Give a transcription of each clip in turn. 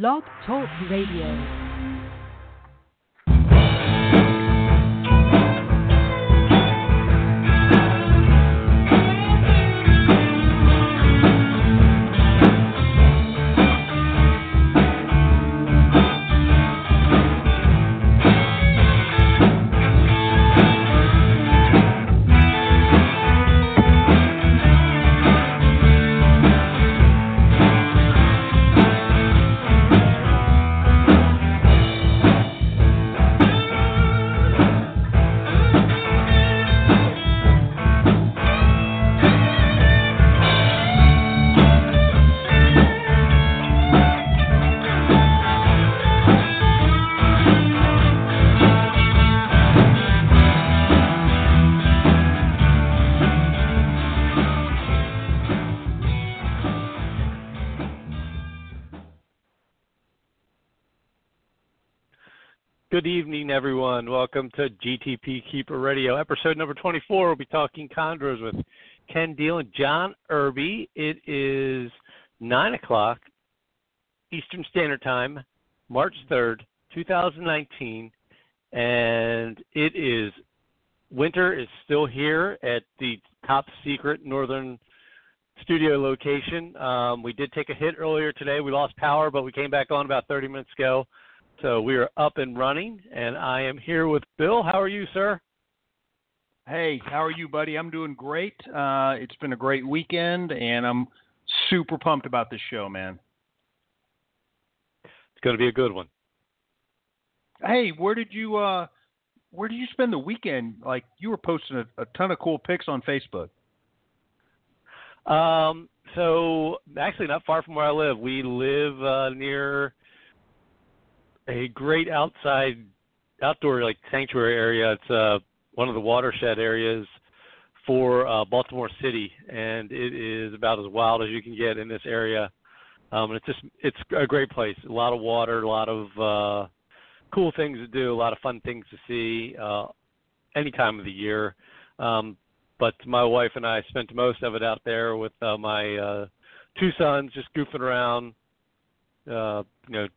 Blog Talk Radio. Evening, everyone. Welcome to GTP Keeper Radio, episode number 24. We'll be talking chondros with Ken Diehl and John Irby. It is 9 o'clock Eastern Standard Time, March 3rd, 2019, and it is winter is still here at the top secret northern studio location. Um, we did take a hit earlier today. We lost power, but we came back on about 30 minutes ago. So we are up and running, and I am here with Bill. How are you, sir? Hey, how are you, buddy? I'm doing great. Uh, it's been a great weekend, and I'm super pumped about this show, man. It's going to be a good one. Hey, where did you uh, where did you spend the weekend? Like you were posting a, a ton of cool pics on Facebook. Um, so actually, not far from where I live. We live uh, near a great outside outdoor like sanctuary area. It's uh, one of the watershed areas for uh, Baltimore City, and it is about as wild as you can get in this area. Um, and it's just it's a great place. A lot of water, a lot of uh, cool things to do, a lot of fun things to see uh, any time of the year. Um, but my wife and I spent most of it out there with uh, my uh, two sons, just goofing around, uh, you know,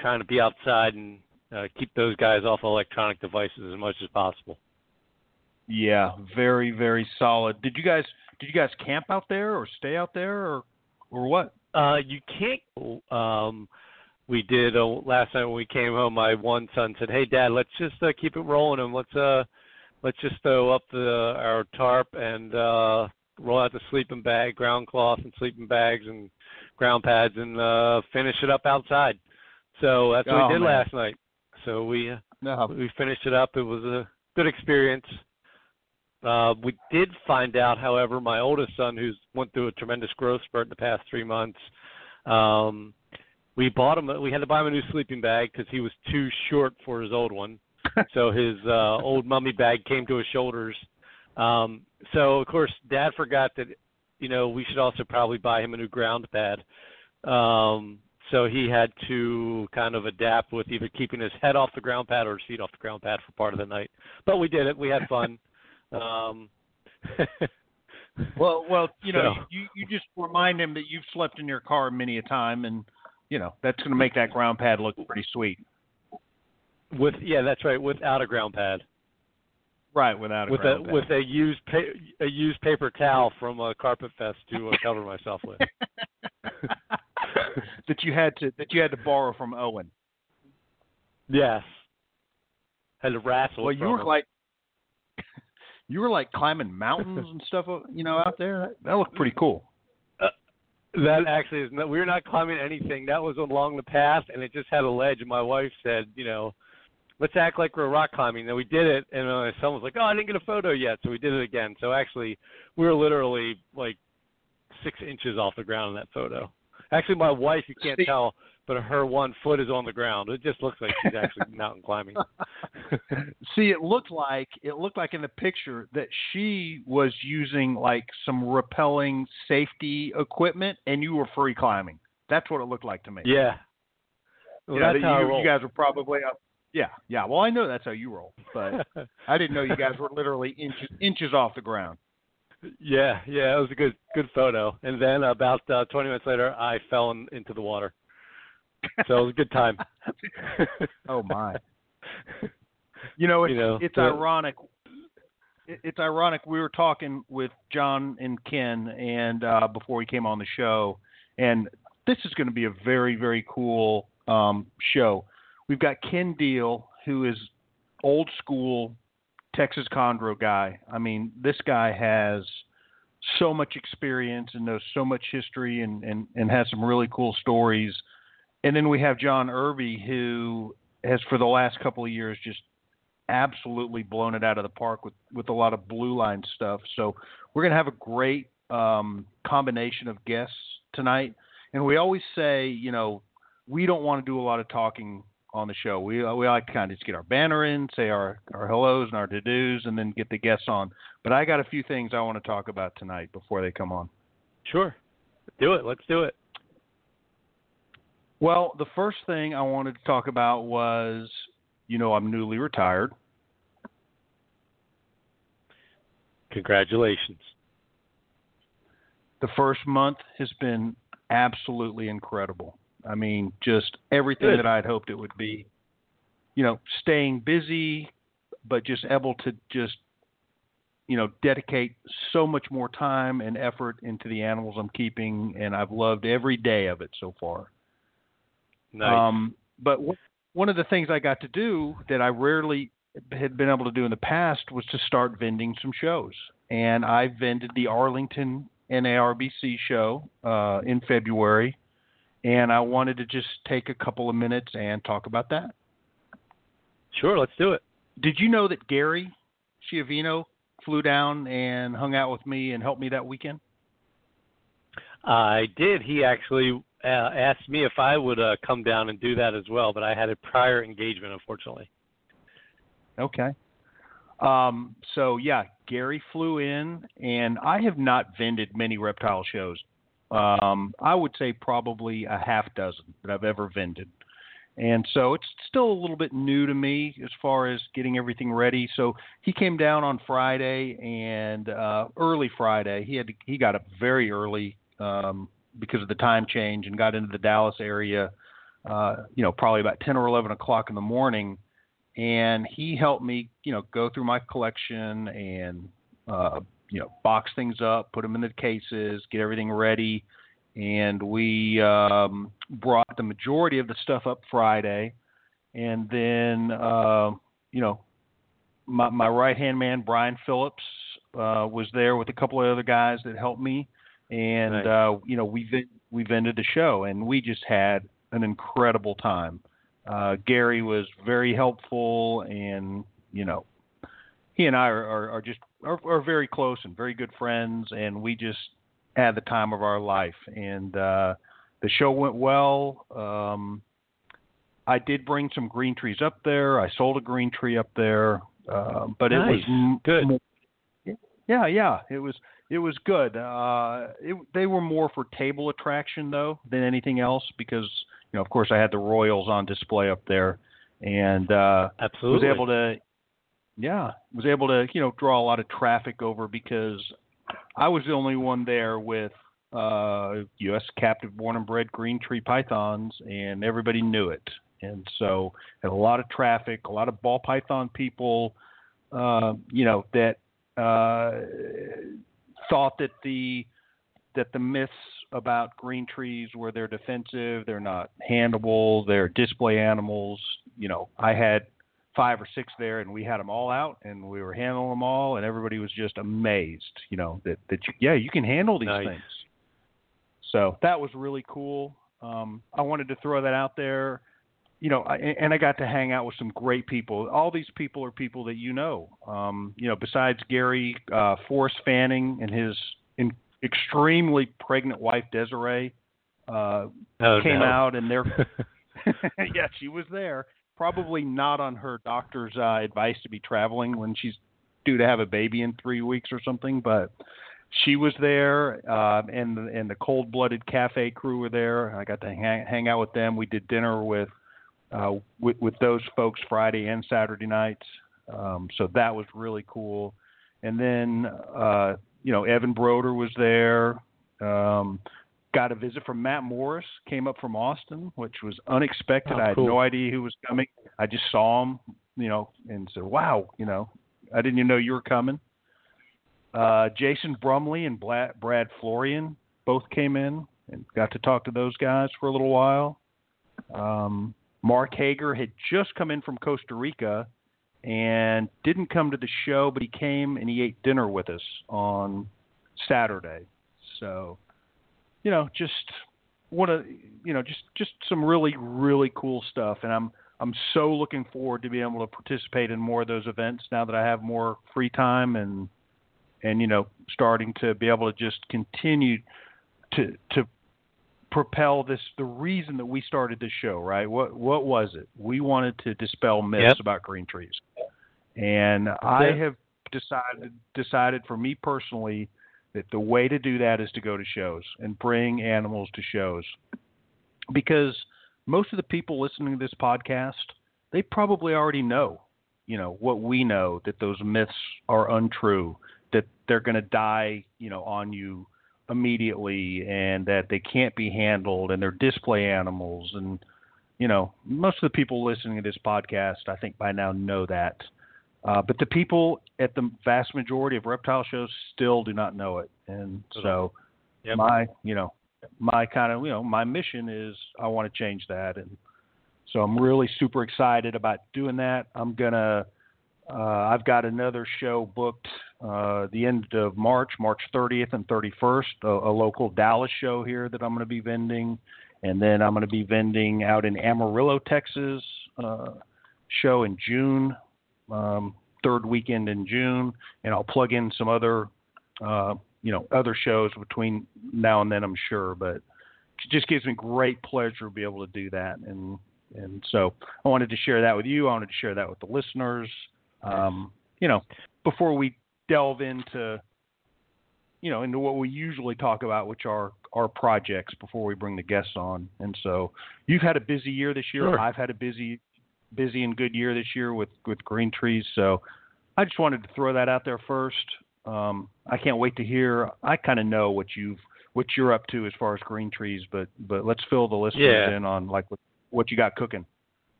trying to be outside and uh, keep those guys off electronic devices as much as possible. Yeah, very very solid. Did you guys did you guys camp out there or stay out there or or what? Uh, you can't. Um, we did uh, last night when we came home. My one son said, "Hey, Dad, let's just uh, keep it rolling and let's uh, let's just throw up the our tarp and uh, roll out the sleeping bag, ground cloth, and sleeping bags and ground pads and uh, finish it up outside." So that's what oh, we did man. last night. So we uh, No. we finished it up. It was a good experience. Uh, we did find out, however, my oldest son, who's went through a tremendous growth spurt in the past three months, um, we bought him. We had to buy him a new sleeping bag because he was too short for his old one. so his uh, old mummy bag came to his shoulders. Um, so of course, Dad forgot that, you know, we should also probably buy him a new ground pad. Um, so he had to kind of adapt with either keeping his head off the ground pad or his feet off the ground pad for part of the night. But we did it. We had fun. um, Well, well, you know, So- you you just remind him that you've slept in your car many a time, and you know that's going to make that ground pad look pretty sweet. with yeah, that's right. Without a ground pad, Right, without a with a pad. with a used pa- a used paper towel from a Carpet Fest to uh, cover myself with. that you had to that you had to borrow from Owen. yes, had to wrestle. Well, you were him. like you were like climbing mountains and stuff, uh, you know, out there. That, that looked pretty cool. That actually is not, we were not climbing anything. That was along the path, and it just had a ledge. And my wife said, you know, let's act like we're rock climbing. And we did it, and uh, someone was like, oh, I didn't get a photo yet, so we did it again. So actually, we were literally like six inches off the ground in that photo. Actually, my wife, you can't tell, but her one foot is on the ground. It just looks like she's actually mountain climbing. See, it looked like it looked like in the picture that she was using like some rappelling safety equipment, and you were free climbing. That's what it looked like to me. yeah. Well, You that's that how I you, you guys were probably up. Yeah, yeah. Well, I know that's how you roll, but I didn't know you guys were literally inches inches off the ground. Yeah, yeah, it was a good good photo. And then about uh, 20 minutes later, I fell in, into the water. So it was a good time. Oh my! You know, it's, You know, it's the- ironic. it- It's ironic. We were talking with John and Ken, and uh, before he came on the show, and this is going to be a very, very cool um, show. We've got Ken Diehl, who is old school Texas chondro guy. I mean, this guy has so much experience and knows so much history, and and and has some really cool stories. And then we have John Irby, who has for the last couple of years just absolutely blown it out of the park with with a lot of blue line stuff. So we're going to have a great um, combination of guests tonight. And we always say, you know, we don't want to do a lot of talking on the show. We uh, we like to kind of just get our banner in, say our our hellos and our to dos, and then get the guests on. But I got a few things I want to talk about tonight before they come on. sure. Do it. Let's do it. Well, the first thing I wanted to talk about was, you know, I'm newly retired. Congratulations. the first month has been absolutely incredible. I mean, just everything Good. that I'd hoped it would be. You know, staying busy, but just able to just, you know, dedicate so much more time and effort into the animals I'm keeping, and I've loved every day of it so far. Nice. Um, but wh- one of the things I got to do that I rarely had been able to do in the past was to start vending some shows. And I vended the Arlington NARBC show uh, in February. And I wanted to just take a couple of minutes and talk about that. sure, let's do it. Did you know that Gary Schiavino flew down and hung out with me and helped me that weekend? I did. He actually uh, asked me if I would uh, come down and do that as well, but I had a prior engagement, unfortunately. Okay. Um, so yeah, Gary flew in, and I have not vended many reptile shows. Um, I would say probably a half dozen that I've ever vended, and so it's still a little bit new to me as far as getting everything ready. So he came down on Friday and uh, early Friday. He had to, he got up very early um, because of the time change and got into the Dallas area. Uh, you know, probably about ten or eleven o'clock in the morning and he helped me, you know, go through my collection and uh, you know box things up, put them in the cases, get everything ready, and we um, brought the majority of the stuff up Friday, and then uh, you know my my right hand man Brian Phillips uh, was there with a couple of other guys that helped me, and Nice. uh, you know we we vended the show, and we just had an incredible time. Uh, Gary was very helpful, and you know, he and I are, are, are just are, are very close and very good friends, and we just had the time of our life. And uh, the show went well. Um, I did bring some green trees up there. I sold a green tree up there, uh, but it was Good. yeah, yeah, it was it was good. Uh, it, they were more for table attraction though than anything else because you know, of course, I had the Royals on display up there, and uh, Absolutely. was able to, yeah, was able to you know draw a lot of traffic over because I was the only one there with uh, U.S. captive born and bred green tree pythons, and everybody knew it, and so had a lot of traffic, a lot of ball python people, uh, you know that uh, thought that the that the myths about green trees were they're defensive, they're not handleable, they're display animals. You know, I had five or six there, and we had them all out, and we were handling them all, and everybody was just amazed. You know that that you, yeah, you can handle these Nice. things. So that was really cool. Um, I wanted to throw that out there. You know, I, and I got to hang out with some great people. All these people are people that you know. Um, you know, besides Gary, uh, Forrest Fanning and his in, extremely pregnant wife Desiree. uh, oh, came no. out, and they're yeah, she was there. Probably not on her doctor's uh, advice to be traveling when she's due to have a baby in three weeks or something, but she was there, uh, and the, and the Cold Blooded Cafe crew were there. I got to hang, hang out with them. We did dinner with uh, with, with those folks Friday and Saturday nights, um, so that was really cool. And then uh, you know Evan Broder was there. Um, got a visit from Matt Morris. Came up from Austin, which was unexpected. Oh, I had cool. no idea who was coming. I just saw him, you know, and said, "Wow, you know, I didn't even know you were coming." Uh, Jason Brumley and Brad, Brad Florian both came in and got to talk to those guys for a little while. Um, Mark Hager had just come in from Costa Rica and didn't come to the show, but he came and he ate dinner with us on Saturday. So, you know, just what a you know, just just some really really cool stuff, and I'm I'm so looking forward to being able to participate in more of those events now that I have more free time and and you know starting to be able to just continue to to propel this the reason that we started this show right? What what was it? We wanted to dispel myths Yep. about green trees. And i have decided decided for me personally that the way to do that is to go to shows and bring animals to shows. Because most of the people listening to this podcast they probably already know you know what we know that those myths are untrue that they're going to die you know on you immediately and that they can't be handled and they're display animals. And you know most of the people listening to this podcast i think by now know that uh, but the people at the vast majority of reptile shows still do not know it. And so Yep. my you know my kind of you know my mission is i want to change that. And so i'm really super excited about doing that. I'm gonna uh, i've got another show booked uh, the end of march march 30th and 31st a, a local dallas show here that i'm going to be vending. And then i'm going to be vending out in amarillo texas uh, show in june um, third weekend in june and i'll plug in some other uh, you know other shows between now and then i'm sure but it just gives me great pleasure to be able to do that. And and so i wanted to share that with you. I wanted to share that with the listeners. Um, you know before we delve into you know into what we usually talk about which are our projects before we bring the guests on. And so you've had a busy year this year. Sure. i've had a busy busy and good year this year with with green trees so i just wanted to throw that out there first um, I can't wait to hear. I kind of know what you've what you're up to as far as green trees, but but let's fill the listeners Yeah. in on like what, what you got cooking.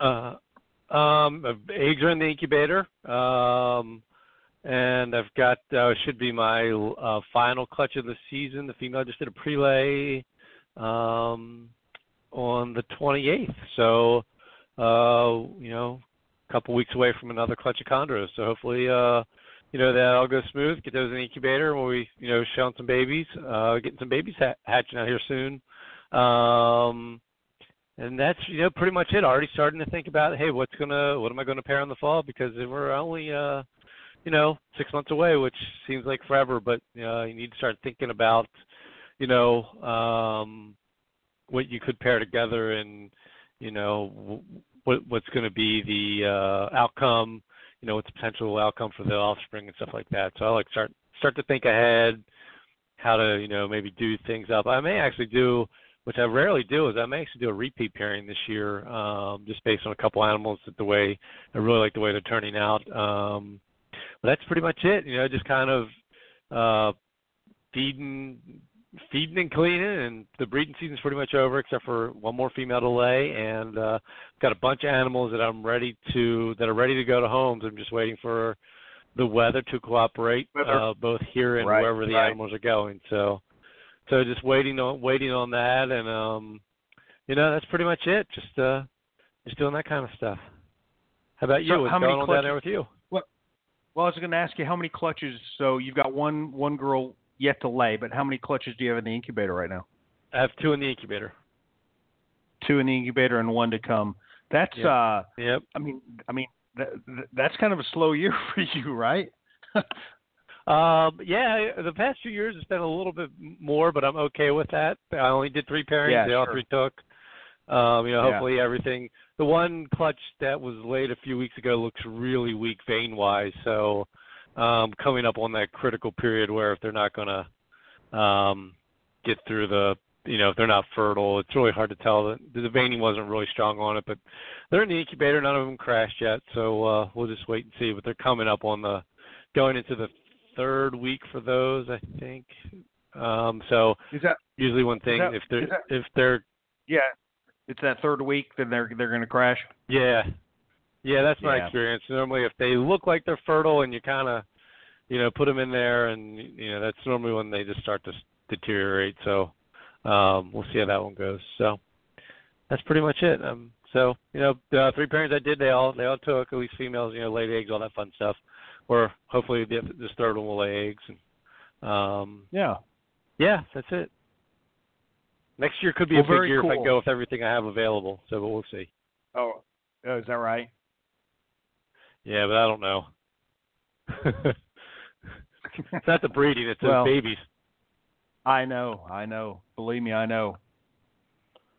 Uh, um, eggs are in the incubator, um, and I've got uh, should be my uh, final clutch of the season. The female just did a prelay um, on the 28th, so uh, you know, a couple weeks away from another clutch of chondros. So hopefully, uh, you know, that all goes smooth. Get those in the incubator. and We'll be, you know, showing some babies, uh, getting some babies ha- hatching out here soon. Um, and that's you know pretty much it. Already starting to think about hey, what's gonna what am I gonna pair in the fall because we're only uh you know six months away, which seems like forever, but uh, you need to start thinking about you know um what you could pair together and you know what what's going to be the uh outcome you know what's the potential outcome for the offspring and stuff like that so i like start start to think ahead how to you know maybe do things up i may actually do which I rarely do, is I may actually do a repeat pairing this year, um, just based on a couple animals that the way I really like the way they're turning out. Um, but that's pretty much it. You know, just kind of uh, feeding, feeding and cleaning, and the breeding season's pretty much over, except for one more female to lay, and uh, got a bunch of animals that I'm ready to that are ready to go to homes. I'm just waiting for the weather to cooperate, Weather. uh, both here and Right, wherever the right. animals are going. So so just waiting on waiting on that and um you know that's pretty much it just uh just doing that kind of stuff how about you So what's how many going on clutches- down there with you Well, I was going to ask you how many clutches. So you've got one one girl yet to lay, but how many clutches do you have in the incubator right now? i have two in the incubator Two in the incubator and one to come. That's Yep. uh, yep I mean, I mean, that, that's kind of a slow year for you, right? Um, yeah, the past few years it's been a little bit more, but I'm okay with that. I only did three pairings. Yeah, they all sure. three took. Um, you know, Yeah. hopefully everything. The one clutch that was laid a few weeks ago looks really weak vein wise. So um, coming up on that critical period where if they're not going to um, get through the, you know, if they're not fertile, it's really hard to tell. The, the veining wasn't really strong on it, but they're in the incubator. None of them crashed yet, so uh, we'll just wait and see. But they're coming up on the going into the third week for those, I think. Um, so Is that usually one thing that- if they're that- if they're yeah? It's that third week that they're they're going to crash. yeah yeah that's my Yeah. experience. Normally, if they look like they're fertile and you kind of you know put them in there and you know that's normally when they just start to deteriorate. So um, we'll see how that one goes. So that's pretty much it. Um, so you know the three pairings I did they all they all took at least females you know laid eggs all that fun stuff. Or hopefully the, this third one will lay eggs and um, Yeah. Yeah, that's it. Next year could be Well, a big year if I go with everything I have available. So, but we'll see. Oh, oh, is that right? Yeah, but I don't know. it's not the breeding; it's Well, the babies. I know, I know. Believe me, I know.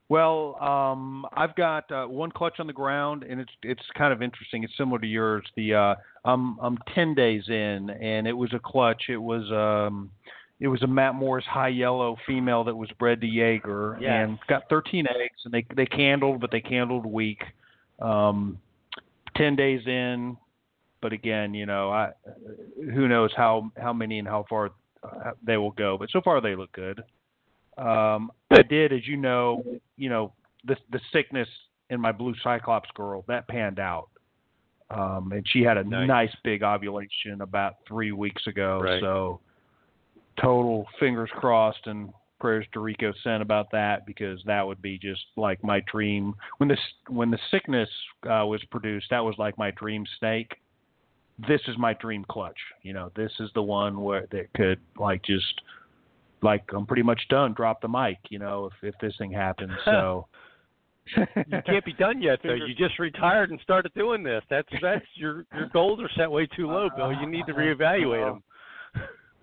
Well, um, I've got uh, one clutch on the ground, and it's it's kind of interesting. It's similar to yours. The uh, I'm I'm ten days in, and it was a clutch. It was um, it was a Matt Morris high yellow female that was bred to Jaeger, Yes. and got 13 eggs, and they they candled, but they candled weak. Um, ten days in, but again, you know, I who knows how how many and how far uh, they will go. But so far, they look good. Um, I did, as you know, you know the the sickness in my blue cyclops girl that panned out, um, and she had a Nice. nice. big ovulation about three weeks ago. Right. So total fingers crossed and prayers to Rico sent about that because that would be just like my dream when this when the sickness uh, was produced. That was like my dream snake. This is my dream clutch. You know, this is the one where that could like just like I'm pretty much done. Drop the mic. You know, if if this thing happens. So. You can't be done yet, though. You just retired and started doing this. That's that's your your goals are set way too low, Bill. You need to reevaluate them.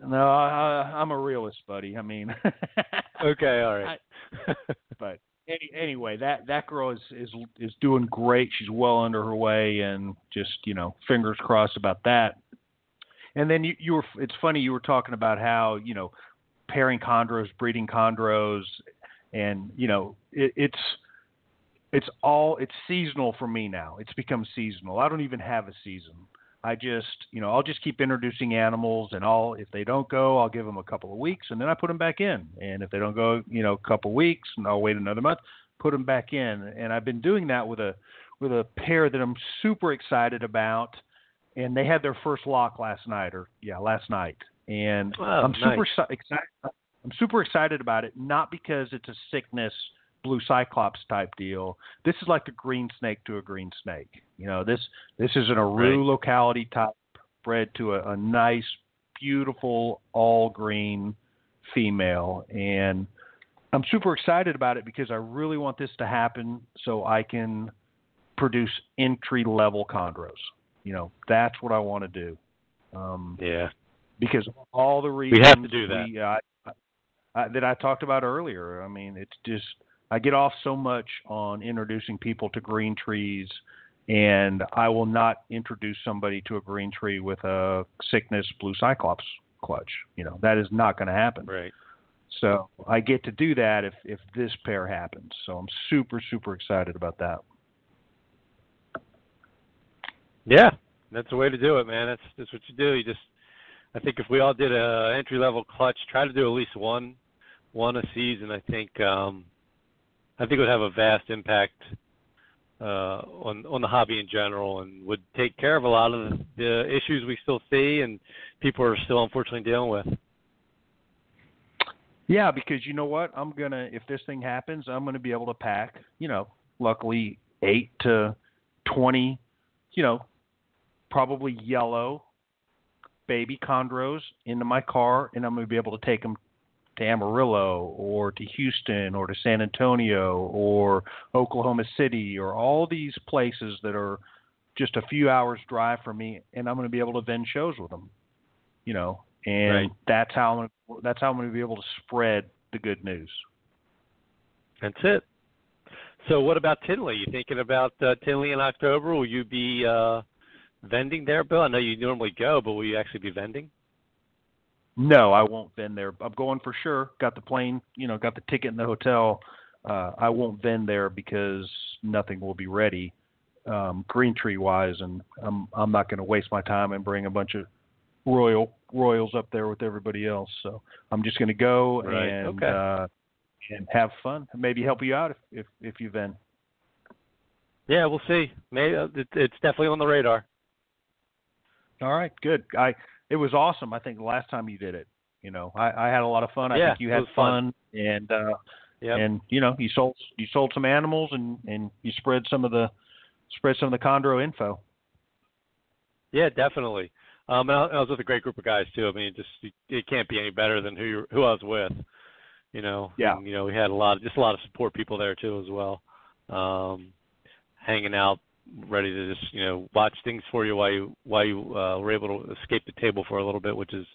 No, I, I'm a realist, buddy. I mean, Okay, all right. but any, anyway, that that girl is is is doing great. She's well under her way, and just you know, fingers crossed about that. And then you, you were. It's funny you were talking about how you know, pairing chondros, breeding chondros, and you know, it, it's it's all it's seasonal for me now. It's become seasonal. I don't even have a season. I just, you know, I'll just keep introducing animals, and I'll if they don't go, I'll give them a couple of weeks, and then I put them back in. And if they don't go, you know, a couple of weeks, and I'll wait another month, put them back in. And I've been doing that with a with a pair that I'm super excited about, and they had their first lock last night, or yeah, last night, and Oh, I'm super nice. exci- excited. I'm super excited about it, not because it's a sickness blue cyclops type deal. This is like a green snake to a green snake. You know, this this is an Aru Right. locality type bred to a, a nice, beautiful all green female, and I'm super excited about it because I really want this to happen so I can produce entry level chondros. You know, that's what I want to do. Um, Yeah. because all the reasons We have to do that. we, uh, I, I, that I talked about earlier. I mean, it's just I get off so much on introducing people to green trees, and I will not introduce somebody to a green tree with a sickness blue cyclops clutch. You know, that is not going to happen. Right. So I get to do that if if this pair happens. So I'm super super excited about that. Yeah, that's the way to do it, man. That's that's what you do. You just, I think if we all did a entry level clutch, try to do at least one, one a season. I think, um, I think it would have a vast impact uh, on on the hobby in general, and would take care of a lot of the, issues we still see and people are still unfortunately dealing with. Yeah, because you know what? I'm gonna if this thing happens, I'm gonna be able to pack, you know, luckily eight to twenty, you know, probably yellow baby chondros into my car, and I'm gonna be able to take them to Amarillo or to Houston or to San Antonio or Oklahoma City or all these places that are just a few hours drive from me, and I'm gonna be able to vend shows with them. You know, and Right. that's how I'm gonna, that's how I'm going to be able to spread the good news. That's it. So, what about Tinley? You thinking about uh, Tinley in October? Will you be uh, vending there, Bill? I know you normally go, but will you actually be vending? No, I won't vend there. I'm going for sure. Got the plane, you know, got the ticket in the hotel. Uh, I won't vend there because nothing will be ready, um, green tree wise, and I'm I'm not going to waste my time and bring a bunch of royal royals up there with everybody else. So I'm just going to go Right, and okay. uh, and have fun. Maybe help you out if if, if you vend. Yeah, we'll see. Maybe uh, it's definitely on the radar. All right, good. I it was awesome. I think the last time you did it, you know, I, I had a lot of fun. I Yeah, think you had was fun. and uh, Yep. and you know you sold you sold some animals and and you spread some of the spread some of the chondro info. Yeah, definitely. Um, and I, I was with a great group of guys too. I mean, it just it, it can't be any better than who you who I was with. You know. Yeah. And, you know, we had a lot, of, just a lot of support people there too as well. Um, hanging out, ready to just you know watch things for you while you while you uh, were able to escape the table for a little bit, which is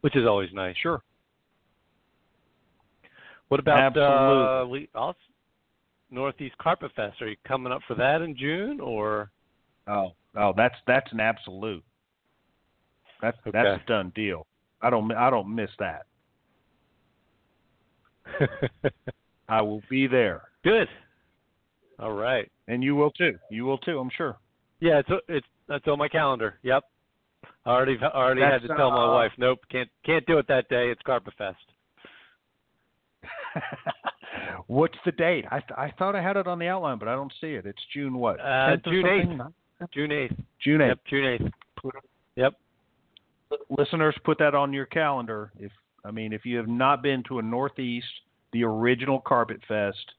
which is always nice. Sure. What about uh, Absolutely. we- also, Northeast Carpet Fest? Are you coming up for that in June or? Oh oh that's that's an absolute. That's that's a done deal. I don't I don't miss that. I will be there, Good. All right. and you will too. You will too. I'm sure. Yeah, it's it's that's on my calendar. Yep. I already I already had to tell my uh, wife, nope, can't can't do it that day. It's Carpet Fest. What's the date? I th- I thought I had it on the outline, but I don't see it. It's June what? Uh, June something? June eighth. June 8th. Yep, June eighth. Yep. listeners put that on your calendar if i mean if you have not been to a northeast the original carpet fest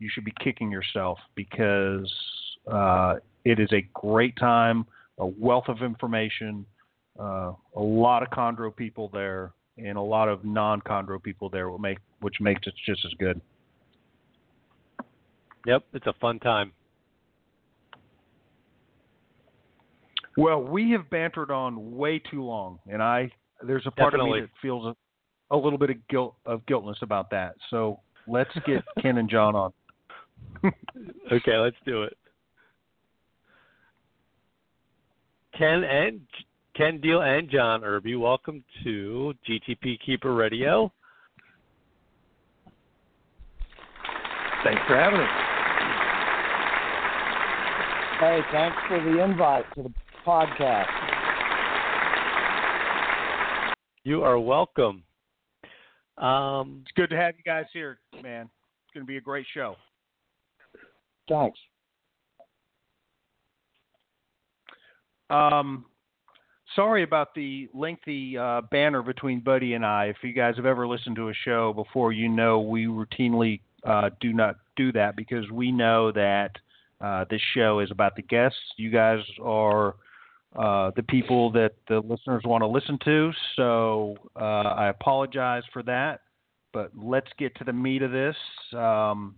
you should be kicking yourself because uh, it is a great time a wealth of information uh, a lot of chondro people there and a lot of non-chondro people there which make which makes it just as good Yep. It's a fun time. Well, we have bantered on way too long, and I there's a part Definitely. of me that feels a, a little bit of guilt of guiltness about that. So let's get Ken and John on. Okay, let's do it. Ken and Ken Diehl and John Irby, welcome to GTP Keeper Radio. Thanks for having us. Hey, thanks for the invite to the podcast. You are welcome. Um, It's good to have you guys here, man. It's going to be a great show. Thanks. Um, sorry about the lengthy uh, banner between Buddy and I. If you guys have ever listened to a show before, you know we routinely uh, do not do that because we know that uh, this show is about the guests. You guys are uh, the people that the listeners want to listen to. So uh, I apologize for that. But let's get to the meat of this. Um,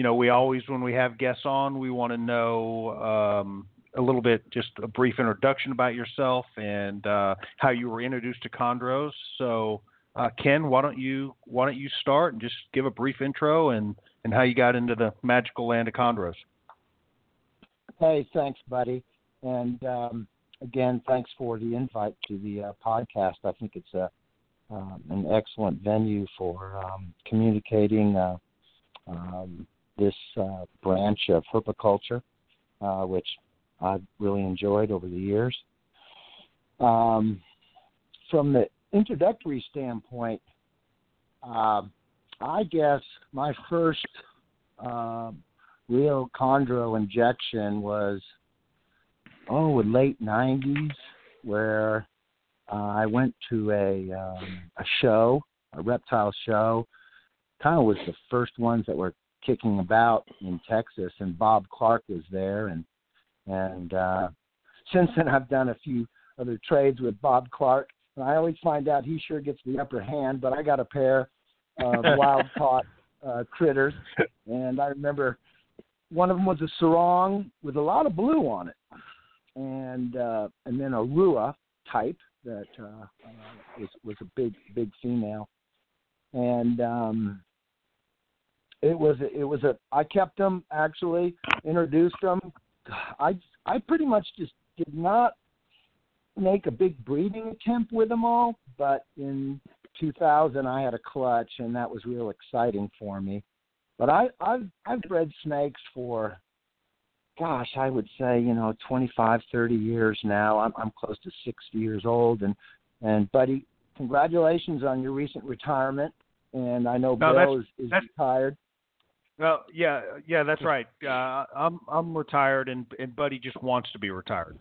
you know, we always, when we have guests on, we want to know um, a little bit, just a brief introduction about yourself and uh, how you were introduced to chondros. So, uh, Ken, why don't you why don't you start and just give a brief intro and and how you got into the magical land of chondros? Hey, thanks, buddy. And um, again, thanks for the invite to the uh, podcast. I think it's a um, an excellent venue for um, communicating uh, um, this uh, branch of herpiculture, uh, which I've really enjoyed over the years. Um, from the introductory standpoint, um I guess my first um real chondro injection was oh in late '90s, where uh, I went to a um, a show, a reptile show. Kind of was the first ones that were kicking about in Texas, and Bob Clark was there, and and uh, since then I've done a few other trades with Bob Clark, and I always find out he sure gets the upper hand. But I got a pair of wild caught uh, critters, and I remember one of them was a Sorong with a lot of blue on it, and uh, and then a rua type, that uh, uh, was was a big big female, and um, it was it was a I kept them actually introduced them. I I pretty much just did not make a big breeding attempt with them all, but in 2000 I had a clutch and that was real exciting for me. But I I've I've bred snakes for gosh, I would say, you know, 25, 30 years now. I'm I'm close to 60 years old and and buddy, congratulations on your recent retirement. And I know No, Bill is, is retired. Well, yeah, yeah, that's right. Uh, I'm I'm retired, and and Buddy just wants to be retired.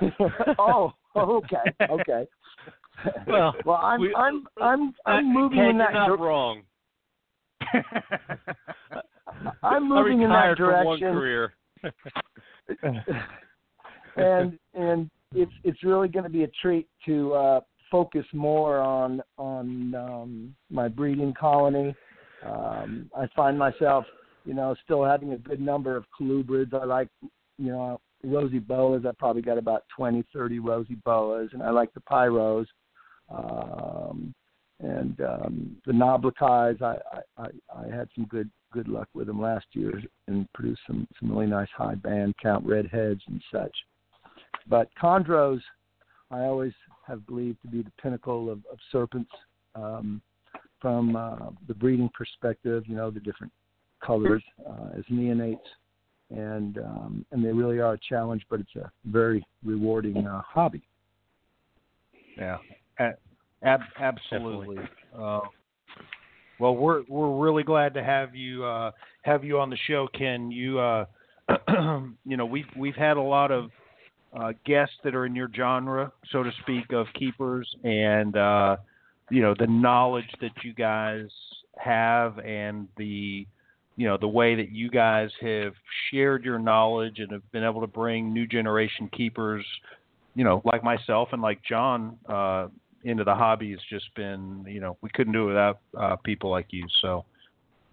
oh, okay, okay. Well, well, I'm we- I'm I'm I'm moving in that you're not dir- wrong. I'm moving in that retired from one direction, career. and and it's it's really going to be a treat to uh, focus more on on um, my breeding colony. Um, I find myself, you know, still having a good number of colubrids. I like, you know, rosy boas. I probably got about twenty, thirty rosy boas, and I like the pyros. Um, and um, the Noblicais, I, I, I, I had some good good luck with them last year and produced some some really nice high band count redheads and such. But chondros, I always have believed to be the pinnacle of, of serpents um, from uh, the breeding perspective. You know the different colors uh, as neonates, and um, and they really are a challenge, but it's a very rewarding uh, hobby. Yeah, ab- absolutely. Uh, well, we're we're really glad to have you uh, have you on the show, Ken. You uh, you know we've we've had a lot of uh, guests that are in your genre, so to speak, of keepers, and uh, you know the knowledge that you guys have, and the you know the way that you guys have shared your knowledge and have been able to bring new generation keepers you know, like myself and like John, uh, into the hobby has just been, you know, we couldn't do it without uh, people like you. So,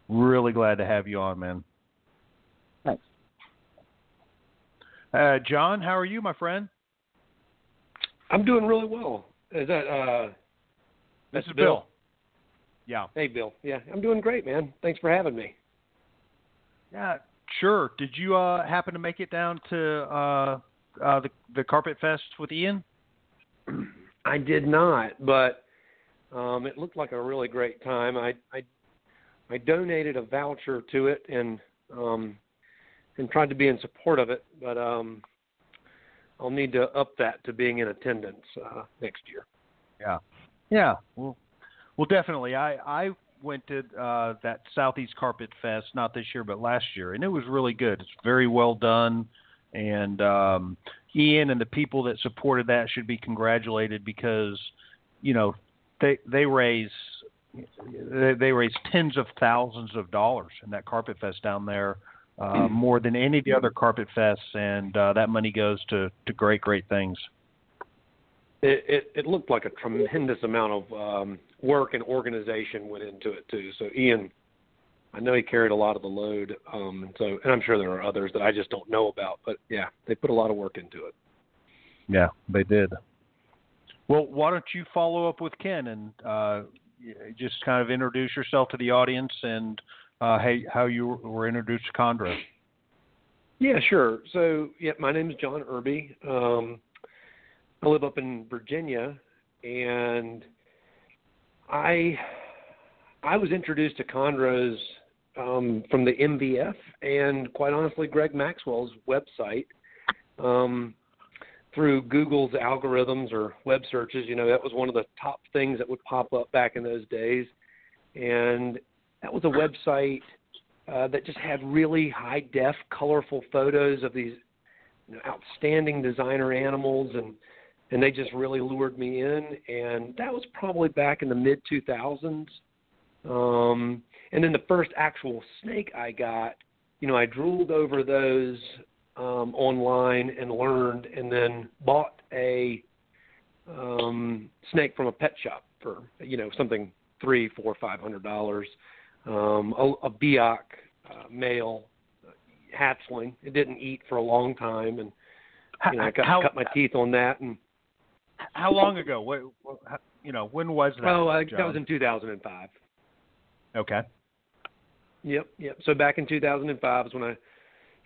really glad to have you on, man. Thanks. Uh, John, how are you, my friend? I'm doing really well. Is that uh This that's is Bill. Yeah. Hey Bill. Yeah, I'm doing great, man. Thanks for having me. Yeah, sure. Did you uh, happen to make it down to uh, uh, the the Carpet Fest with Ian? I did not, but um it looked like a really great time. I I I donated a voucher to it and um and tried to be in support of it, but um I'll need to up that to being in attendance uh next year. Yeah. Yeah. Well, well, definitely. I I went to uh, that Southeast Carpet Fest not this year but last year, and it was really good. It's very well done, and um, Ian and the people that supported that should be congratulated because you know they they raise they, they raise tens of thousands of dollars in that Carpet Fest down there. Uh, more than any of the other carpet fests, and uh, that money goes to, to great, great things. It, it it looked like a tremendous amount of um work and organization went into it too. So Ian I know he carried a lot of the load, um, and so and I'm sure there are others that I just don't know about. But yeah, they put a lot of work into it. Yeah, they did. Well, why don't you follow up with Ken and uh, just kind of introduce yourself to the audience and uh, hey, how you were introduced to Chondro? Yeah, sure. So yeah, my name is John Irby. Um, I live up in Virginia, and I I was introduced to chondros um, from the MVF and quite honestly Greg Maxwell's website um, through Google's algorithms or web searches. You know that was one of the top things that would pop up back in those days, and that was a website uh, that just had really high def, colorful photos of these you know, outstanding designer animals and and they just really lured me in and that was probably back in the mid 2000s um and then the first actual snake i got you know i drooled over those um online and learned and then bought a um snake from a pet shop for you know something three four five hundred dollars. Um a, a biak uh, male hatchling. It didn't eat for a long time and you know i cut, How- cut my teeth on that and How long ago? What, what you know? When was that? Oh, uh, that was in 2005. okay. Yep, yep. So back in 2005 is when I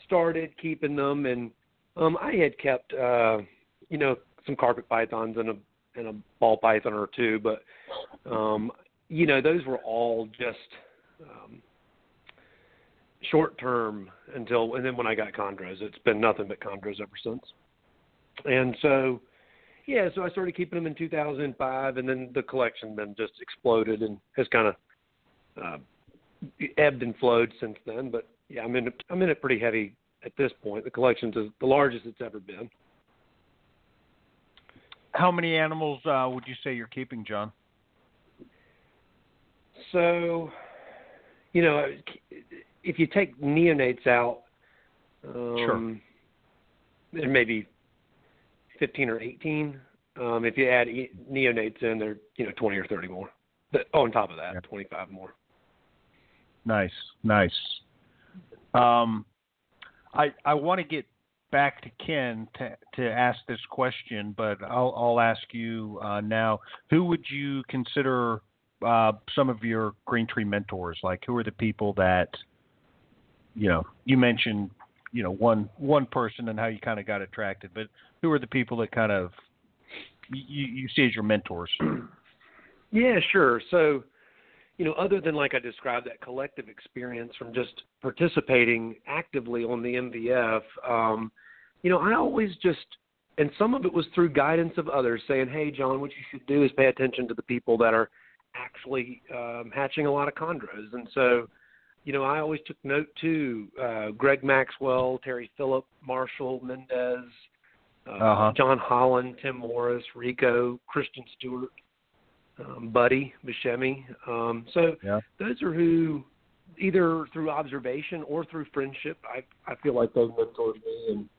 started keeping them, and um, I had kept, uh, you know, some carpet pythons and a and a ball python or two, but um, you know, those were all just um, short term until, and then when I got chondros, it's been nothing but chondros ever since. And so, yeah, so I started keeping them in 2005, and then the collection then just exploded and has kind of uh, ebbed and flowed since then. But yeah, I'm in it, I'm in it pretty heavy at this point. The collection's is the largest it's ever been. How many animals uh, would you say you're keeping, John? So, you know, if you take neonates out, um, Sure. there may be 15 or 18. Um, if you add e- neonates in, there, you know, 20 or 30 more. But on top of that, Yeah. 25 more. Nice, nice. Um, I I want to get back to Ken to to ask this question, but I'll I'll ask you uh, now. Who would you consider uh, some of your Green Tree mentors? Like, who are the people that you know? You mentioned you know one one person and how you kind of got attracted, but who are the people that kind of you you see as your mentors? Yeah, sure. So, you know, other than like I described that collective experience from just participating actively on the MVF, um, you know, I always just, and some of it was through guidance of others saying, hey, John, what you should do is pay attention to the people that are actually um, hatching a lot of chondros. And so, you know, I always took note too. Uh, Greg Maxwell, Terry Phillip, Marshall Mendez, uh, Uh-huh. John Holland, Tim Morris, Rico, Christian Stewart, um, Buddy Buscemi. Um, so Yeah. those are who, either through observation or through friendship, I I feel like they've mentored me, and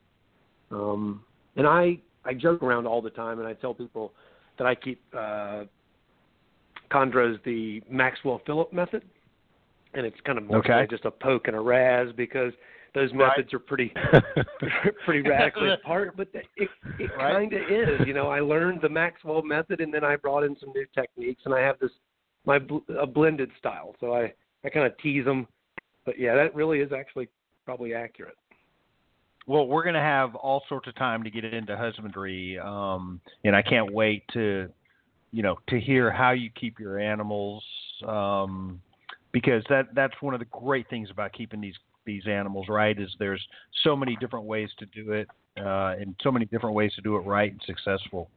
um, and I I joke around all the time, and I tell people that I keep uh, chondros the Maxwell Phillip method, and it's kind of more Okay. just a poke and a raz because those Right. methods are pretty pretty radically apart, but it it Right. kind of is. You know, I learned the Maxwell method, and then I brought in some new techniques, and I have this my bl- a blended style. So I I kind of tease them, but yeah, that really is actually probably accurate. Well, we're going to have all sorts of time to get into husbandry, um, and I can't wait to, you know, to hear how you keep your animals, um, because that that's one of the great things about keeping these these animals, right? Is there's so many different ways to do it, uh, and so many different ways to do it right and successful.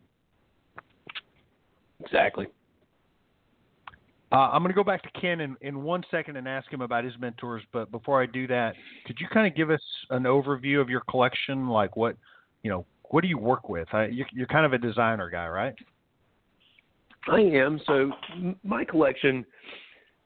Exactly. Uh, I'm going to go back to Ken in, in one second and ask him about his mentors. But before I do that, could you kind of give us an overview of your collection? Like what, you know, what do you work with? I, you're, you're kind of a designer guy, right? I am. So my collection.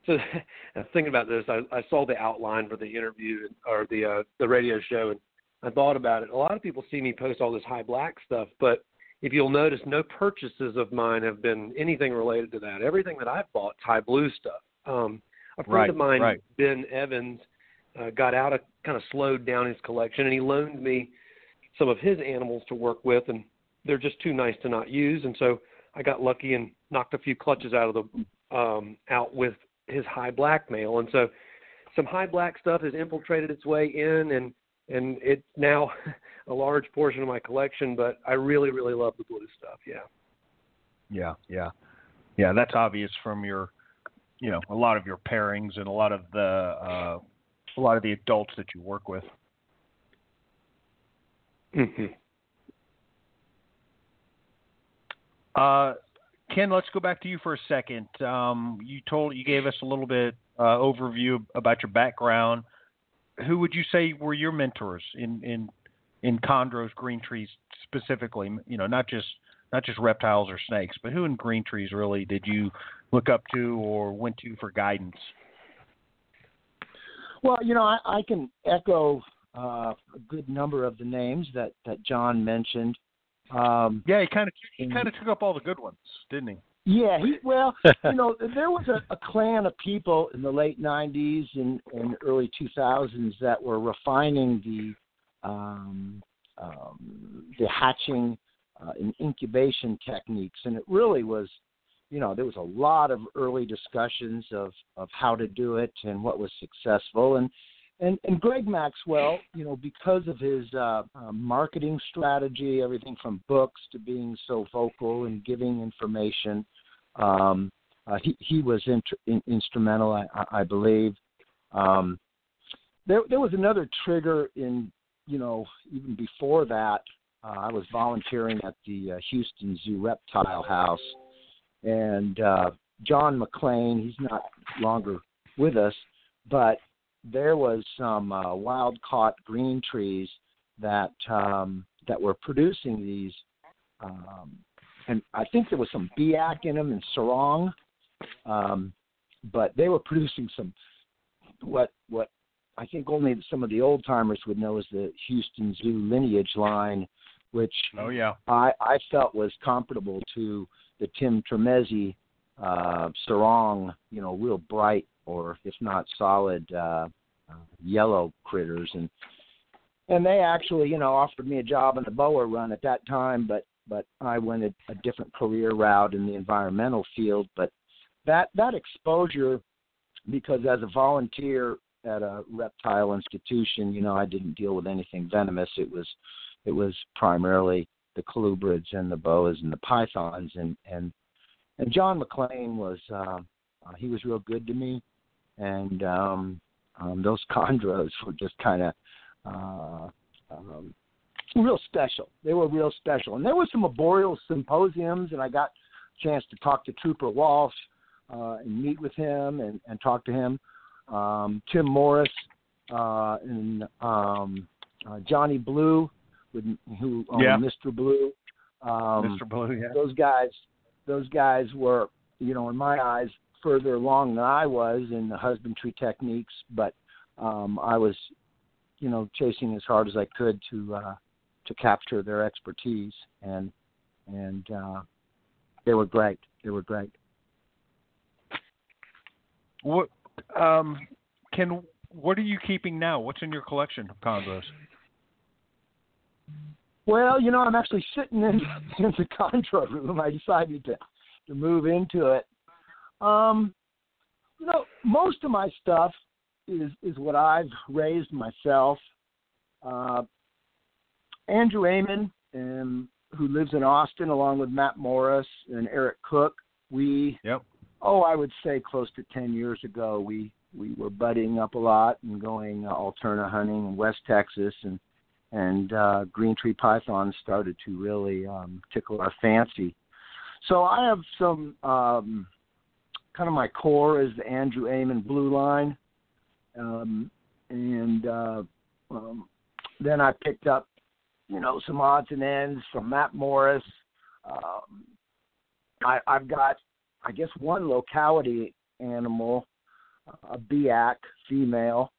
So thinking about this. I, I saw the outline for the interview or the uh, the radio show, and I thought about it. A lot of people see me post all this high black stuff, but if you'll notice, no purchases of mine have been anything related to that. Everything that I've bought is high blue stuff. Um, a friend Right, of mine, right. Ben Evans, uh, got out of kind of slowed down his collection, and he loaned me some of his animals to work with, and they're just too nice to not use. And so I got lucky and knocked a few clutches out of the um, out with his high black male, and so some high black stuff has infiltrated its way in, and and it's now a large portion of my collection. But I really, really love the blue stuff. Yeah. Yeah, yeah, yeah. That's obvious from your, you know, a lot of your pairings and a lot of the, uh, a lot of the adults that you work with. hmm Uh, Ken, let's go back to you for a second. Um, you told you gave us a little bit uh, overview about your background. Who would you say were your mentors in in in chondros, green trees specifically? You know, not just not just reptiles or snakes, but who in green trees really did you look up to or went to for guidance? Well, you know, I, I can echo uh, a good number of the names that that John mentioned. Um, Yeah, he kind of he kind of took up all the good ones, didn't he? yeah, he well, you know, there was a, a clan of people in the late '90s and, and early 2000s that were refining the um, um, the hatching uh, in incubation techniques, and it really was, you know, there was a lot of early discussions of of how to do it and what was successful, and and and Greg Maxwell, you know, because of his uh, uh, marketing strategy, everything from books to being so vocal and giving information, um, uh, he he was inter- in, instrumental, I, I believe. Um, there there was another trigger in you know even before that. Uh, I was volunteering at the uh, Houston Zoo Reptile House, and uh, John McLean, he's not longer with us, but there was some uh, wild caught green trees that um, that were producing these, um, and I think there was some biak in them and Sorong, um, but they were producing some what what I think only some of the old timers would know as the Houston Zoo lineage line, which oh yeah. I I felt was comparable to the Tim Tremezzi uh, Sorong, you know, real bright or if not solid uh, uh, yellow critters, and and they actually you know offered me a job in the boa run at that time, but but I went a, a different career route in the environmental field. But that that exposure, because as a volunteer at a reptile institution, you know, I didn't deal with anything venomous. It was it was primarily the colubrids and the boas and the pythons and and and John McLean was uh, uh, he was real good to me, and um, um, those chondros were just kind of uh, um, real special. They were real special, and there were some arboreal symposiums, and I got a chance to talk to Trooper Walsh uh, and meet with him and, and talk to him. Um, Tim Morris uh, and um, uh, Johnny Blue, with, who owned yeah. Mr. Blue. Um, Mr. Blue, yeah. Those guys, those guys were, you know, in my eyes, further along than I was in the husbandry techniques, but um, I was, you know, chasing as hard as I could to uh, to capture their expertise, and and uh, they were great. They were great. What um, Ken what are you keeping now? What's in your collection of? Well, you know, I'm actually sitting in, in the chondro room. I decided to to move into it. Um, you know, most of my stuff is is what I've raised myself. Uh, Andrew Amen, um, who lives in Austin, along with Matt Morris and Eric Cook, we yep. oh, I would say close to ten years ago, we we were budding up a lot and going uh, alterna hunting in West Texas, and and uh, green tree pythons started to really um, tickle our fancy. So I have some um, kind of my core is the Andrew Amen Blue Line, um, and uh, um, then I picked up, you know, some odds and ends from Matt Morris. Um, I, I've got, I guess, one locality animal, a biak female.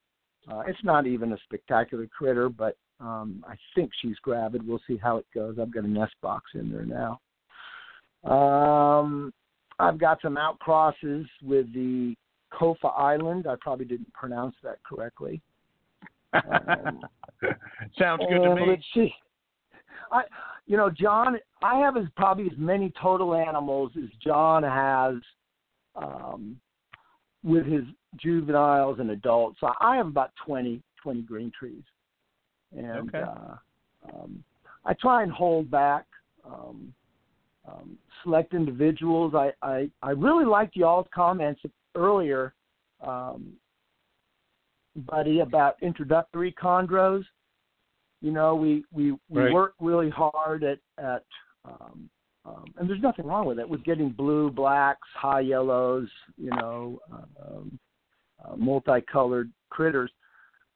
Uh, it's not even a spectacular critter, but um, I think she's gravid. We'll see how it goes. I've got a nest box in there now. Um, I've got some outcrosses with the Kofa Island. I probably didn't pronounce that correctly. Um, Sounds good to me. Let's see. I, you know, John, I have as probably as many total animals as John has um, with his juveniles and adults. So I have about 20, 20 green trees, and okay. uh, um, I try and hold back. Um, um, select individuals. I, I, I really liked y'all's comments earlier, um, buddy, about introductory chondros. You know, we we, we Right. work really hard at at um, um, and there's nothing wrong with it with getting blue, blacks, high yellows, you know, um, uh, multicolored critters.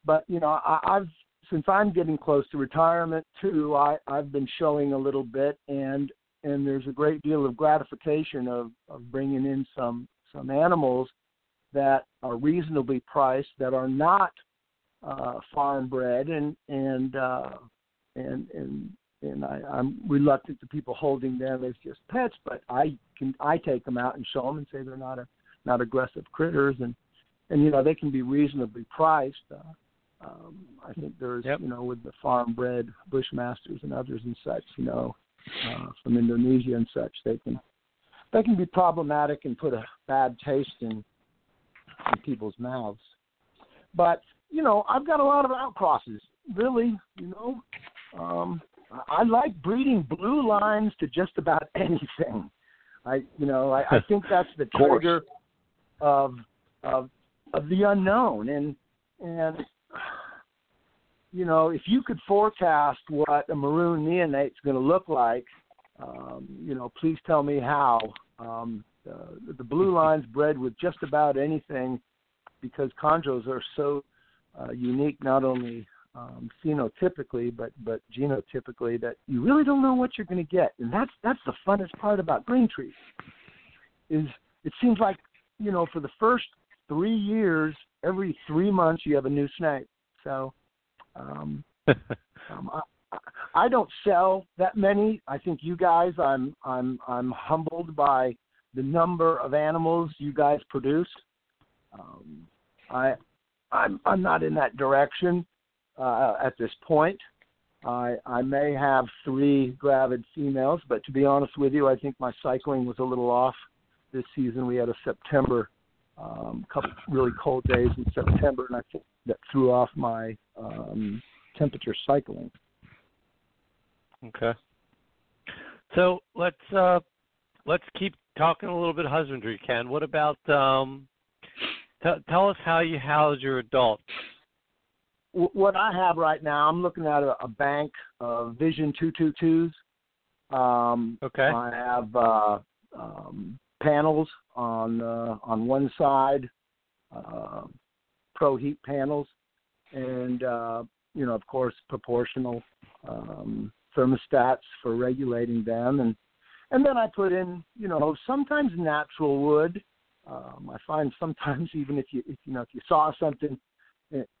But you know, I, I've since I'm getting close to retirement too, I I've been showing a little bit, and and there's a great deal of gratification of of bringing in some some animals that are reasonably priced that are not uh, farm bred and and uh, and and and I, I'm reluctant to people holding them as just pets, but I can I take them out and show them and say they're not a not aggressive critters and and you know they can be reasonably priced. Uh, um, I think there's Yep. you know with the farm bred bushmasters and others and such, you know, uh, from Indonesia and such. They can they can be problematic and put a bad taste in in people's mouths. But you know, I've got a lot of outcrosses. Really, you know, um, I like breeding blue lines to just about anything. I, you know, I, I think that's the trigger of of of the unknown, and and you know, if you could forecast what a maroon neonate's going to look like, um, you know, please tell me how. Um, uh, the blue lines bred with just about anything because chondros are so uh, unique, not only um, phenotypically but but genotypically, that you really don't know what you're going to get, and that's that's the funnest part about green trees. Is it seems like you know for the first three years, every three months you have a new snake. So um, um, I, I don't sell that many. I think you guys, I'm I'm I'm humbled by the number of animals you guys produce. Um, I I'm I'm not in that direction uh, at this point. I I may have three gravid females, but to be honest with you, I think my cycling was a little off this season. We had a September um, couple really cold days in September, and I think that threw off my um, temperature cycling. Okay. So let's uh, let's keep talking a little bit husbandry, Ken. What about um, t- tell us how you house your adults? What I have right now, I'm looking at a, a bank of Vision 222s. Um, okay. I have uh, um, panels on uh, on one side, uh, pro heat panels, and uh, you know, of course, proportional um, thermostats for regulating them, and and then I put in, you know, sometimes natural wood. Um, I find sometimes even if you if you know if you saw something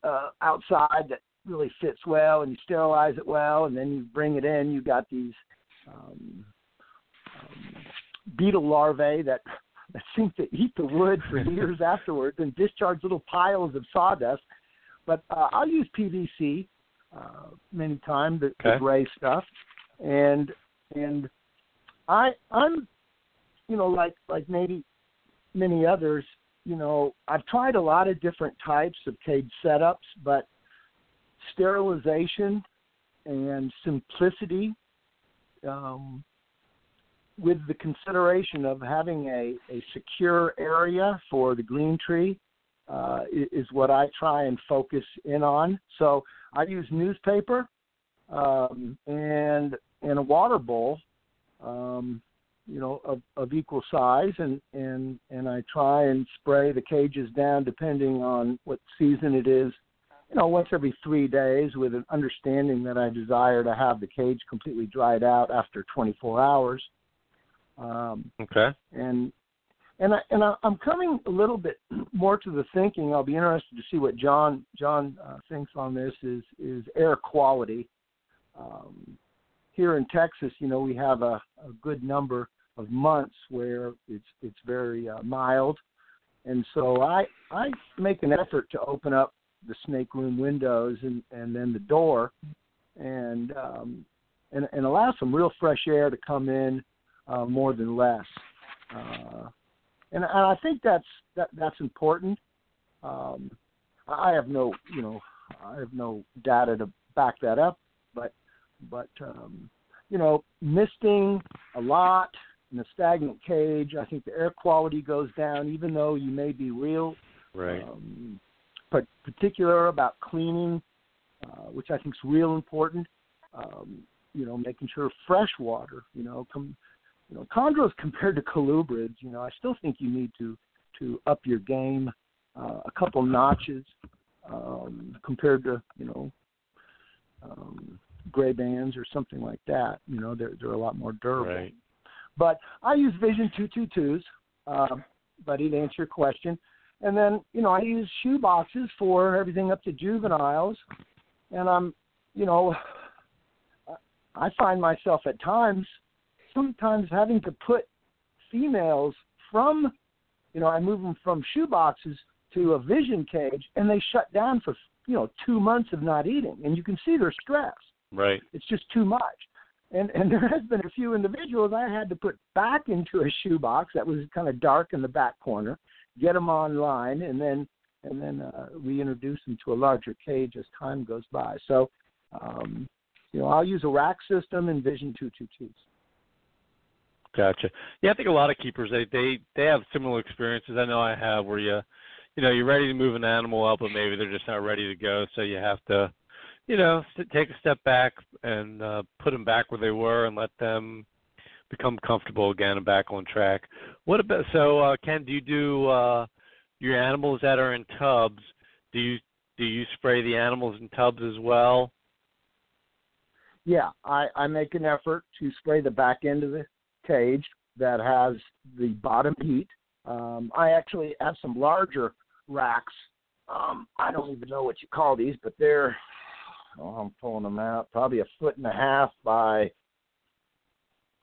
uh, outside that really fits well and you sterilize it well, and then you bring it in, you got these um, um, beetle larvae that that seem to eat the wood for years afterwards and discharge little piles of sawdust. But uh, I'll use PVC uh, many times, the, okay. the gray stuff, and and I I'm you know like like maybe many others you know I've tried a lot of different types of cage setups, but sterilization and simplicity um, with the consideration of having a, a secure area for the green tree uh, is what I try and focus in on. So I use newspaper um, and and a water bowl, um, you know, of, of equal size, and and and I try and spray the cages down depending on what season it is. You know, once every three days, with an understanding that I desire to have the cage completely dried out after 24 hours. Um, okay. And and I, and I, I'm coming a little bit more to the thinking. I'll be interested to see what John John uh, thinks on this. Is is air quality? Um, here in Texas, you know, we have a, a good number of months where it's it's very uh, mild, and so I I make an effort to open up the snake room windows and and then the door, and um, and and allow some real fresh air to come in uh, more than less. Uh, and, and I think that's that that's important. Um, I have no, you know, I have no data to back that up, but but um, you know, misting a lot in a stagnant cage, I think the air quality goes down, even though you may be real, right, um, but particular about cleaning, uh, which I think is real important. Um, you know, making sure fresh water, you know, come you know, chondros compared to colubrids, you know, I still think you need to to up your game uh, a couple notches um, compared to you know um, gray bands or something like that. You know, they're they're a lot more durable. Right. But I use Vision two two twos, uh, buddy, to answer your question. And then you know I use shoe boxes for everything up to juveniles, and I'm you know I find myself at times sometimes having to put females from, you know, I move them from shoe boxes to a vision cage, and they shut down for you know two months of not eating, and you can see their stress. Right. It's just too much. and and there has been a few individuals I had to put back into a shoebox that was kind of dark in the back corner, get them online, and then and then uh, reintroduce them to a larger cage as time goes by. So, um, you know, I'll use a rack system and Vision 222s. Gotcha. Yeah, I think a lot of keepers they they they have similar experiences. I know I have where you, you know, you're ready to move an animal up, but maybe they're just not ready to go, so you have to you know, take a step back and uh, put them back where they were and let them become comfortable again and back on track. What about so uh, Ken? Do you do uh, your animals that are in tubs? Do you do you spray the animals in tubs as well? Yeah, I, I make an effort to spray the back end of the cage that has the bottom heat. Um, I actually have some larger racks. Um, I don't even know what you call these, but they're oh, I'm pulling them out, probably a foot and a half by,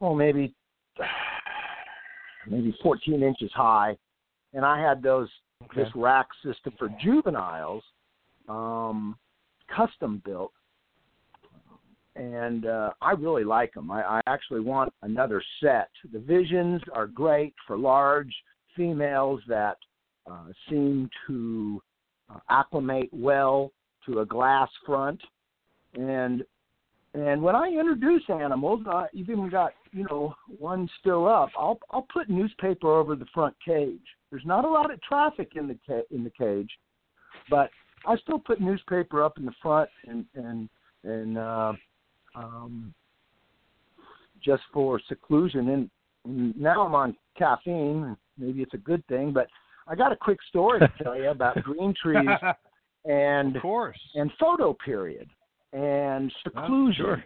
oh, maybe, maybe 14 inches high. And I had those, okay. this rack system for juveniles, um, custom built. And uh, I really like them. I, I actually want another set. The visions are great for large females that uh, seem to uh, acclimate well to a glass front and and when I introduce animals, I even got you know one still up. I'll I'll put newspaper over the front cage. There's not a lot of traffic in the ca- in the cage, but I still put newspaper up in the front and and and uh, um, just for seclusion. And, and now I'm on caffeine. Maybe it's a good thing, but I got a quick story to tell you about green trees and of course and photo period and seclusion. Oh, sure.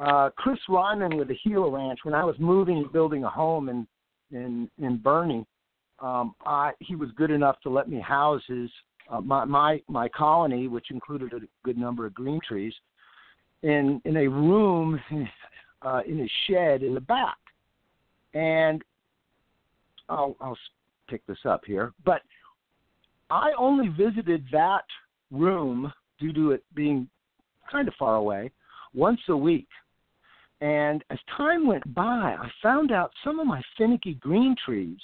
Uh, Chris Ryman with the Gila Ranch, when I was moving, and building a home in in in Boerne, um, I, he was good enough to let me house his uh, my my my colony, which included a good number of green trees, in in a room uh, in his shed in the back, and I'll I'll pick this up here, but I only visited that room due to it being kind of far away, once a week. And as time went by, I found out some of my finicky green trees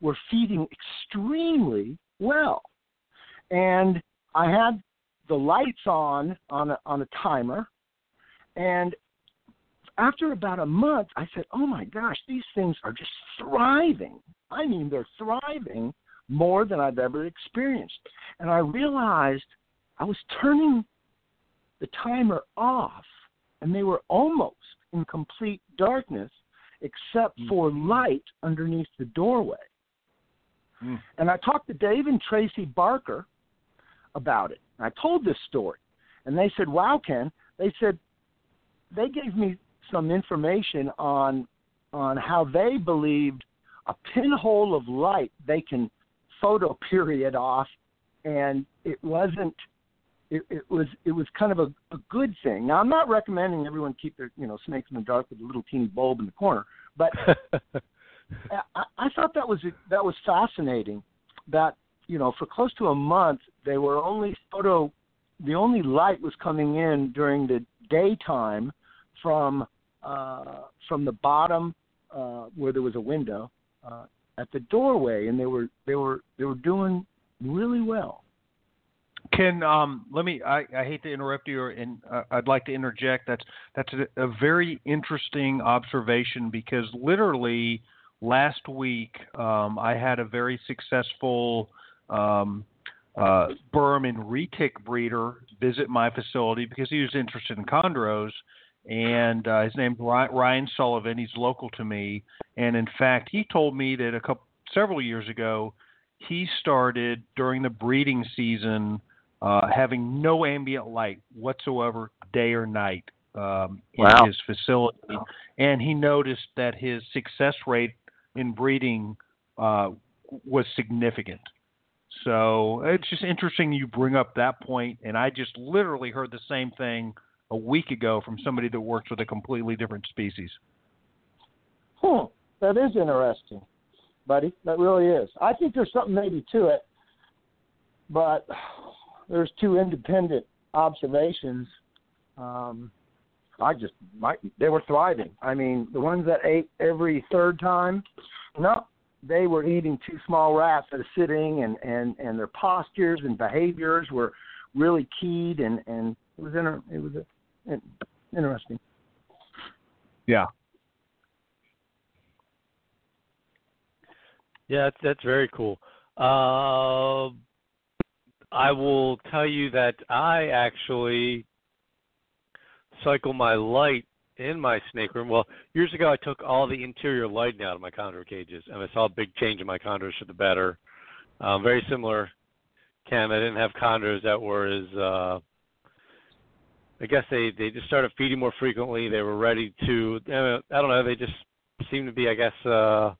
were feeding extremely well. And I had the lights on on a, on a timer. And after about a month, I said, "Oh my gosh, these things are just thriving. I mean, they're thriving more than I've ever experienced." And I realized I was turning the timer off, and they were almost in complete darkness except mm. for light underneath the doorway. Mm. And I talked to Dave and Tracy Barker about it. I told this story, and they said, "Wow, Ken," they said they gave me some information on on how they believed a pinhole of light they can photo period off, and it wasn't it, it was it was kind of a, a good thing. Now I'm not recommending everyone keep their you know snakes in the dark with a little teeny bulb in the corner, but I, I thought that was that was fascinating. That you know for close to a month they were only photo the only light was coming in during the daytime from uh, from the bottom uh, where there was a window uh, at the doorway, and they were they were they were doing really well. Ken, um, let me. I, I, hate to interrupt you, and uh, I'd like to interject. That's that's a, a, very interesting observation because literally last week um, I had a very successful um, uh, and retic breeder visit my facility because he was interested in chondros, and uh, his name's Ryan Sullivan. He's local to me, and in fact, he told me that a couple several years ago he started during the breeding season uh, having no ambient light whatsoever, day or night, um, in wow. his facility, and he noticed that his success rate in breeding uh, was significant. So it's just interesting you bring up that point, and I just literally heard the same thing a week ago from somebody that works with a completely different species. Hmm, that is interesting, buddy. That really is. I think there's something maybe to it, but there's two independent observations. Um, I just my they were thriving. I mean, the ones that ate every third time, no, they were eating two small rats that are sitting, and and and their postures and behaviors were really keyed, and and it was inter- it was a, interesting. Yeah. Yeah, that's, that's very cool. Uh, I will tell you that I actually cycle my light in my snake room. Well, years ago I took all the interior lighting out of my chondro cages, and I saw a big change in my chondros for the better. Um, very similar, Ken. I didn't have chondros that were as uh, I guess they they just started feeding more frequently. They were ready to. I don't know. They just seemed to be, I guess, uh,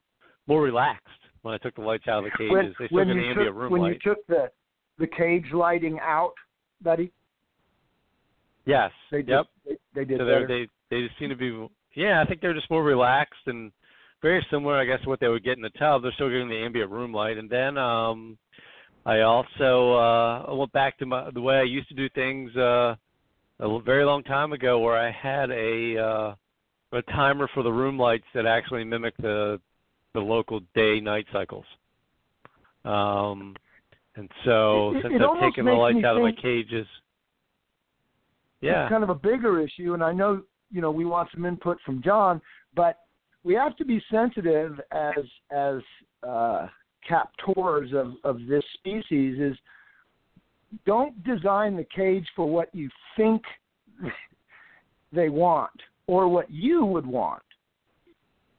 more relaxed when I took the lights out of the cages. When, they still when you the ambient took, room when light. you took the the cage lighting out, buddy, yes. they did. yep. They, they did so they they just seem to be yeah i think they're just more relaxed and very similar i guess to what they would get in the tub they're still getting the ambient room light and then um i also uh I went back to my the way i used to do things uh a very long time ago where i had a uh a timer for the room lights that actually mimicked the the local day night cycles um and so It- it- since it i've taken the lights out of my cages yeah it's kind of a bigger issue, and I know you know we want some input from John, but we have to be sensitive as as uh, captors of of this species. Is don't design the cage for what you think they want or what you would want.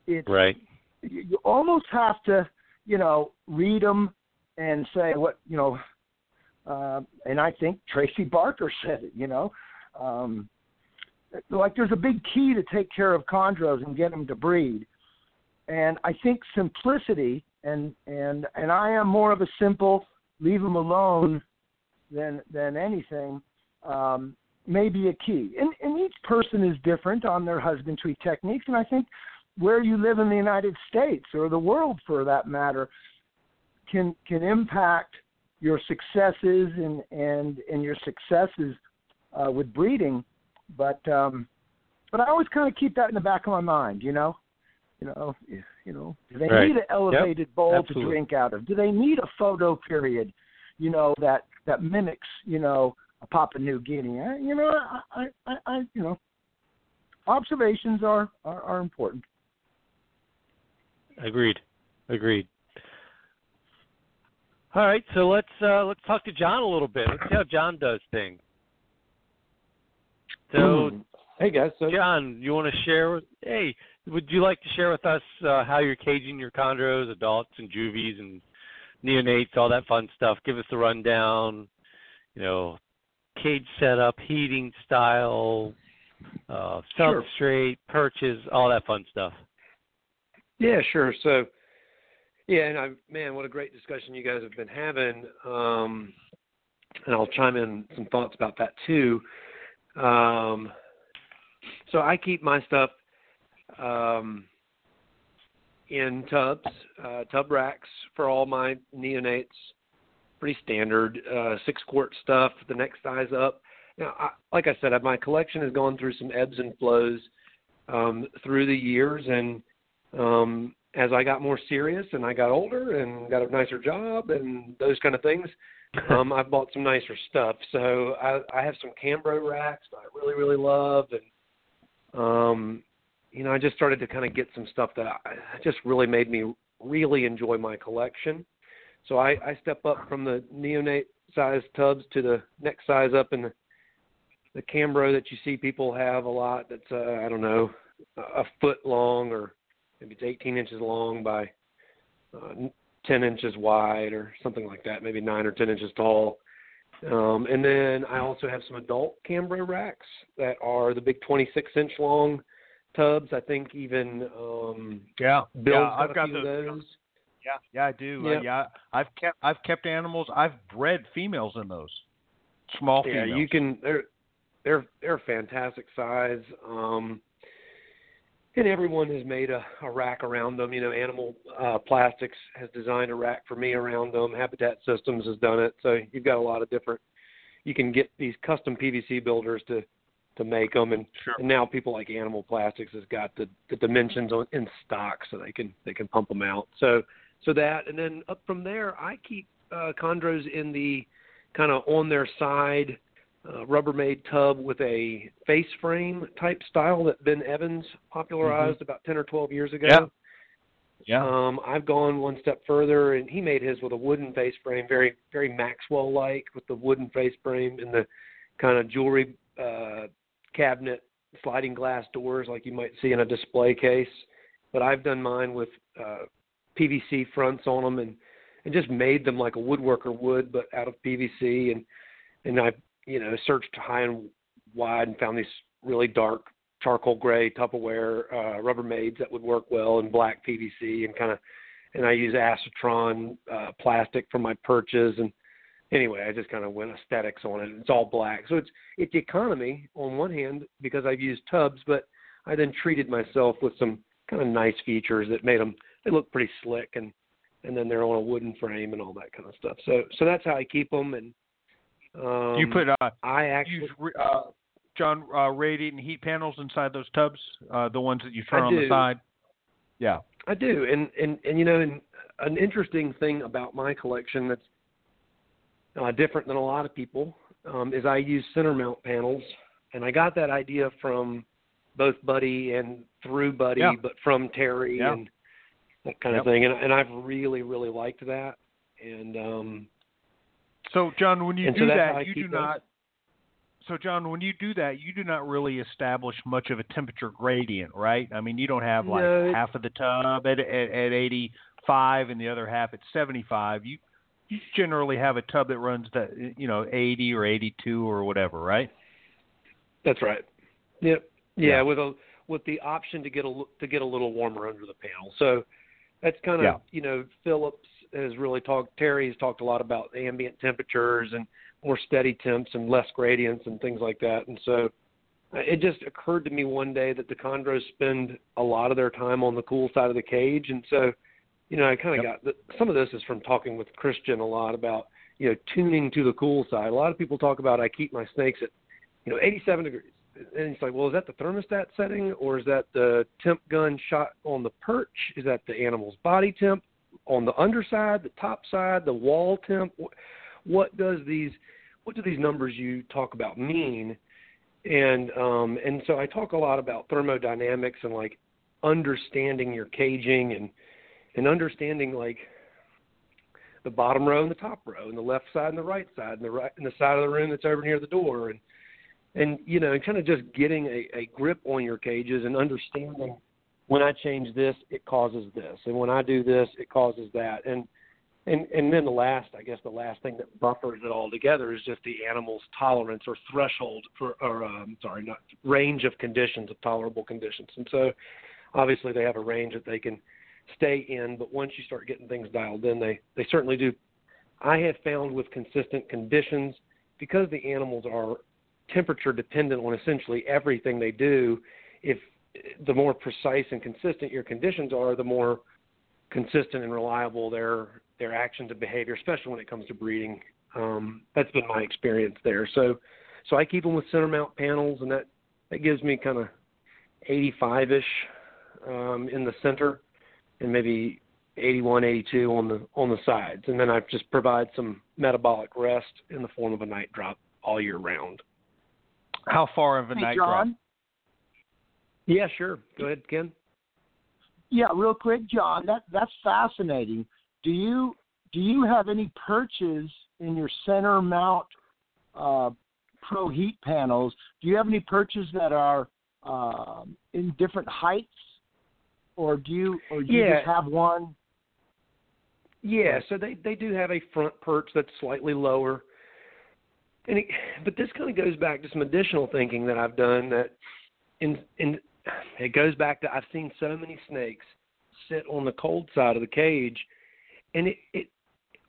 It's right you almost have to, you know, read them and say what, you know, uh, and I think Tracy Barker said it, you know, um, like there's a big key to take care of chondros and get them to breed. And I think simplicity and and and I am more of a simple leave them alone than than anything um, may be a key. And, and each person is different on their husbandry techniques, and I think where you live in the United States or the world for that matter can can impact your successes and and and your successes uh, with breeding. But um, but I always kind of keep that in the back of my mind, you know. You know, you know, do they Right. need an elevated bowl Absolutely. to drink out of? Do they need a photo period, you know, that that mimics, you know, a Papua New Guinea? I, you know, I, I, I, I, you know, observations are, are are important. Agreed. Agreed. All right, so let's uh, let's talk to John a little bit. Let's see how John does things. So, hey guys, so John, you want to share? With, hey, would you like to share with us uh, how you're caging your chondros, adults, and juvies, and neonates, all that fun stuff? Give us the rundown. You know, cage setup, heating style, uh, Sure. substrate, perches, all that fun stuff. Yeah, sure. So, yeah, and I, man, what a great discussion you guys have been having. Um, and I'll chime in some thoughts about that too. Um, so I keep my stuff um, in tubs, uh, tub racks for all my neonates. Pretty standard, uh, six quart stuff. The next size up. Now, I, like I said, my collection has gone through some ebbs and flows um, through the years, and um, as I got more serious and I got older and got a nicer job and those kind of things, um, I've bought some nicer stuff. So I, I have some Cambro racks that I really, really love, and um, you know, I just started to kind of get some stuff that I, just really made me really enjoy my collection. So I, I step up from the neonate size tubs to the next size up in the the Cambro that you see people have a lot. That's uh, I don't know a foot long or maybe it's 18 inches long by uh, 10 inches wide or something like that, maybe 9 or 10 inches tall. Um, and then I also have some adult Cambro racks that are the big 26 inch long tubs. I think even um, Yeah, Bill's yeah, I've a got few those. those. Yeah, yeah, I do. Yeah. Uh, yeah, I've kept I've kept animals. I've bred females in those small yeah, females. you can. They're they're they're fantastic size. Um, and everyone has made a, a rack around them. You know, Animal uh, Plastics has designed a rack for me around them. Habitat Systems has done it. So you've got a lot of different. You can get these custom PVC builders to to make them, and, Sure. and now people like Animal Plastics has got the, the dimensions on, in stock, so they can they can pump them out. So so that, and then up from there, I keep uh, chondros in the kind of on their side uh, Rubbermaid tub with a face frame type style that Ben Evans popularized about ten or twelve years ago. Yeah. Yeah. Um, I've gone one step further, and he made his with a wooden face frame, very very Maxwell like, with the wooden face frame and the kind of jewelry uh, cabinet sliding glass doors like you might see in a display case. But I've done mine with uh, PVC fronts on them, and and just made them like a woodworker would, but out of PVC. And and I you know searched high and wide and found these really dark charcoal gray Tupperware uh, Rubbermaids that would work well in black PVC and kind of, and I use acetron uh, plastic for my perches and anyway, I just kind of went aesthetics on it. It's all black, so it's it's economy on one hand because I've used tubs, but I then treated myself with some kind of nice features that made them they look pretty slick and and then they're on a wooden frame and all that kind of stuff. So so that's how I keep them and. Um, you put uh, I actually use uh, John uh, radiating heat panels inside those tubs, uh, the ones that you turn on the side. Yeah. I do, and and and you know, and an interesting thing about my collection that's uh, different than a lot of people um, is I use center mount panels, and I got that idea from both Buddy and through Buddy, Yeah. but from Terry Yeah. and that kind of Yep. thing, and and I've really really liked that, and um, So, John, when you so do I that, you do not. So, John, when you do that, you do not really establish much of a temperature gradient, right? I mean, you don't have like No, half of the tub at, at at 85 and the other half at 75. You you generally have a tub that runs that you know 80 or 82 or whatever, right? That's right. Yep. Yeah, Yeah. with a with the option to get a l- to get a little warmer under the panel. So that's kind of Yeah. you know Phillips has really talked. Terry has talked a lot about ambient temperatures and more steady temps and less gradients and things like that. And so uh, it just occurred to me one day that the chondros spend a lot of their time on the cool side of the cage, and so you know I kind of got the, some of this is from talking with Christian a lot about you know tuning to the cool side. A lot of people talk about I keep my snakes at you know 87 degrees and it's like, well, is that the thermostat setting or is that the temp gun shot on the perch? Is that the animal's body temp on the underside, the top side, the wall temp? Wh- What does these what do these numbers you talk about mean? And um and so I talk a lot about thermodynamics and like understanding your caging and and understanding like the bottom row and the top row and the left side and the right side and the right and the side of the room that's over near the door and and you know, and kind of just getting a, a grip on your cages and understanding when I change this, it causes this, and when I do this, it causes that, and and and then the last, I guess, the last thing that buffers it all together is just the animal's tolerance or threshold for, or um, sorry, not range of conditions of tolerable conditions, and so obviously they have a range that they can stay in, but once you start getting things dialed in, they they certainly do. I have found with consistent conditions because the animals are temperature dependent on essentially everything they do. If the more precise and consistent your conditions are, the more consistent and reliable their their actions and behavior, especially when it comes to breeding. Um, that's been my experience there. So, so I keep them with center mount panels, and that that gives me kind of 85 ish um, in the center, and maybe 81, 82 on the on the sides, and then I just provide some metabolic rest in the form of a night drop all year round. How far of a Hey, night John. drop? Yeah, sure. Go ahead, Ken. Yeah, real quick, John. That that's fascinating. Do you do you have any perches in your center mount uh, pro heat panels? Do you have any perches that are um, in different heights, or do you or do you Yeah. just have one? Yeah, so they they do have a front perch that's slightly lower, and it, but this kind of goes back to some additional thinking that I've done that in in it goes back to I've seen so many snakes sit on the cold side of the cage, and it it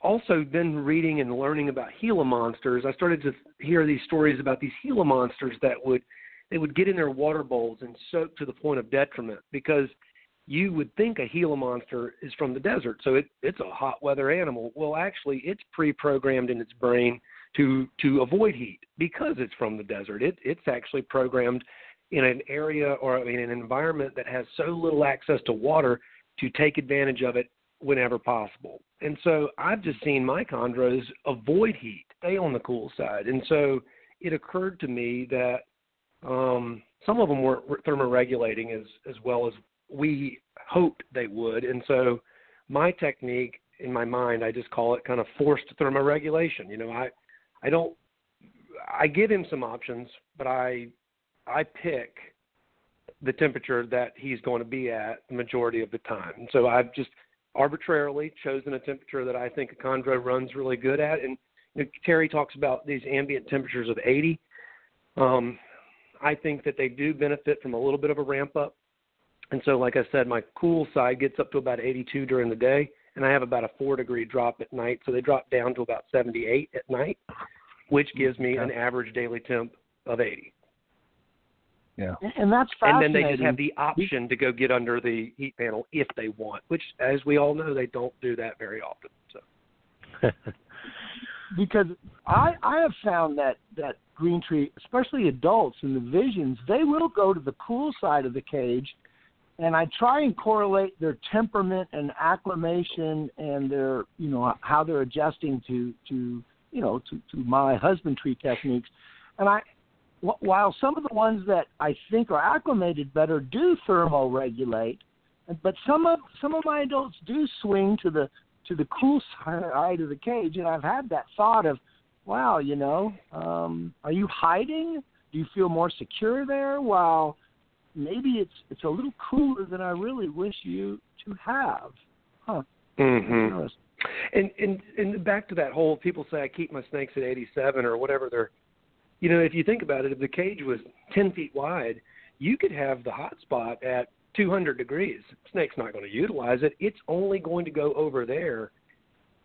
also been reading and learning about Gila monsters. I started to hear these stories about these Gila monsters that would they would get in their water bowls and soak to the point of detriment because you would think a Gila monster is from the desert, so it, it's a hot weather animal. Well, actually, it's pre-programmed in its brain to to avoid heat because it's from the desert. It it's actually programmed in an area or in an environment that has so little access to water to take advantage of it whenever possible. And so I've just seen my chondros avoid heat, stay on the cool side. And so it occurred to me that um, some of them weren't thermoregulating as as well as we hoped they would. And so my technique in my mind, I just call it kind of forced thermoregulation. You know, I I don't I give him some options, but I I pick the temperature that he's going to be at the majority of the time. And so I've just arbitrarily chosen a temperature that I think a chondro runs really good at. And you know, Terry talks about these ambient temperatures of 80. Um, I think that they do benefit from a little bit of a ramp up. And so, like I said, my cool side gets up to about 82 during the day, and I have about a four degree drop at night. So they drop down to about 78 at night, which gives me an average daily temp of 80. Yeah. And that's fine. And then they just have the option to go get under the heat panel if they want, which, as we all know, they don't do that very often. So. because I I have found that that green tree, especially adults in the visions, they will go to the cool side of the cage, and I try and correlate their temperament and acclimation and their you know how they're adjusting to to you know to to my husbandry techniques, and I while some of the ones that I think are acclimated better do thermoregulate, but some of some of my adults do swing to the to the cool side of the cage, and I've had that thought of, wow, you know, um, are you hiding? Do you feel more secure there? While maybe it's it's a little cooler than I really wish you to have. Huh. Mm-hmm. And and and back to that whole people say I keep my snakes at 87 or whatever they're, you know, if you think about it, if the cage was 10 feet wide, you could have the hot spot at 200 degrees. Snake's not going to utilize it. It's only going to go over there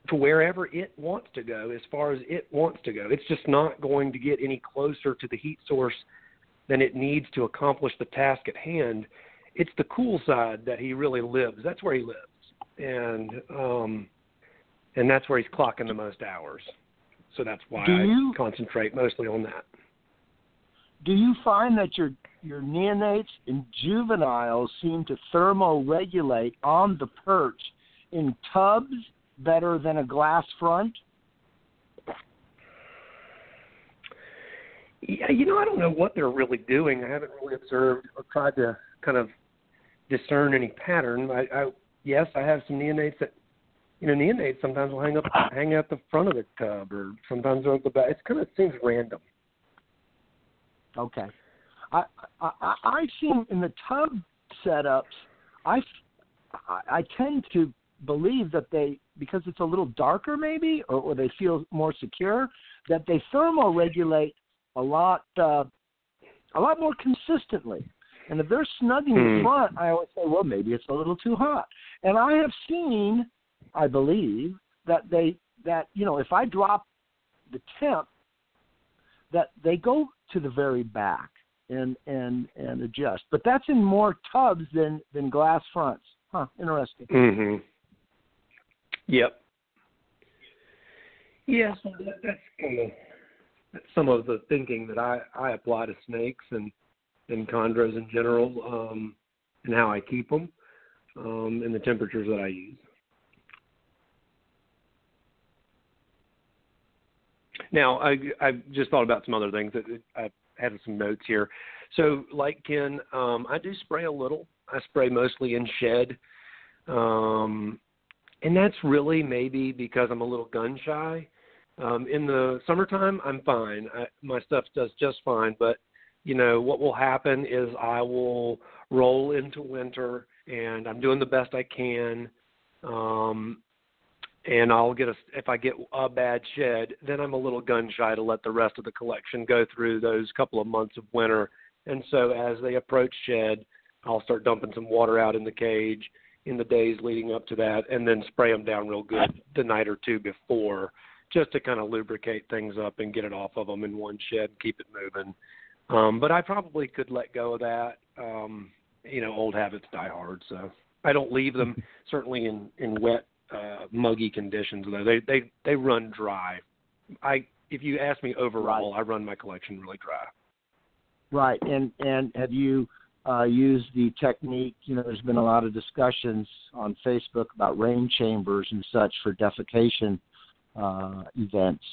to wherever it wants to go as far as it wants to go. It's just not going to get any closer to the heat source than it needs to accomplish the task at hand. It's the cool side that he really lives. That's where he lives. And um and that's where he's clocking the most hours. So that's why Do I you- concentrate mostly on that. Do you find that your your neonates and juveniles seem to thermoregulate on the perch in tubs better than a glass front? Yeah, you know, I don't know what they're really doing. I haven't really observed or tried to kind of discern any pattern. I, I yes, I have some neonates that, you know, neonates sometimes will hang up, hang out the front of the tub, or sometimes they're at the back. It kind of seems random. Okay. I, I I- I've seen in the tub setups. I I I tend to believe that they because it's a little darker maybe or, or they feel more secure that they thermoregulate a lot uh, a lot more consistently. And if they're snugging Hmm. the front, I always say, well, maybe it's a little too hot. And I have seen, I believe, that they that you know if I drop the temp, that they go to the very back and and and adjust. But that's in more tubs than than glass fronts. Huh? Interesting. Mm-hmm. Yep. Yeah, so that, that's kind of that's some of the thinking that I I apply to snakes and and chondros in general, um, and how I keep them, um, and the temperatures that I use. Now, I I just thought about some other things that I have some notes here. So, like Ken, um, I do spray a little. I spray mostly in shed, um, and that's really maybe because I'm a little gun shy. Um, in the summertime, I'm fine. I, my stuff does just fine. But you know what will happen is I will roll into winter, and I'm doing the best I can. Um, and I'll get a if I get a bad shed, then I'm a little gun shy to let the rest of the collection go through those couple of months of winter. And so as they approach shed, I'll start dumping some water out in the cage in the days leading up to that, and then spray them down real good the night or two before, just to kind of lubricate things up and get it off of them in one shed, keep it moving. Um, but I probably could let go of that. Um, you know, old habits die hard, so I don't leave them certainly in in wet, uh, muggy conditions. Though they they they run dry. I if you ask me overall, I run my collection really dry. Right, and and have you uh, used the technique? You know, there's been a lot of discussions on Facebook about rain chambers and such for defecation uh, events,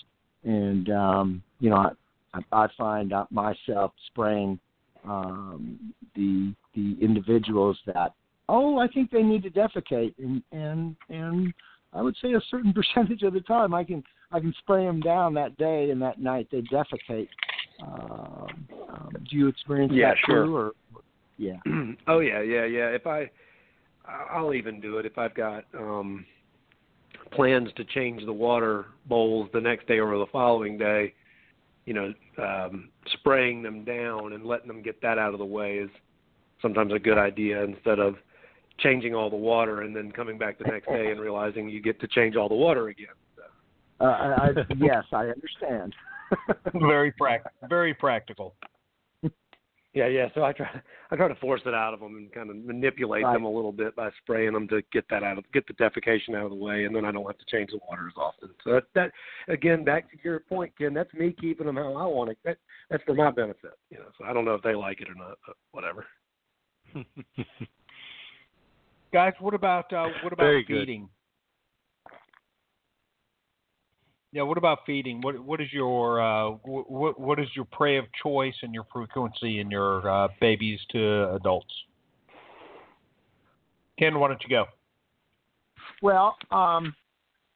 and um, you know, I, I find myself spraying um, the the individuals that oh, I think they need to defecate, and and and I would say a certain percentage of the time I can I can spray them down that day and that night they defecate. Um, um, do you experience yeah, that sure. too? Or yeah. oh yeah, yeah, yeah. If I, I'll even do it if I've got um plans to change the water bowls the next day or the following day. You know, um, spraying them down and letting them get that out of the way is sometimes a good idea instead of changing all the water and then coming back the next day and realizing you get to change all the water again. Uh, I, I, yes, I understand. very prac- very practical. Yeah, yeah. So I try, I try to force it out of them and kind of manipulate Right. them a little bit by spraying them to get that out of, get the defecation out of the way, and then I don't have to change the water as often. So that, that again, back to your point, Ken. That's me keeping them how I want it. That, that's for my benefit, you know. So I don't know if they like it or not, but whatever. Guys, what about uh, what about Very good. feeding? Yeah, what about feeding? What what is your uh, what what is your prey of choice and your frequency in your uh, babies to adults? Ken, why don't you go? Well, um,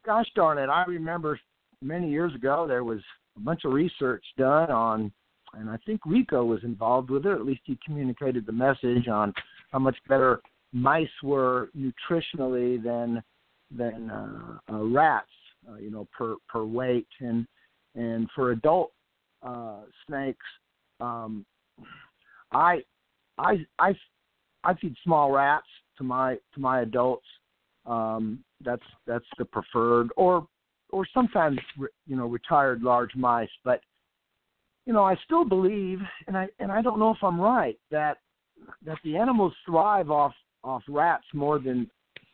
gosh darn it, I remember many years ago there was a bunch of research done on, and I think Rico was involved with it. At least he communicated the message on how much better mice were nutritionally than than uh, uh, rats, uh, you know, per per weight, and and for adult uh, snakes, um, I I I I feed small rats to my to my adults. Um, that's that's the preferred, or or sometimes you know retired large mice. But you know I still believe, and I and I don't know if I'm right that that the animals thrive off off rats more than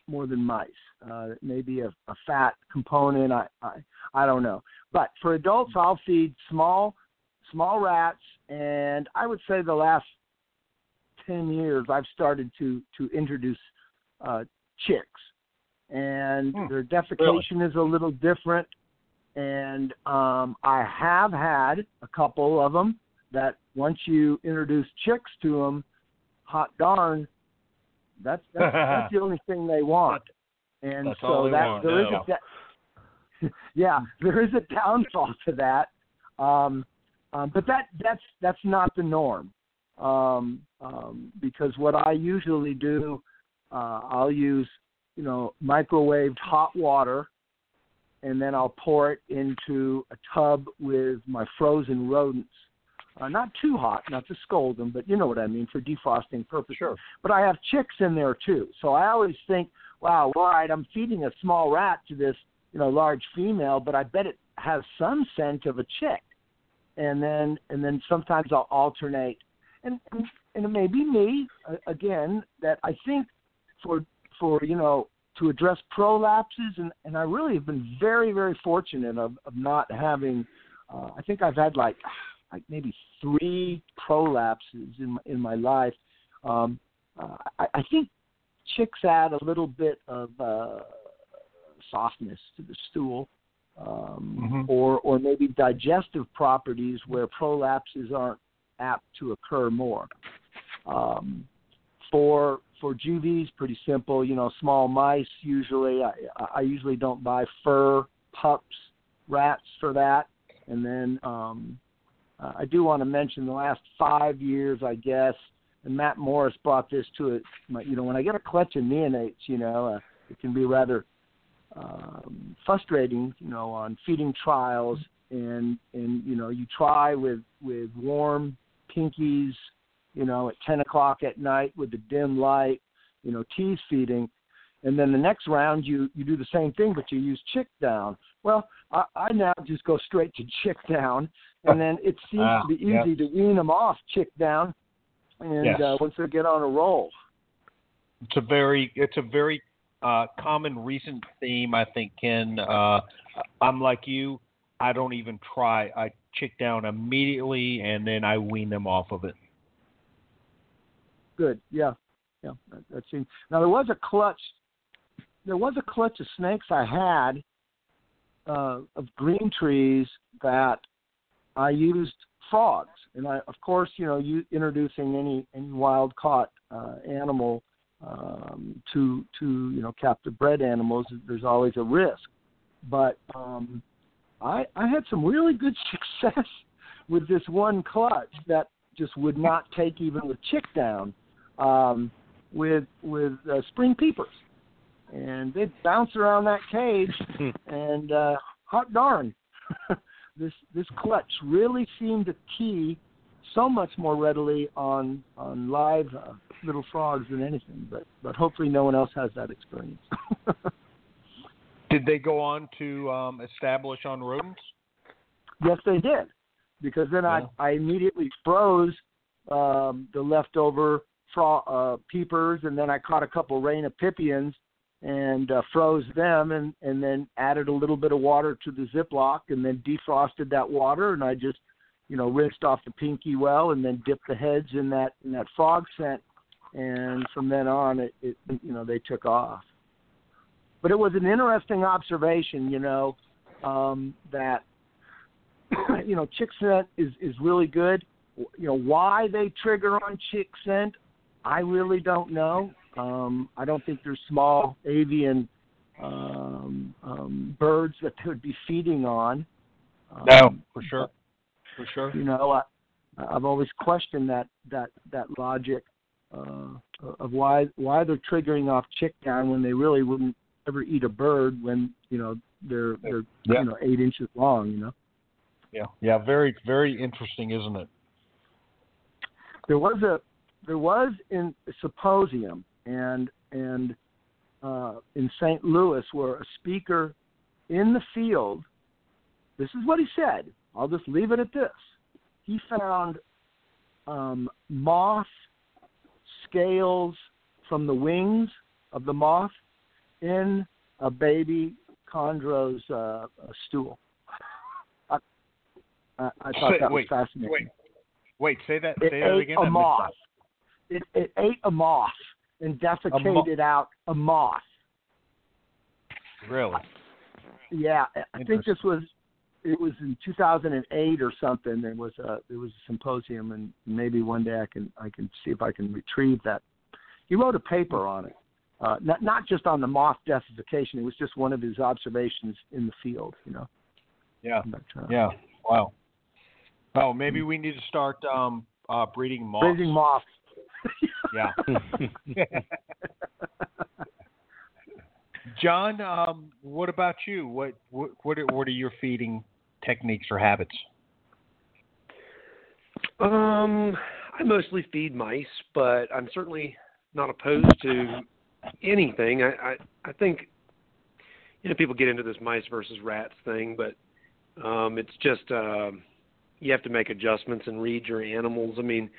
more than mice. Uh, maybe a, a fat component. I, I I don't know. But for adults, I'll feed small small rats, and I would say the last ten years I've started to to introduce uh, chicks, and Hmm, their defecation is a little different. And um, I have had a couple of them that once you introduce chicks to them, hot darn, that's that's, that's the only thing they want. And That's so that there is yeah. a yeah, there is a downfall to that. Um, um, but that that's that's not the norm. Um, um, because what I usually do, uh, I'll use you know microwaved hot water, and then I'll pour it into a tub with my frozen rodents. Uh, not too hot, not to scold them, but you know what I mean for defrosting purposes. Sure. But I have chicks in there too, so I always think, wow, all right, I'm feeding a small rat to this you know large female, but I bet it has some scent of a chick. And then and then sometimes I'll alternate, and and it may be me uh, again that I think for for you know to address prolapses and and I really have been very very fortunate of of not having. Uh, I think I've had like like maybe three prolapses in in my life. Um, uh, I, I think chicks add a little bit of uh, softness to the stool, um, Mhm. or or maybe digestive properties where prolapses aren't apt to occur more. Um, for for juvies, pretty simple. You know, small mice. Usually, I, I usually don't buy fur pups, rats for that. And then um, uh, I do want to mention the last five years, I guess. And Matt Morris brought this to it. You know, when I get a clutch of neonates, you know, uh, it can be rather um, frustrating. You know, on feeding trials, and and you know, you try with with warm pinkies, you know, at 10 o'clock at night with the dim light, you know, tease feeding. And then the next round, you, you do the same thing, but you use chick down. Well, I, I now just go straight to chick down, and then it seems Ah, to be yeah. easy to wean them off chick down, and Yes. uh, once they get on a roll. It's a very it's a very uh, common recent theme, I think, Ken. Uh, I'm like you. I don't even try. I chick down immediately, and then I wean them off of it. Good. Yeah. Yeah. That, that seems. Now there was a clutch. There was a clutch of snakes I had uh, of green trees that I used frogs, and I, of course, you know, you introducing any any wild caught uh, animal um, to to you know captive bred animals, there's always a risk. But um, I I had some really good success with this one clutch that just would not take even the chick down um, with with uh, spring peepers, and they'd bounce around that cage, and uh, hot darn, this this clutch really seemed to key so much more readily on on live uh, little frogs than anything. But but hopefully no one else has that experience. Did they go on to um, establish on rodents? Yes, they did, because then Yeah. I I immediately froze um, the leftover fro- uh, peepers, and then I caught a couple Rana pipiens and uh, froze them, and and then added a little bit of water to the Ziploc, and then defrosted that water, and I just you know rinsed off the pinky well, and then dipped the heads in that in that frog scent, and from then on it, it you know they took off. But it was an interesting observation, you know, um, that you know chick scent is is really good. You know why they trigger on chick scent, I really don't know. Um, I don't think there's small avian um, um, birds that they would be feeding on. Um, No, for sure, for sure. You know, I, I've always questioned that that that logic uh, of why why they're triggering off chick down when they really wouldn't ever eat a bird when you know they're they're Yeah. you know eight inches long. You know, Yeah, yeah. Very, very interesting, isn't it? there was a there was in a symposium and and uh, in St. Louis where a speaker in the field. This is what he said. I'll just leave it at this. He found um, moth scales from the wings of the moth in a baby chondro's uh, stool. I, I, I thought Say- that was wait, fascinating. Wait, wait. Say that. It say that ate again. a moth. It, it ate a moth and defecated out a moth. Really? Yeah, I think this was it was in 2008 or something. There was a there was a symposium, and maybe one day I can I can see if I can retrieve that. He wrote a paper on it, uh, not not just on the moth defecation. It was just one of his observations in the field. You know. Yeah. But, uh, Yeah. Wow. Oh, maybe we need to start um, uh, breeding moths. Raising moths. Yeah. John, um, what about you? What what what are, what are your feeding techniques or habits? Um, I mostly feed mice, but I'm certainly not opposed to anything. I, I I think you know people get into this mice versus rats thing, but um, it's just um, you have to make adjustments and read your animals. I mean,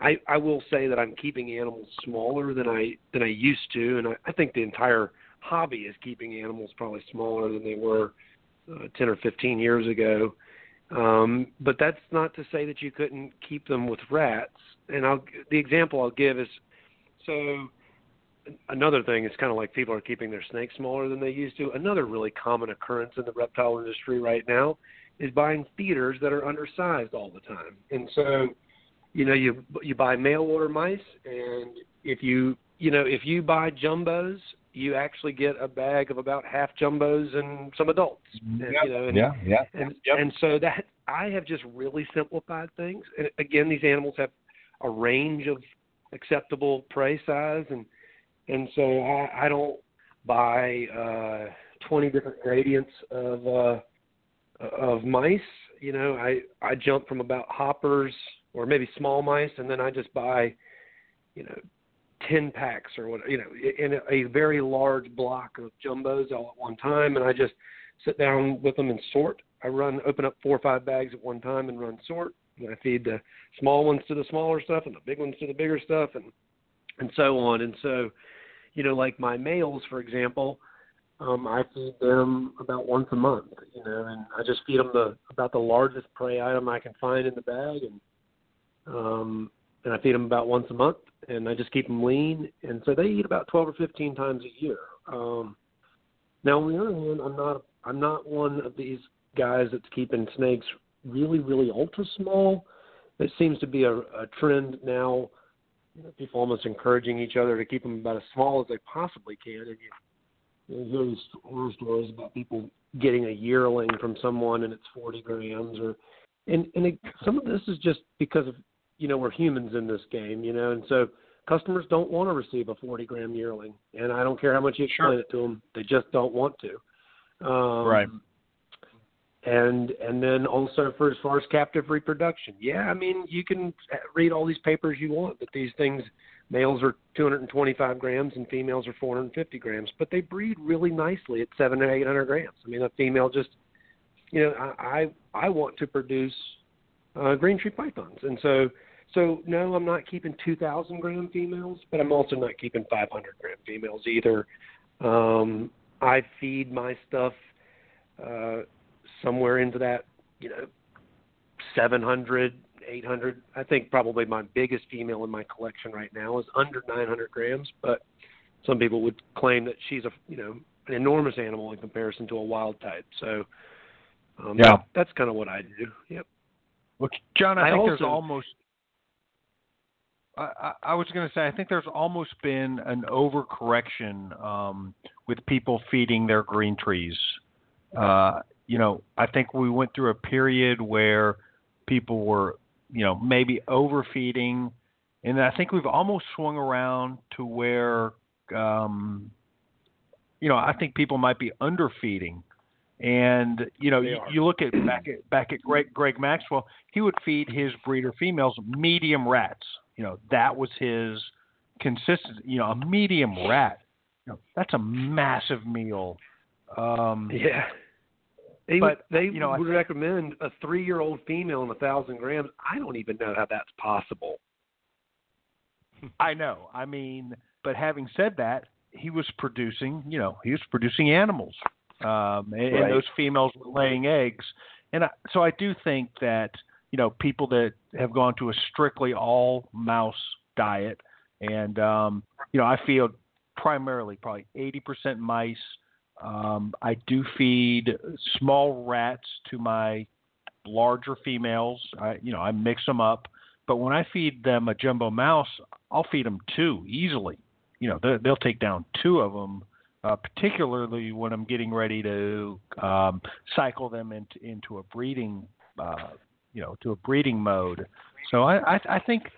I I will say that I'm keeping animals smaller than I than I used to, and I, I think the entire hobby is keeping animals probably smaller than they were uh, 10 or 15 years ago. Um, but that's not to say that you couldn't keep them with rats. And I'll the example I'll give is so another thing is kind of like people are keeping their snakes smaller than they used to. Another really common occurrence in the reptile industry right now is buying feeders that are undersized all the time. And so, you know, you you buy mail order mice, and if you you know if you buy jumbos, you actually get a bag of about half jumbos and some adults. And, you know, and, yeah, yeah. and and so that I have just really simplified things. And again, these animals have a range of acceptable prey size, and and so I, I don't buy uh, twenty different gradients of uh, of mice. You know, I I jump from about hoppers or maybe small mice, and then I just buy, you know, ten packs or what you know in a, very large block of jumbos all at one time, and I just sit down with them and sort. I run open up four or five bags at one time and run sort. And I feed the small ones to the smaller stuff and the big ones to the bigger stuff and and so on. And so, you know, like my males, for example, Um, I feed them about once a month, you know, and I just feed them the about the largest prey item I can find in the bag, and um, and I feed them about once a month, and I just keep them lean, and so they eat about twelve or fifteen times a year. Um, now, on the other hand, I'm not I'm not one of these guys that's keeping snakes really, really ultra small. It seems to be a, a trend now. People almost encouraging each other to keep them about as small as they possibly can, and you, you hear these horror stories about people getting a yearling from someone and it's 40 grams, or and and it, some of this is just because of you know we're humans in this game, you know, and so customers don't want to receive a 40 gram yearling, and I don't care how much you explain Sure. it to them, they just don't want to. Um, Right. And and then also for as far as captive reproduction, yeah, I mean you can read all these papers you want that these things males are 225 grams and females are 450 grams, but they breed really nicely at seven or 800 grams. I mean a female just, you know, I I, I want to produce uh, green tree pythons, and so so no, I'm not keeping 2,000 gram females, but I'm also not keeping 500 gram females either. Um, I feed my stuff uh, somewhere into that, you know, 700, 800. I think probably my biggest female in my collection right now is under 900 grams, but some people would claim that she's a, you know, an enormous animal in comparison to a wild type. So, um, Yeah. that, that's kind of what I do. Yep. Look, John, I, I think there's almost. I, I I was going to say, I think there's almost been an overcorrection um, with people feeding their green trees. Uh, you know, I think we went through a period where people were, you know, maybe overfeeding, and I think we've almost swung around to where, um, you know, I think people might be underfeeding. And you know, you, you look at back at back at Greg, Greg Maxwell, he would feed his breeder females medium rats. You know, that was his consistent. You know, a medium rat. You know, that's a massive meal. Um, Yeah. They But, they you know, would think- recommend a three year old female in a thousand grams. I don't even know how that's possible. I know. I mean, but having said that, he was producing. You know, he was producing animals, um, and, and those females were laying eggs. And I, so I do think that you know people that have gone to a strictly all mouse diet, and um, you know, I feel primarily probably 80% mice. Um, I do feed small rats to my larger females. I, you know, I mix them up. But when I feed them a jumbo mouse, I'll feed them two easily. You know, they- they'll take down two of them, uh, particularly when I'm getting ready to um, cycle them into into a breeding, uh, you know, to a breeding mode. So I I, I think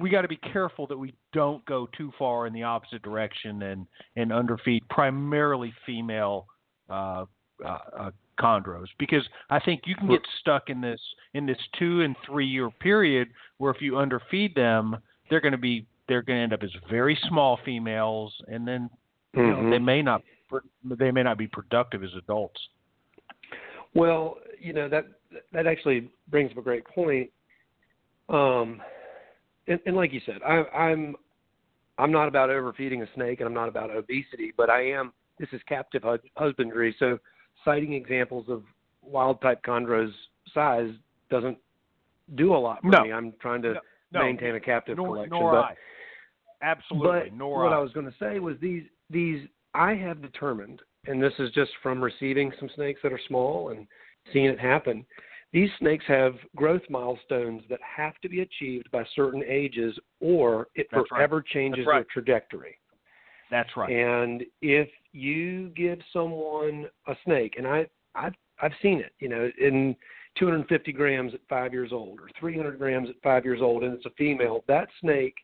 we got to be careful that we don't go too far in the opposite direction and and underfeed primarily female uh, uh, uh, chondros because I think you can get stuck in this in this two and three year period where if you underfeed them, they're going to be they're going to end up as very small females, and then you know, they may not they may not be productive as adults. Well, you know that that actually brings up a great point. Um, and, and like you said, I, I'm I'm not about overfeeding a snake, and I'm not about obesity, but I am. This is captive husbandry, so citing examples of wild type chondros size doesn't do a lot for No. me. I'm trying to No, no, maintain a captive nor, collection, nor but I. Absolutely, but nor what I. I was going to say was these these I have determined, and this is just from receiving some snakes that are small and seeing it happen. These snakes have growth milestones that have to be achieved by certain ages, or it That's right. forever changes right. their trajectory. That's right. And if you give someone a snake, and I I've I've seen it, you know, in 250 grams at five years old, or 300 grams at five years old, and it's a female, that snake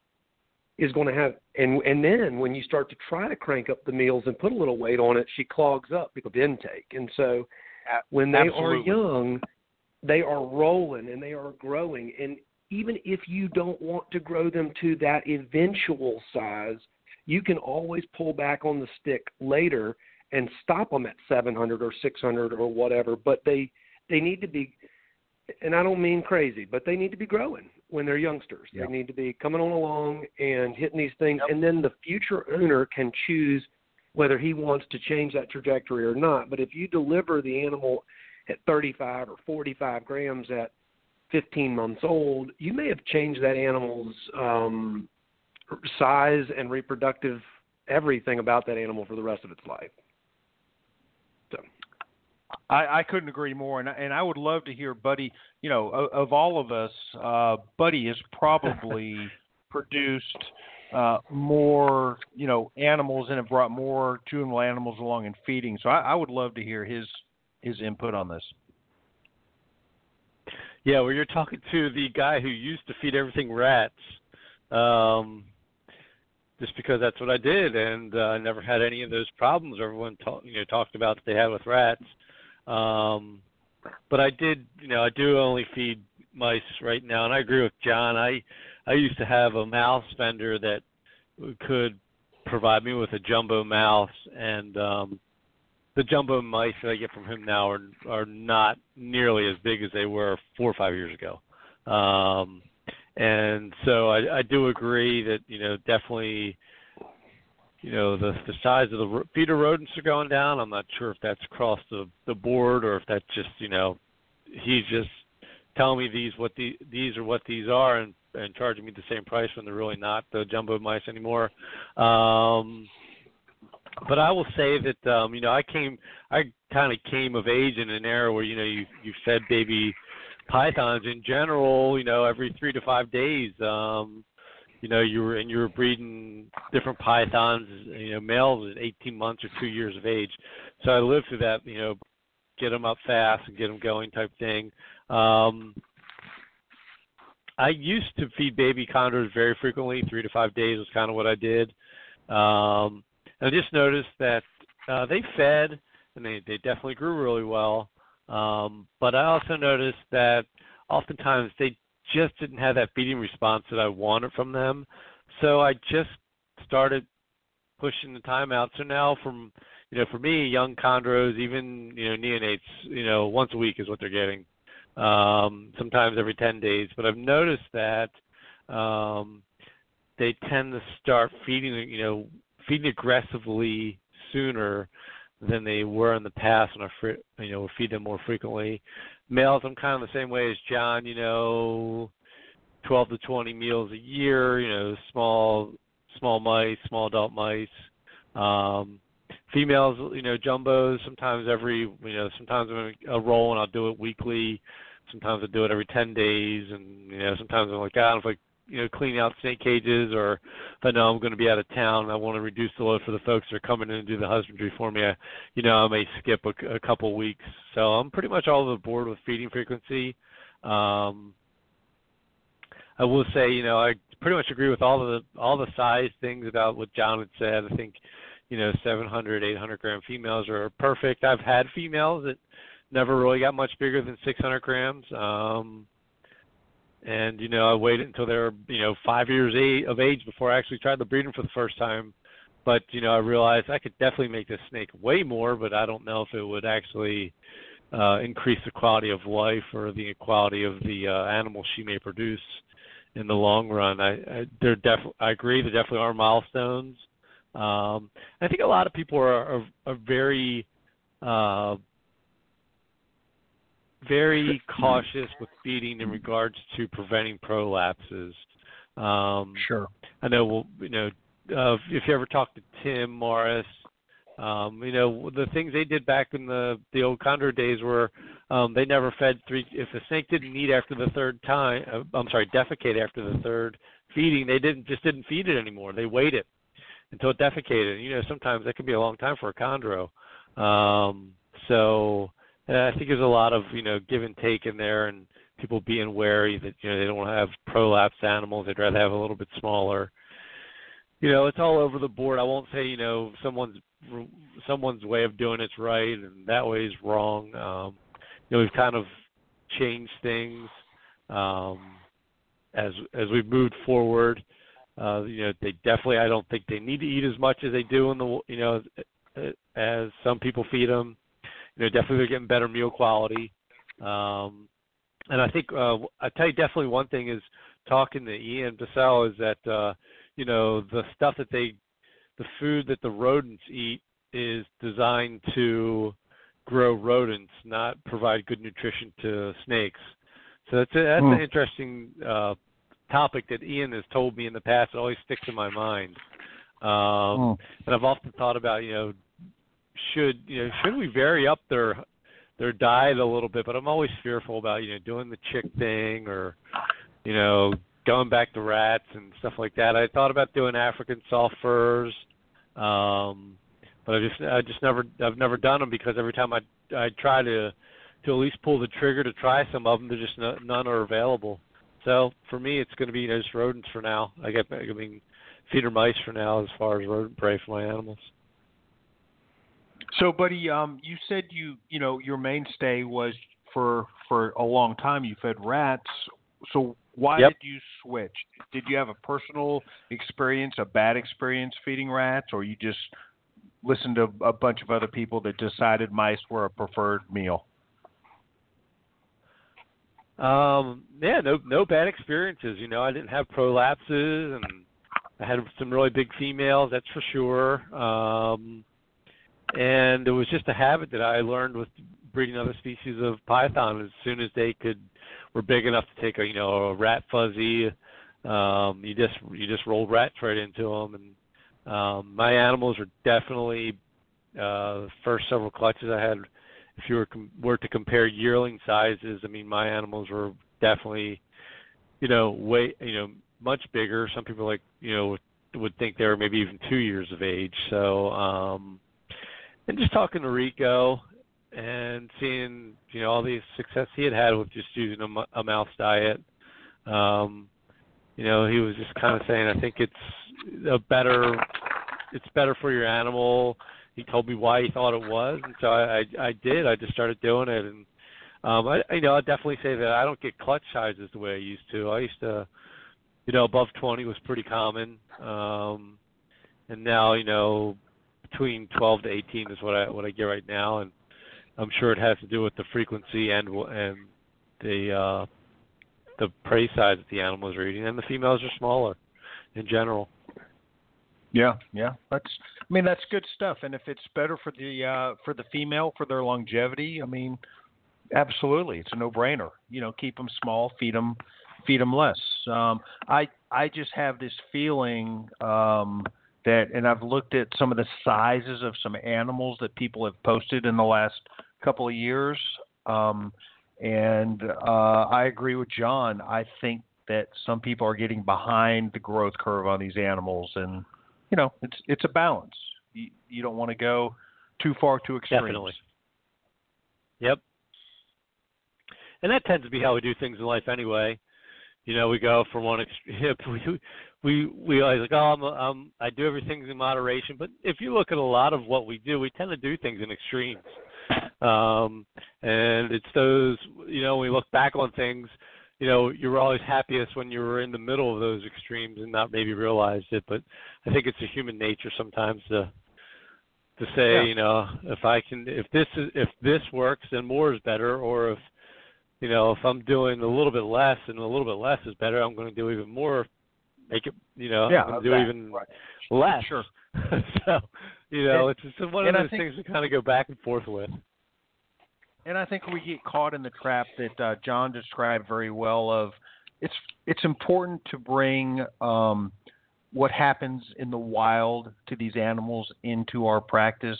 is going to have, and and then when you start to try to crank up the meals and put a little weight on it, she clogs up because of intake, and so when they are young, they are rolling and they are growing, and even if you don't want to grow them to that eventual size, you can always pull back on the stick later and stop them at 700 or 600 or whatever. But they they need to be, and I don't mean crazy, but they need to be growing when they're youngsters. Yeah. They need to be coming on along and hitting these things, and then the future owner can choose whether he wants to change that trajectory or not. But if you deliver the animal at 35 or 45 grams at 15 months old, you may have changed that animal's um, size and reproductive everything about that animal for the rest of its life. So. I, I couldn't agree more, and and I would love to hear Buddy. You know, of, of all of us, uh, Buddy has probably produced uh, more, you know, animals and have brought more juvenile animals along in feeding. So I, I would love to hear his his input on this. Yeah, well, you're talking to the guy who used to feed everything rats, um, just because that's what I did, and uh, I never had any of those problems everyone ta- you know talked about that they had with rats. Um, but I did, you know, I do only feed mice right now, and I agree with John. I I used to have a mouse vendor that could provide me with a jumbo mouse, and um, the jumbo mice that I get from him now are are not nearly as big as they were four or five years ago. Um, and so I, I do agree that you know definitely you know the the size of the feeder rodents are going down. I'm not sure if that's across the the board or if that's just you know he's just telling me these what the these are what these are and and charging me the same price when they're really not the jumbo mice anymore. Um, but I will say that um, you know I came I kind of came of age in an era where you know you you fed baby pythons in general you know every three to five days. Um, you know you were and you were breeding different pythons you know males at 18 months or two years of age. So I lived through that you know get them up fast and get them going type thing. Um, I used to feed baby chondros very frequently, three to five days was kind of what I did. Um, I just noticed that uh, they fed and they they definitely grew really well. Um, but I also noticed that oftentimes they just didn't have that feeding response that I wanted from them. So I just started pushing the time out. So now from you know, for me, young chondros, even you know neonates, you know, once a week is what they're getting. Um, sometimes every ten days. But I've noticed that um, they tend to start feeding, you know, feeding aggressively sooner than they were in the past when I you know feed them more frequently. Males, I'm kind of the same way as John. You know, 12 to 20 meals a year. You know, small small mice, small adult mice. Um, females, you know, jumbos. Sometimes every you know, sometimes I'm a roll and I'll do it weekly. Sometimes I do it every 10 days, and you know, sometimes I'm like, ah, if I you know cleaning out snake cages or if I know I'm going to be out of town I want to reduce the load for the folks that are coming in and do the husbandry for me, I, you know I may skip a, a couple weeks. So I'm pretty much all over the board with feeding frequency. Um, I will say, you know, I pretty much agree with all the all the size things about what John had said. I think, you know, 700, 800 gram females are perfect. I've had females that never really got much bigger than 600 grams. Um, and you know I waited until they were you know five years of age before I actually tried the breeding for the first time. But you know I realized I could definitely make this snake way more, but I don't know if it would actually uh, increase the quality of life or the quality of the uh, animal she may produce in the long run. I, I there def- I agree there definitely are milestones. Um, I think a lot of people are are, are very uh, very cautious with feeding in regards to preventing prolapses. Um, sure. I know. Well, you know, uh, if you ever talk to Tim Morris, um, you know the things they did back in the the old Condor days were um, they never fed three. If the snake didn't eat after the third time, uh, I'm sorry, defecate after the third feeding, they didn't just didn't feed it anymore. They waited until it defecated. You know, sometimes that can be a long time for a chondro. Um, so and I think there's a lot of you know give and take in there, and people being wary that you know they don't want to have prolapse animals. They'd rather have a little bit smaller. You know, it's all over the board. I won't say you know someone's someone's way of doing it's right and that way is wrong. Um, you know, we've kind of changed things um, as as we've moved forward. Uh, you know, they definitely I don't think they need to eat as much as they do in the you know as some people feed them you know, definitely they're getting better meal quality. Um, and I think uh, I tell you definitely one thing is talking to Ian Bissell is that uh, you know the stuff that they, the food that the rodents eat is designed to grow rodents, not provide good nutrition to snakes. So that's a, that's Hmm. an interesting uh, topic that Ian has told me in the past. It always sticks in my mind. Um, Hmm. And I've often thought about, you know, should you know should we vary up their their diet a little bit? But I'm always fearful about you know doing the chick thing or you know going back to rats and stuff like that. I thought about doing African soft furs, um, but I just I just never I've never done them because every time I I try to to at least pull the trigger to try some of them, there just no, none are available. So for me, it's going to be you know, just rodents for now. I get I mean feeder mice for now as far as rodent prey for my animals. So, buddy, um, you said you you know your mainstay was for for a long time you fed rats. So why Yep. did you switch? Did you have a personal experience, a bad experience feeding rats, or you just listened to a bunch of other people that decided mice were a preferred meal? Um, yeah, no no bad experiences. You know, I didn't have prolapses, and I had some really big females. That's for sure. Um, and it was just a habit that I learned with breeding other species of python. As soon as they could were big enough to take a you know a rat fuzzy, um, you just you just rolled rats right into them. And um, my animals are definitely uh, the first several clutches I had if you were com- were to compare yearling sizes, I mean, my animals were definitely, you know, way, you know, much bigger. Some people like, you know, would, would think they were maybe even two years of age. So, um, and just talking to Rico and seeing, you know, all the success he had had with just using a, a mouse diet. Um, you know, he was just kind of saying, I think it's a better, it's better for your animal he told me why he thought it was, and so I, I I did. I just started doing it, and um, I you know I definitely say that I don't get clutch sizes the way I used to. I used to, you know, above 20 was pretty common, um, and now you know between 12 to 18 is what I what I get right now, and I'm sure it has to do with the frequency and and the uh, the prey size that the animals are eating, and the females are smaller in general. Yeah, yeah. That's I mean that's good stuff. And if it's better for the uh for the female for their longevity, I mean absolutely, it's a no-brainer. You know, keep them small, feed them feed them less. Um I I just have this feeling um that and I've looked at some of the sizes of some animals that people have posted in the last couple of years um and uh I agree with John. I think that some people are getting behind the growth curve on these animals and you know, it's it's a balance. You, you don't want to go too far too extremes. Definitely. Yep. And that tends to be how we do things in life anyway. You know, we go from one extreme. We we we always like, oh, I'm, I'm I do everything in moderation. But if you look at a lot of what we do, we tend to do things in extremes. Um, and it's those, you know, when we look back on things, you know, you were always happiest when you were in the middle of those extremes and not maybe realized it. But I think it's a human nature sometimes to to say, Yeah. you know, if I can, if this is, if this works, then more is better. Or if, you know, if I'm doing a little bit less and a little bit less is better, I'm going to do even more. Make it, you know, Yeah, I'm do that- even right. less. Sure. so, you know, And- it's just one of those think- things we kind of go back and forth with. And I think we get caught in the trap that uh, John described very well. Of it's it's important to bring um, what happens in the wild to these animals into our practice,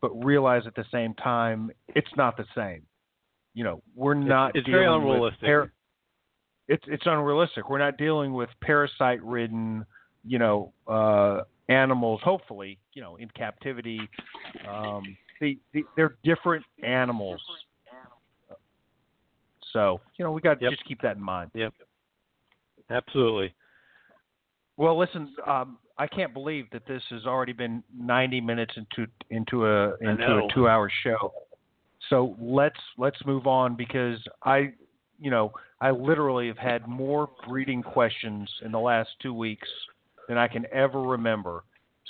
but realize at the same time it's not the same. You know, we're not. it's very unrealistic. par- it's it's unrealistic. We're not dealing with parasite-ridden, you know, uh, animals. Hopefully, you know, in captivity. Um, they, they they're different animals. So you know, we got to Yep. just keep that in mind. Yep. Absolutely. Well, listen, um, I can't believe that this has already been 90 minutes into into a into a two-hour show. So let's let's move on because I, you know, I literally have had more breeding questions in the last two weeks than I can ever remember.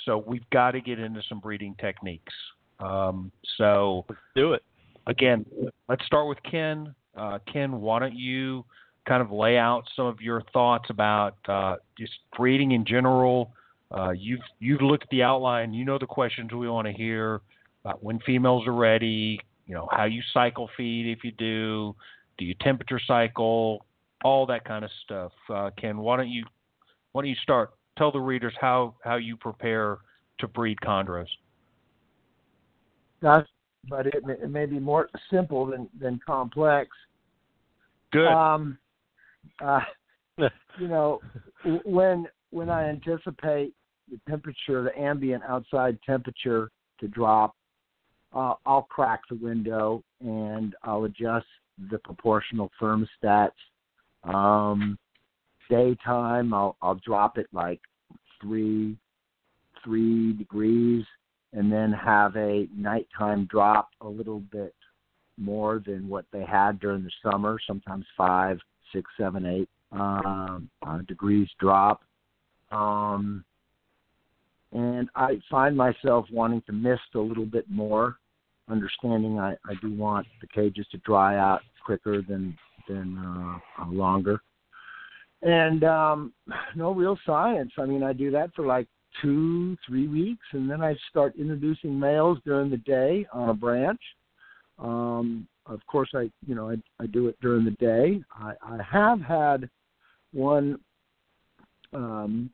So we've got to get into some breeding techniques. Um, so Let's do it. again, let's start with Ken. Uh, Ken, why don't you kind of lay out some of your thoughts about uh, just breeding in general, Uh, you've you've looked at the outline. You know the questions we want to hear about when females are ready. You know how you cycle feed if you do. Do you temperature cycle? All that kind of stuff. Uh, Ken, why don't you why don't you start? Tell the readers how how you prepare to breed chondros. But it may, it may be more simple than than complex. Good. Um, uh, you know, when when I anticipate the temperature, the ambient outside temperature to drop, uh, I'll crack the window and I'll adjust the proportional thermostats. Um, daytime, I'll I'll drop it like three three degrees, and then have a nighttime drop a little bit more than what they had during the summer. Sometimes five, six, seven, eight um, uh, degrees drop. Um, and I find myself wanting to mist a little bit more, understanding I, I do want the cages to dry out quicker than than uh, uh, longer. And um, no real science. I mean, I do that for like two, three weeks, and then I start introducing males during the day on a branch. Um, of course, I you know I, I do it during the day. I, I have had one um,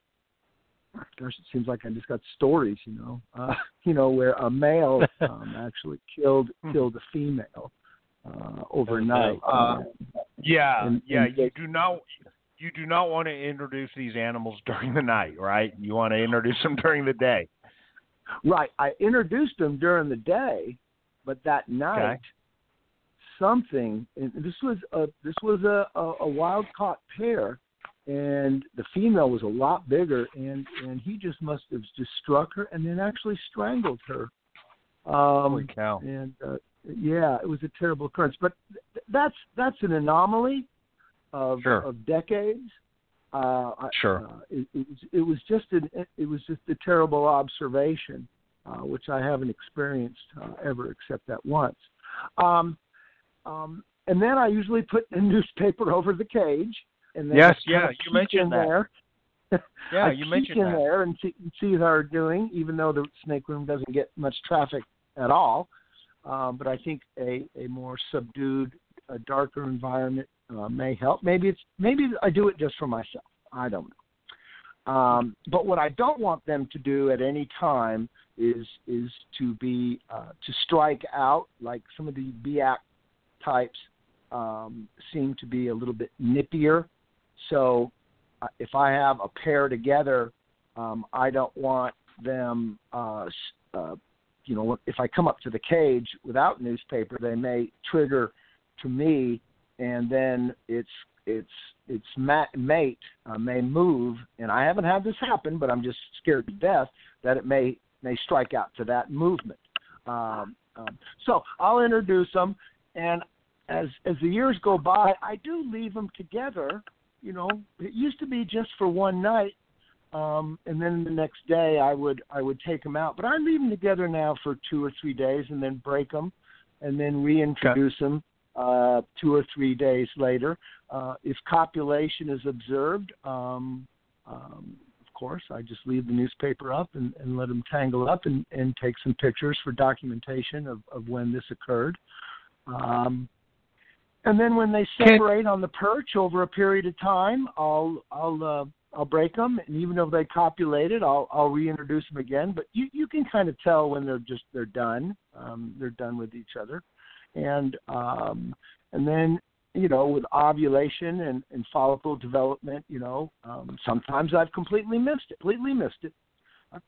gosh, it seems like I just got stories, you know, uh, you know, where a male um, actually killed killed a female uh, overnight. Uh, yeah, and, yeah. and you do not you do not want to introduce these animals during the night, right? You want to introduce them during the day. Right. I introduced them during the day, but that night. Okay. Something, and this was a this was a, a, a wild caught pair and the female was a lot bigger and and he just must have just struck her and then actually strangled her um Holy cow. and uh, yeah it was a terrible occurrence but th- that's that's an anomaly of Sure. of decades uh Sure. uh, it, it was it was just an it was just a terrible observation uh which I haven't experienced uh, ever except that once um um and then I usually put a newspaper over the cage and then Yes, yeah, you mentioned that. there. Yeah, you mentioned in that. there and see, see how they're doing, even though the snake room doesn't get much traffic at all. Um, but I think a, a more subdued, a darker environment uh, may help. Maybe it's maybe I do it just for myself. I don't know. Um, but what I don't want them to do at any time is is to be uh, to strike out like some of the Biak types um, seem to be a little bit nippier. So uh, if I have a pair together, um, I don't want them. Uh, uh, you know, if I come up to the cage without newspaper, they may trigger to me, and then its its its ma- mate uh, may move. And I haven't had this happen, but I'm just scared to death that it may may strike out to that movement. Um, um, so I'll introduce them, and as as the years go by, I do leave them together. You know, it used to be just for one night, um, and then the next day I would I would take them out. But I leave them together now for two or three days, and then break them, and then reintroduce them uh, two or three days later. Uh, if copulation is observed, um, um, of course, I just leave the newspaper up and, and let them tangle up and, and take some pictures for documentation of, of when this occurred. Um, and then when they Can- separate on the perch over a period of time, I'll I'll uh, I'll break them, and even if they copulated, I'll I'll reintroduce them again. But you you can kind of tell when they're just they're done. Um, they're done with each other, and um, and then you know with ovulation and, and follicle development, you know um, sometimes I've completely missed it, completely missed it. I've,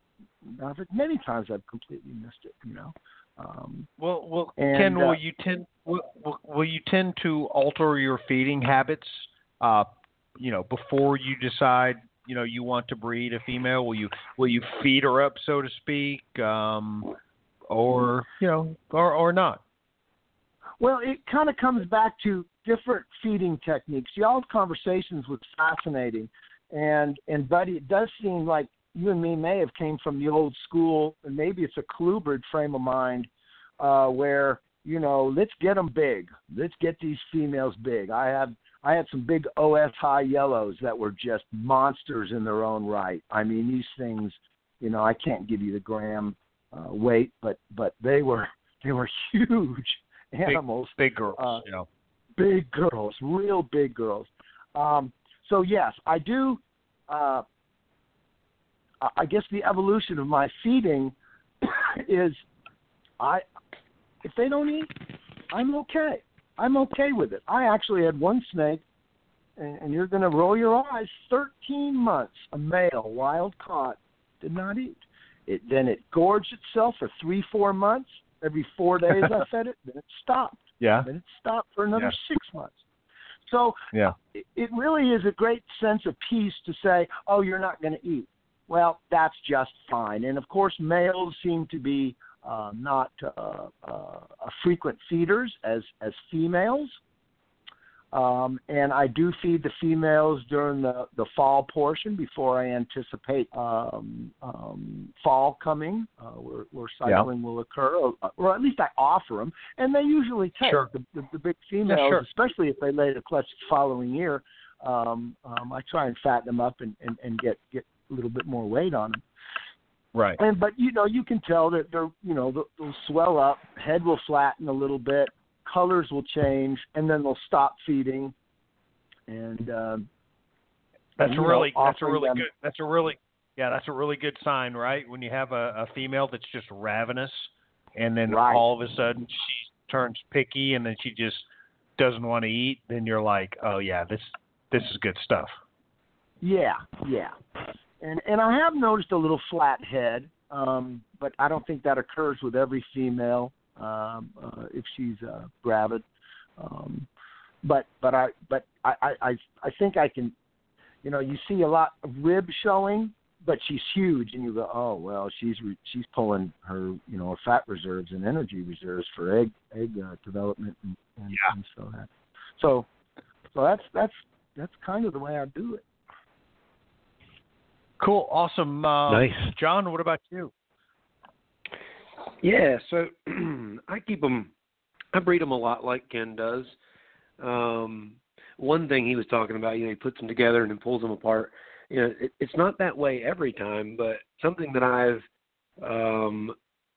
I've many times I've completely missed it. You know. Um, Well, well, And, Ken, uh, will you tend will, will, will you tend to alter your feeding habits? Uh, you know, before you decide, you know, you want to breed a female, will you will you feed her up, so to speak, um, or you know, or or not? Well, it kind of comes back to different feeding techniques. Y'all's conversations was fascinating, and and Buddy, it does seem like you and me may have came from the old school, and maybe it's a Kluber frame of mind, uh, where you know, let's get them big, let's get these females big. I have I had some big OS high yellows that were just monsters in their own right. I mean, these things, you know, I can't give you the gram uh, weight, but but they were they were huge animals, big, big girls, uh, you know. big girls, real big girls. Um, so yes, I do. Uh, I guess the evolution of my feeding is I if they don't eat, I'm okay. I'm okay with it. I actually had one snake, and, and you're going to roll your eyes. Thirteen months, a male, wild caught, did not eat. It then it gorged itself for three, four months. Every four days I fed it. Then it stopped. Yeah. Then it stopped for another Yeah. six months. So Yeah. it, it really is a great sense of peace to say, "Oh, you're not going to eat." Well, that's just fine. And of course, males seem to be uh, not uh, uh, frequent feeders as as females. Um, and I do feed the females during the, the fall portion before I anticipate um, um, fall coming, uh, where, where Yeah. cycling will occur, or, or at least I offer them, and they usually take Sure. the, the, the big females, sure. especially if they lay the clutch the following year. Um, um, I try and fatten them up and, and, and get get little bit more weight on them. Right. And but you know you can tell that they're you know they'll, swell up, head will flatten a little bit, colors will change, and then they'll stop feeding. And um, That's you a know, really that's a really them- good that's a really yeah that's a really good sign right when you have a, a female that's just ravenous and then Right. all of a sudden she turns picky and then she just doesn't want to eat then you're like oh yeah this this is good stuff Yeah, yeah. And and I have noticed a little flat head, um, but I don't think that occurs with every female um, uh, if she's uh, gravid. Um, but but I but I, I I think I can, you know, you see a lot of rib showing, but she's huge, and you go, oh well, she's re- she's pulling her you know her fat reserves and energy reserves for egg egg uh, development and, and, Yeah. and so that. So so that's that's that's kind of the way I do it. Cool awesome uh, Nice. John what about you Yeah, so I keep them. I breed them a lot like Ken does. Um, one thing he was talking about, you know, he puts them together and then pulls them apart. You know, it, it's not that way every time, but something that I've um,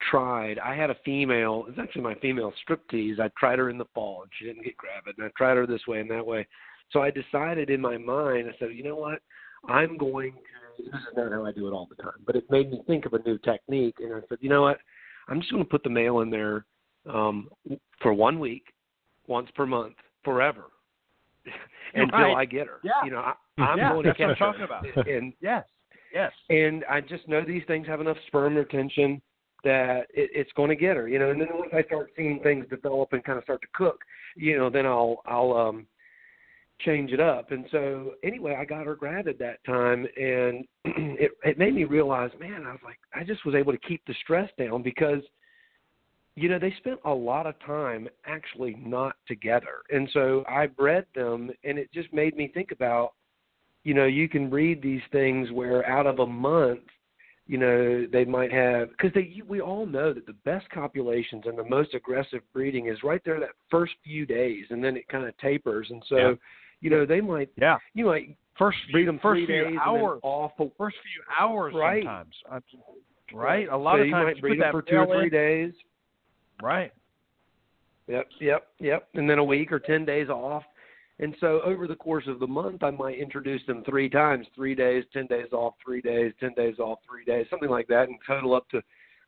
tried. I had a female. It's actually my female striptease. I tried her in the fall and she didn't get gravid, and I tried her this way and that way. So I decided in my mind. I said, you know what? I'm going to. This is not how I do it all the time, but it made me think of a new technique, and I said, you know what? I'm just going to put the male in there um, for one week, once per month, forever, until Right. I get her. Yeah. You know, I, I'm Yeah, going to that's what I'm her. talking about. And yes yes and I just know these things have enough sperm retention that it, it's going to get her. You know, and then once I start seeing things develop and kind of start to cook, you know, then I'll I'll um change it up. And so anyway, I got her gravid that time, and it it made me realize, man, I was like, I just was able to keep the stress down because. You know, they spent a lot of time actually not together. And so I bred them, and it just made me think about you know you can read these things where out of a month you know they might have because they we all know that the best copulations and the most aggressive breeding is right there that first few days and then it kind of tapers and so Yeah. You know they might yeah you might first read them first few hours off first few hours Right. sometimes right a lot so of times might you breed put them that for two or three in- days right Yep, yep, yep. And then a week or 10 days off. And so over the course of the month, I might introduce them three times three days, 10 days off, three days, 10 days off, three days, something like that, and total up to a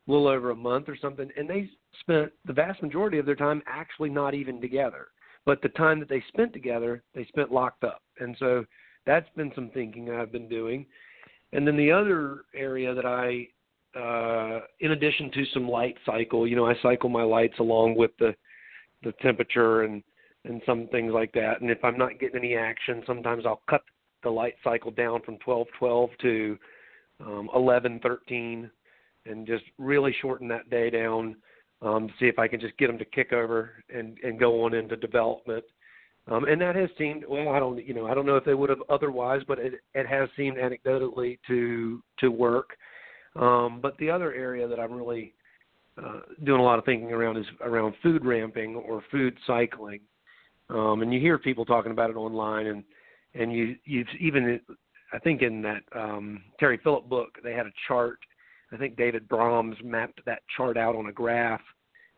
little over a month or something. And they spent the vast majority of their time actually not even together. But the time that they spent together, they spent locked up. And so that's been some thinking I've been doing. And then the other area that I, uh, in addition to some light cycle, you know, I cycle my lights along with the the temperature and and some things like that. And if I'm not getting any action, sometimes I'll cut the light cycle down from 12:12 to um, 11:13, and just really shorten that day down. Um, see if I can just get them to kick over and and go on into development. Um, and that has seemed well. I don't you know I don't know if they would have otherwise, but it it has seemed anecdotally to to work. Um, but the other area that I'm really uh, doing a lot of thinking around is around food ramping or food cycling. um, and you hear people talking about it online, and and you you even I think in that um, Terry Phillip book they had a chart. I think David Brahms mapped that chart out on a graph,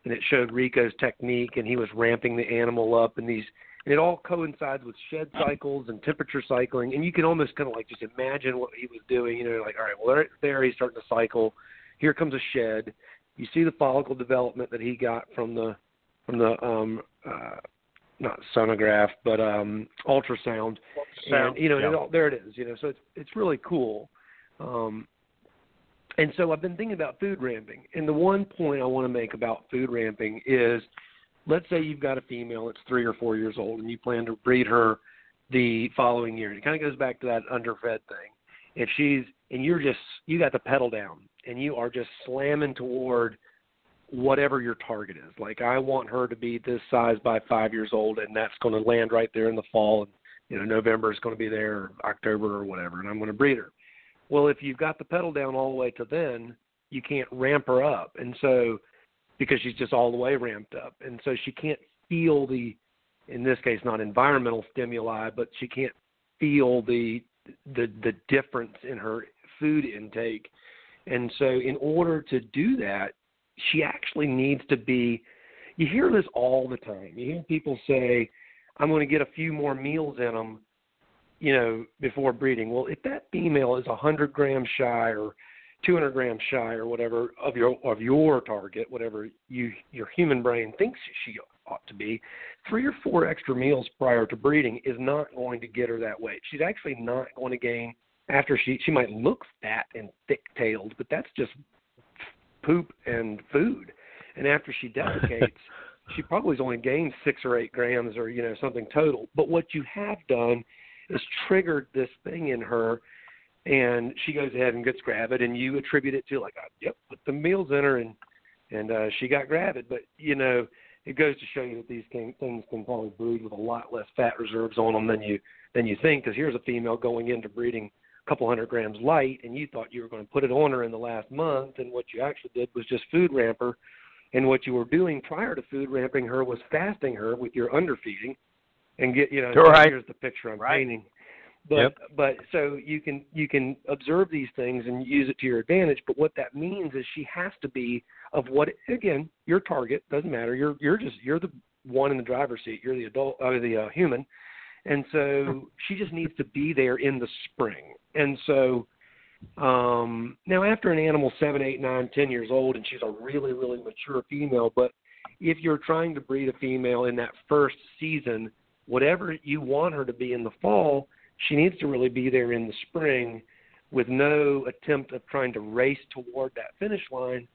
and it showed Rico's technique, and he was ramping the animal up, and these and it all coincides with shed cycles and temperature cycling, and you can almost kind of like just imagine what he was doing. You know, like all right, well right there he's starting to cycle. Here comes a shed. You see the follicle development that he got from the from the um uh not sonograph but um ultrasound, Ultrasound, and you know yeah. it all, there it is you know so it's it's really cool um and so I've been thinking about food ramping and the one point I want to make about food ramping is let's say you've got a female that's three or four years old and you plan to breed her the following year it kind of goes back to that underfed thing if she's and you're just you got the pedal down and you are just slamming toward whatever your target is. Like I want her to be this size by five years old, and that's going to land right there in the fall. And you know, November is going to be there, or October or whatever, and I'm going to breed her. Well, if you've got the pedal down all the way to then, you can't ramp her up, and so because she's just all the way ramped up, and so she can't feel the, in this case, not environmental stimuli, but she can't feel the the the difference in her food intake. And so in order to do that, she actually needs to be you hear this all the time. You hear people say, I'm going to get a few more meals in them, you know, before breeding. Well, if that female is 100 grams shy or 200 grams shy or whatever of your of your target, whatever you your human brain thinks she ought to be, three or four extra meals prior to breeding is not going to get her that weight. She's actually not going to gain after she she might look fat and thick tailed, but that's just poop and food. And after she defecates, she probably's only gained six or eight grams or you know something total. But what you have done is triggered this thing in her, and she goes ahead and gets gravid, and you attribute it to like, oh, yep, put the meals in her, and and uh, she got gravid. But you know, it goes to show you that these can, things can probably breed with a lot less fat reserves on them than you than you think. Because here's a female going into breeding a couple hundred grams light, and you thought you were going to put it on her in the last month, and what you actually did was just food ramp her. And what you were doing prior to food ramping her was fasting her with your underfeeding, and get you know Right. here's the picture I'm Right. painting. But Yep. but so you can you can observe these things and use it to your advantage. But what that means is she has to be of what again your target doesn't matter. You're you're just you're the one in the driver's seat. You're the adult or the uh, human, and so she just needs to be there in the spring. And so um now after an animal seven, eight, nine, ten years old and she's a really, really mature female, but if you're trying to breed a female in that first season, whatever you want her to be in the fall, she needs to really be there in the spring with no attempt of trying to race toward that finish line.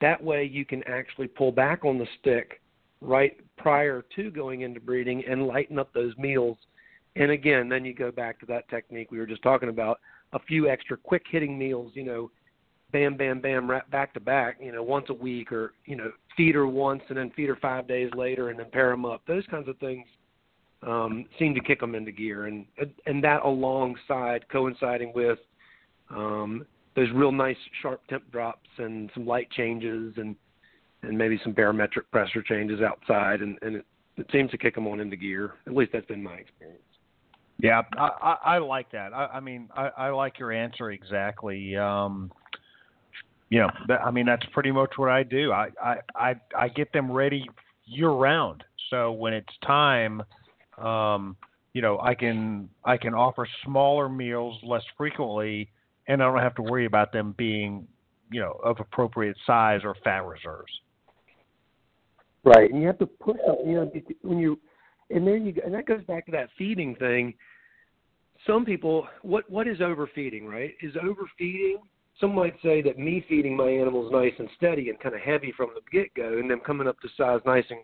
That way you can actually pull back on the stick right prior to going into breeding and lighten up those meals. And again, then you go back to that technique we were just talking about, a few extra quick hitting meals, you know, bam, bam, bam, right back to back, you know, once a week or, you know, feed her once and then feed her five days later and then pair them up. Those kinds of things um, seem to kick them into gear. And, and that alongside coinciding with um, those real nice sharp temp drops and some light changes and, and maybe some barometric pressure changes outside. And, and it, it seems to kick them on into gear. At least that's been my experience. Yeah, I, I, I like that. I, I mean, I, I like your answer exactly. Um, you know, that, I mean, that's pretty much what I do. I, I, I, I get them ready year round. So when it's time, um, you know, I can I can offer smaller meals less frequently, and I don't have to worry about them being, you know, of appropriate size or fat reserves. Right, and you have to put you know when you, and then you and that goes back to that feeding thing. Some people, what what is overfeeding? Right, is overfeeding. Some might say that me feeding my animals nice and steady and kind of heavy from the get go, and them coming up to size nice and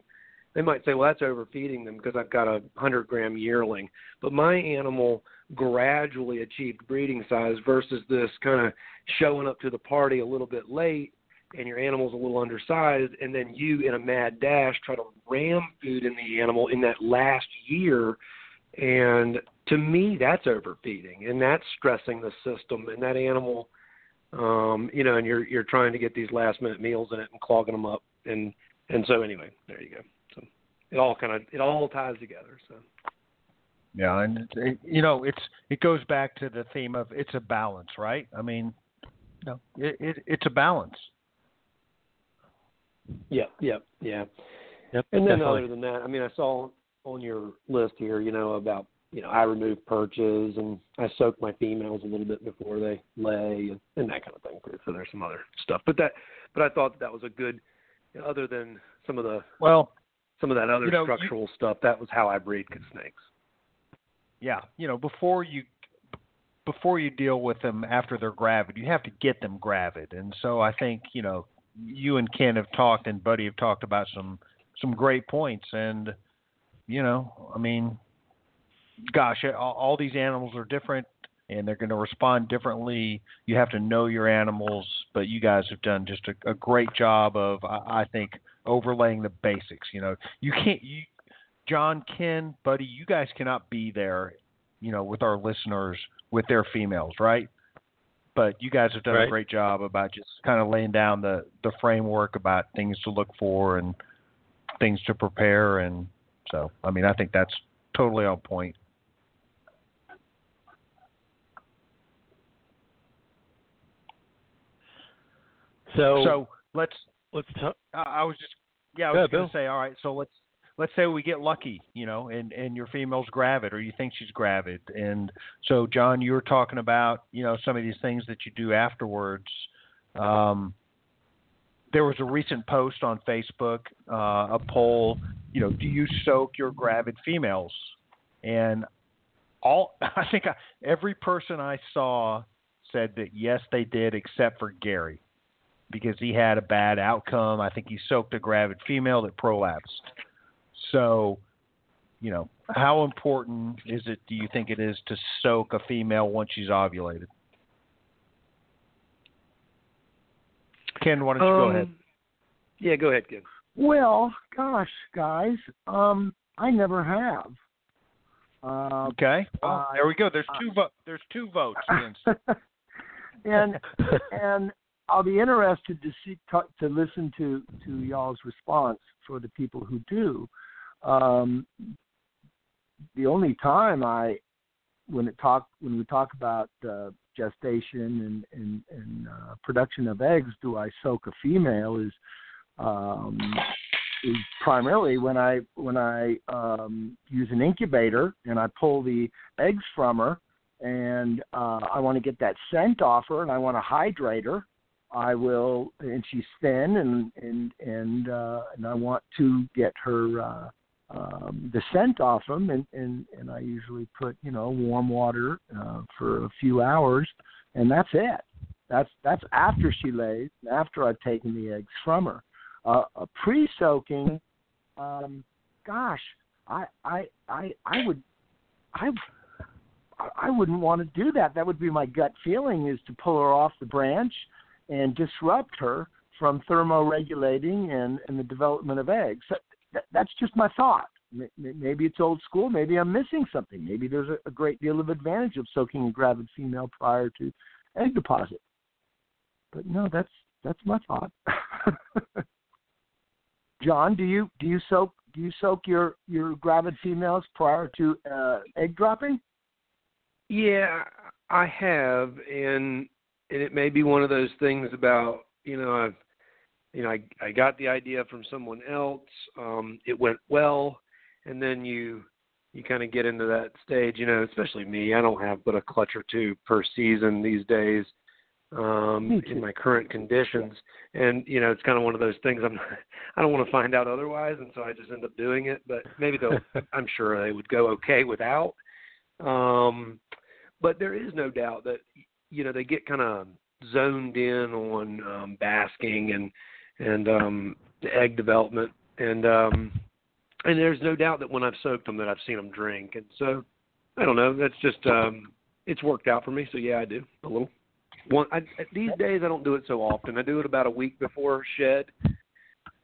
they might say, well, that's overfeeding them because I've got a hundred gram yearling. But my animal gradually achieved breeding size versus this kind of showing up to the party a little bit late and your animal's a little undersized, and then you, in a mad dash, try to ram food in the animal in that last year. And to me, that's overfeeding, and that's stressing the system. And that animal, um, you know, and you're you're trying to get these last minute meals in it and clogging them up. And and so anyway, there you go. So it all kind of it all ties together. So. Yeah, and it, it, you know, it's it goes back to the theme of it's a balance, right? I mean, you know, it, it it's a balance. Yep, yep, yeah. Yep. And then definitely. other than that, I mean, I saw on your list here, you know, about you know I remove perches and I soak my females a little bit before they lay and, and that kind of thing. So there's some other stuff, but that, but I thought that was a good, other than some of the Well, some of that other You know, you- structural stuff. That was how I breed snakes. yeah, you know, before you before you deal with them after they're gravid, you have to get them gravid. And so I think, you know, you and Ken have talked and Buddy have talked about some some great points and you know, I mean, gosh, all, all these animals are different and they're going to respond differently. You have to know your animals, but you guys have done just a, a great job of, I, I think, overlaying the basics. You know, you can't, you, John, Ken, Buddy, you guys cannot be there, you know, with our listeners with their females, right? But you guys have done a great job about just kind of laying down the the framework about things to look for and things to prepare, and so I mean, I think that's totally on point. so, So let's. Let's talk. I I was just yeah, I was ahead, going to say, all right, so let's let's say we get lucky, you know, and and your female's gravid or you think she's gravid, and so John, you were talking about you know some of these things that you do afterwards. Um, there was a recent post on Facebook, uh, a poll, you know, do you soak your gravid females? And all I think I, every person I saw said that yes, they did, except for Gary because he had a bad outcome. I think he soaked a gravid female that prolapsed. So, you know, how important is it, do you think it is to soak a female once she's ovulated? Ken, why don't you go Um, ahead? Yeah, go ahead, Ken. Well, gosh, guys, um, I never have. Uh, Okay. Well, uh, there we go. There's two vo- There's two votes against. and and I'll be interested to see to, listen to to y'all's response for the people who do. Um, the only time I, when it talk when we talk about uh, gestation and and, and uh, production of eggs, do I soak a female is um, is primarily when I when I um, use an incubator and I pull the eggs from her and uh, I want to get that scent off her, and I want to hydrate her. I will, and she's thin, and and and uh, and I want to get her uh, um, the scent off them, and and and I usually put you know warm water uh, for a few hours, and that's it. That's that's after she lays, after I've taken the eggs from her. Uh, a pre-soaking, um, gosh, I I I I would I I wouldn't want to do that. That would be my gut feeling is to pull her off the branch and disrupt her from thermoregulating and, and the development of eggs. That, that, that's just my thought. Maybe it's old school. Maybe I'm missing something. Maybe there's a, a great deal of advantage of soaking a gravid female prior to egg deposit. But no, that's that's my thought. John, do you do you soak do you soak your your gravid females prior to uh, egg dropping? Yeah, I have, and and it may be one of those things about you know I've you know I I got the idea from someone else. Um, it went well, and then you you kind of get into that stage. You know, especially me. I don't have but a clutch or two per season these days um in my current conditions and you know it's kind of one of those things i'm i don't want to find out otherwise and so i just end up doing it but maybe they'll i'm sure they would go okay without um but there is no doubt that you know they get kind of zoned in on um basking and and um the egg development. And um and there's no doubt that when I've soaked them that I've seen them drink. And so I don't know that's just um it's worked out for me. So yeah I do a little. One I, these days I don't do it so often. I do it about a week before shed.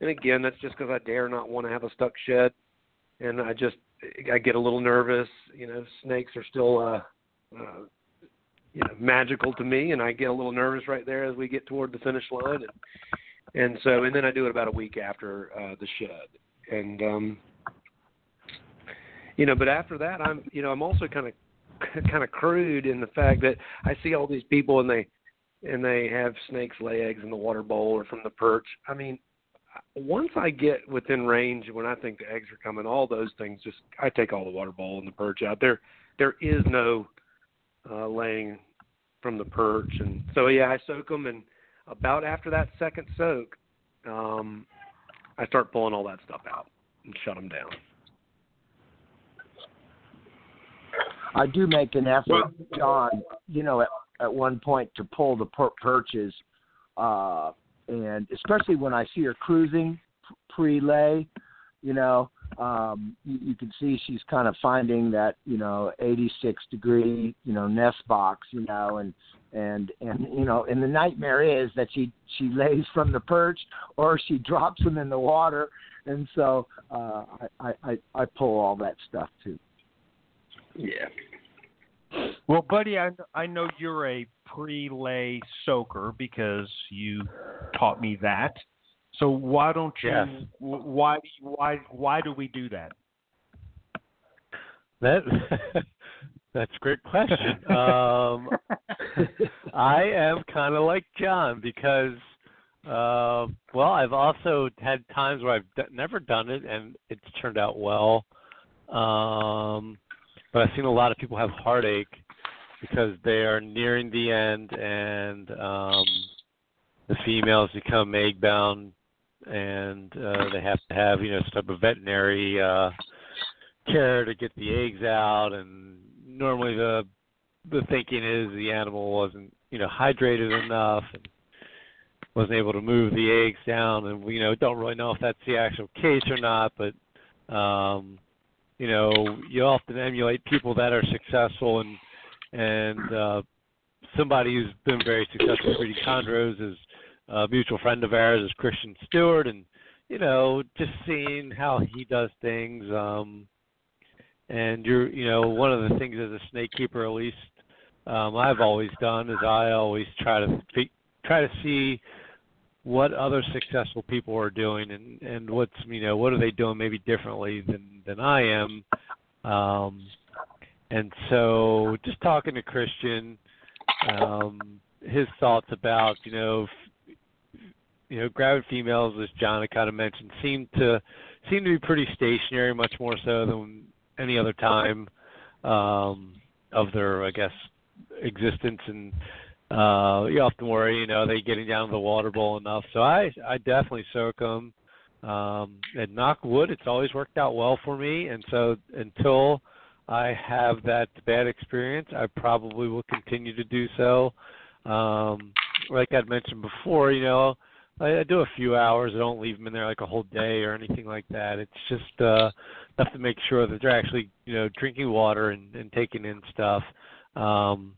And again that's just because I dare not want to have a stuck shed. And I just I get a little nervous you know snakes are still uh uh, you know magical to me, and I get a little nervous right there as we get toward the finish line, and and so and then I do it about a week after uh, the shed, and um, you know, but after that, I'm you know I'm also kind of kind of crude in the fact that I see all these people and they and they have snakes lay eggs in the water bowl or from the perch. I mean, once I get within range when I think the eggs are coming, all those things just I take all the water bowl and the perch out. There there is no uh, laying from the perch, and so yeah, I soak them, and about after that second soak, um, I start pulling all that stuff out and shut them down. I do make an effort, John. You know, at, at one point to pull the per- perches, uh, and especially when I see her cruising pre-lay, you know, um, you, you can see she's kind of finding that you know 86 degree you know nest box, you know, and and and you know, and the nightmare is that she she lays from the perch or she drops them in the water, and so uh, I, I I pull all that stuff too. Yeah. Well, buddy, I I know you're a pre-lay soaker because you taught me that. So why don't you? Yes. Why why why do we do that? That that's a great question. um, I am kind of like John because, uh, well, I've also had times where I've d- never done it and it's turned out well. Um, but I've seen a lot of people have heartache because they are nearing the end and um, the females become egg bound and uh, they have to have you know some type of veterinary uh, care to get the eggs out and normally the the thinking is the animal wasn't you know hydrated enough and wasn't able to move the eggs down and you know don't really know if that's the actual case or not but um you know you often emulate people that are successful and and uh somebody who's been very successful breeding chondros is a mutual friend of ours is Christian Stewart and you know just seeing how he does things um and you're you know one of the things as a snake keeper at least um I've always done is I always try to try to see what other successful people are doing and and what's you know what are they doing maybe differently than than I am. Um and so just talking to Christian um his thoughts about you know you know gravid females as John had kind of mentioned seem to seem to be pretty stationary much more so than any other time um, of their, I guess, existence. And uh, you often worry, you know, are they getting down to the water bowl enough? So I, I definitely soak them. Um, and knock wood, it's always worked out well for me. And so until I have that bad experience, I probably will continue to do so. Um, like I'd mentioned before, you know, I, I do a few hours. I don't leave them in there like a whole day or anything like that. It's just uh, enough to make sure that they're actually, you know, drinking water and, and taking in stuff. Um,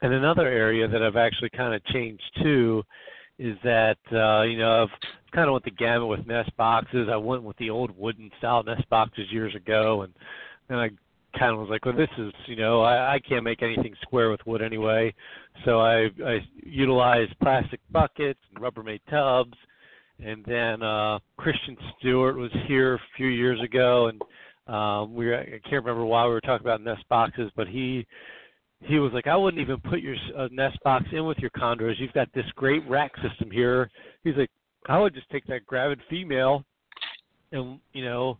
and another area that I've actually kind of changed too is that uh, you know I've kind of went the gamut with nest boxes. I went with the old wooden style nest boxes years ago, and then I kind of was like, well, this is you know I, I can't make anything square with wood anyway, so I, I utilized plastic buckets and Rubbermaid tubs, and then uh, Christian Stewart was here a few years ago, and um, we were, I can't remember why we were talking about nest boxes, but he he was like, I wouldn't even put your uh, nest box in with your chondros. You've got this great rack system here. He's like, I would just take that gravid female, and you know,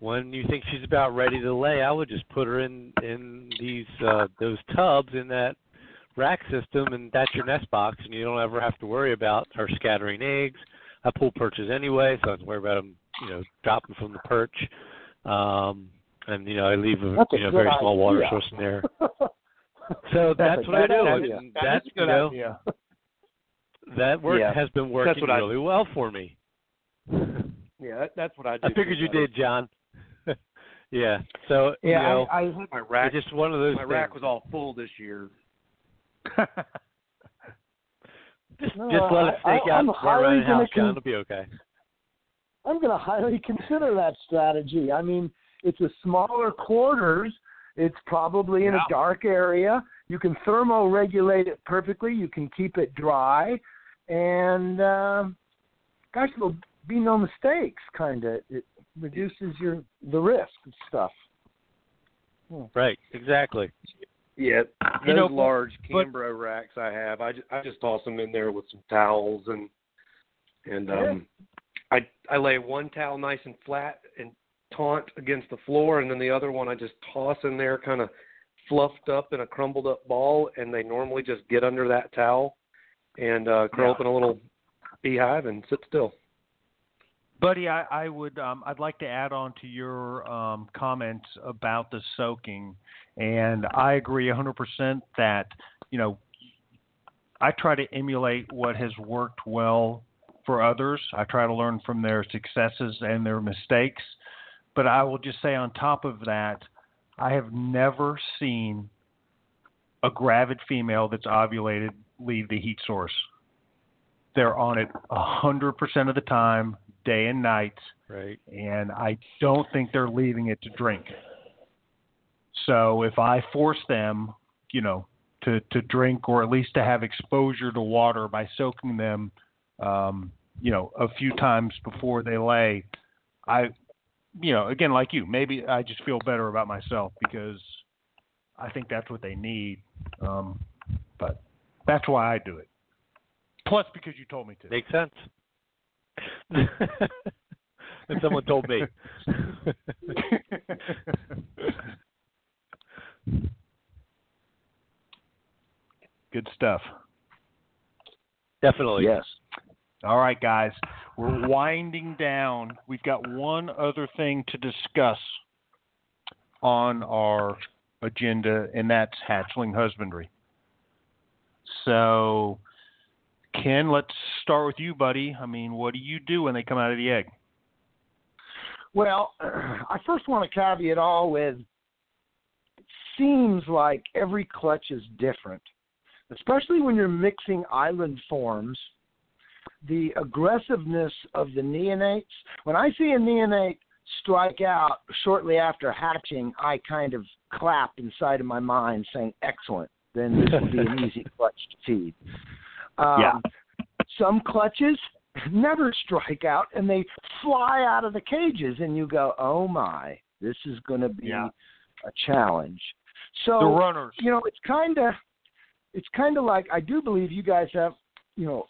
when you think she's about ready to lay, I would just put her in in these uh, those tubs in that rack system, and that's your nest box, and you don't ever have to worry about her scattering eggs. I pull perches anyway, so I don't worry about them, you know, dropping from the perch. Um, and you know, I leave a, That's a you know good very small water source in there. So that's, a what I do. idea. And That's that's you good know idea. that work Yeah, has been working what I- really well for me. Yeah, that, that's what I do. I figured too, you did, John. Yeah. So you Yeah, know, I, I My rack, just one of those my things. rack was all full this year. just No, just let it I- snake I- out I'm and run around highly the house, gonna John. con- It'll be okay. I'm going to highly consider that strategy. I mean, it's a smaller quarters. It's probably in Yeah. a dark area. You can thermoregulate it perfectly. You can keep it dry, and uh, gosh, there'll be no mistakes. Kind of, it reduces your the risk of stuff. Right. Exactly. Yeah, those You know, large but- Cambro racks I have, I just, I just toss them in there with some towels and and Yeah. um, I I lay one towel nice and flat and taunt against the floor, and then the other one I just toss in there, kind of fluffed up in a crumbled up ball, and they normally just get under that towel and uh, curl up in a little beehive and sit still. Buddy, I, I would um, I'd like to add on to your um, comments about the soaking, and I agree 100% that you know I try to emulate what has worked well for others. I try to learn from their successes and their mistakes, but I will just say on top of that, I have never seen a gravid female that's ovulated leave the heat source. They're on it 100% of the time, day and night Right. and I don't think they're leaving it to drink. So if I force them, you know, to to drink or at least to have exposure to water by soaking them, um, you know, a few times before they lay, I, you know, again like you, maybe I just feel better about myself because I think that's what they need. Um, but that's why I do it. Plus, because you told me to. Makes sense. and someone told me. Good stuff. Definitely. Yes. All right, guys, we're winding down. We've got one other thing to discuss on our agenda, and that's hatchling husbandry. So, Ken, let's start with you, buddy. I mean, what do you do when they come out of the egg? Well, I first want to caveat all with it seems like every clutch is different, especially when you're mixing island forms. The aggressiveness of the neonates. When I see a neonate strike out shortly after hatching, I kind of clap inside of my mind saying, Excellent. Then this will be an easy clutch to feed. Um, Yeah. Some clutches never strike out and they fly out of the cages and you go, "Oh my, this is going to be Yeah. a challenge." So the runners. you know, it's kind of it's kind of like I do believe you guys have, you know,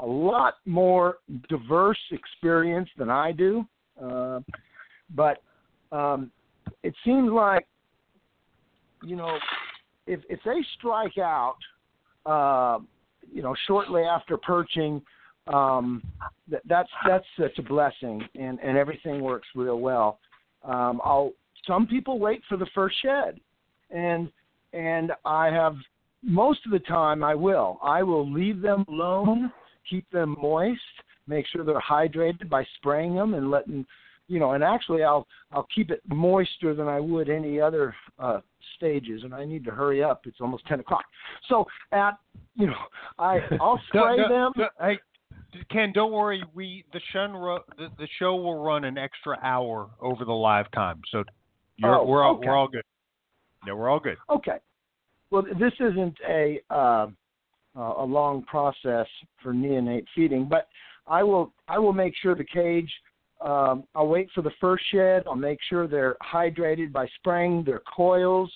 a lot more diverse experience than I do. Uh, but um, it seems like, you know, if if they strike out, uh, you know, shortly after perching, um, that, that's that's such a blessing, and and everything works real well. Um, I'll some people wait for the first shed, and and I have most of the time I will. I will leave them alone, keep them moist, make sure they're hydrated by spraying them and letting you know, and actually I'll I'll keep it moister than I would any other uh stages and I need to hurry up. It's almost ten o'clock. So at you know, I I'll spray No, no, them. no, hey, Ken, don't worry. We the show the, the show will run an extra hour over the live time, so you're, Oh, we're all, okay. we're all good. Yeah, we're all good. Okay. Well, this isn't a uh, uh, a long process for neonate feeding, but I will I will make sure the cage. Um, I'll wait for the first shed. I'll make sure they're hydrated by spraying their coils.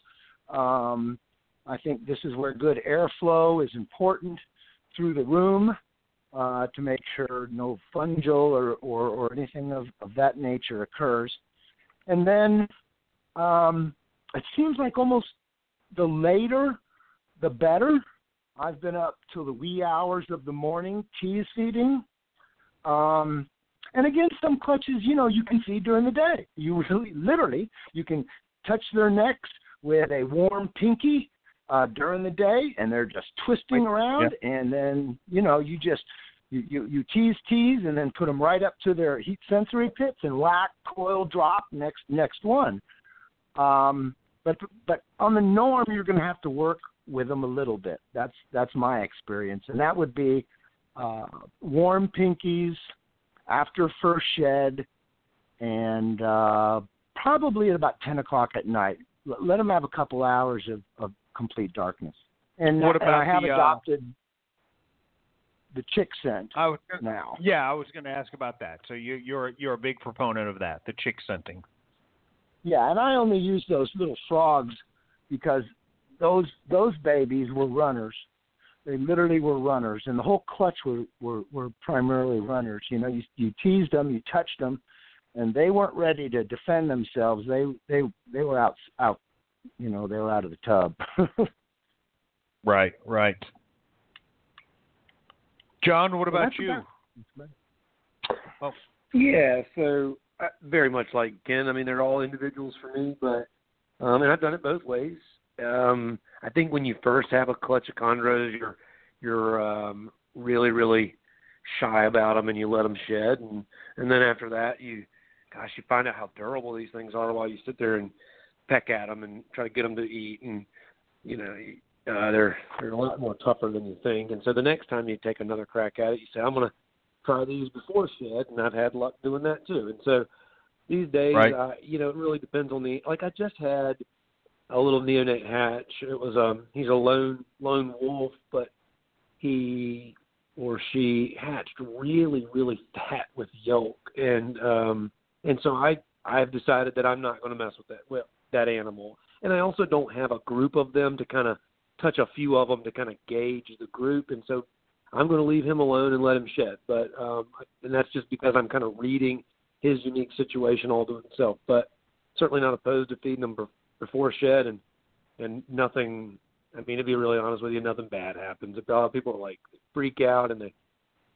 Um, I think this is where good airflow is important through the room uh, to make sure no fungal or, or, or anything of, of that nature occurs. And then um, it seems like almost the later, the better. I've been up till the wee hours of the morning tease feeding. Um, and again, some clutches, you know, you can feed during the day. You really, literally, you can touch their necks with a warm pinky uh, during the day, and they're just twisting around. And then, you know, you just you, you you tease tease, and then put them right up to their heat sensory pits, and whack, coil, drop, next next one. Um, but but on the norm, you're going to have to work with them a little bit. That's that's my experience, and that would be uh, warm pinkies after first shed, and uh, probably at about ten o'clock at night. L- Let them have a couple hours of, of complete darkness. And, What and I about have the, uh, adopted the chick scent I was now. yeah, I was going to ask about that. So you, you're you're a big proponent of that, the chick scenting. Yeah, and I only use those little frogs because those those babies were runners. They literally were runners, and the whole clutch were were, were primarily runners. You know, you you teased them, you touched them, and they weren't ready to defend themselves. They they they were out out. You know, they were out of the tub. right, right. John, what about That's you? about- Oh, Yeah, so uh, very much like Ken. I mean, they're all individuals for me, but um, and I've done it both ways. Um, I think when you first have a clutch of chondros, you're you're um, really really shy about them and you let them shed, and and then after that, you gosh, you find out how durable these things are while you sit there and peck at them and try to get them to eat, and you know. Uh, they're they're a lot more tougher than you think, and so the next time you take another crack at it, you say, "I'm gonna try these before shed, and I've had luck doing that too. And so these days, Right. uh, you know, it really depends on the. Like I just had a little neonate hatch. It was um, he's a lone lone wolf, but he or she hatched really really fat with yolk, and um, and so I I've decided that I'm not going to mess with that well that animal, and I also don't have a group of them to kind of touch a few of them to kind of gauge the group, and so I'm going to leave him alone and let him shed. But um, and that's just because I'm kind of reading his unique situation all to himself. But certainly not opposed to feeding him before shed, and and nothing. I mean, to be really honest with you, nothing bad happens. A lot of people like freak out and they,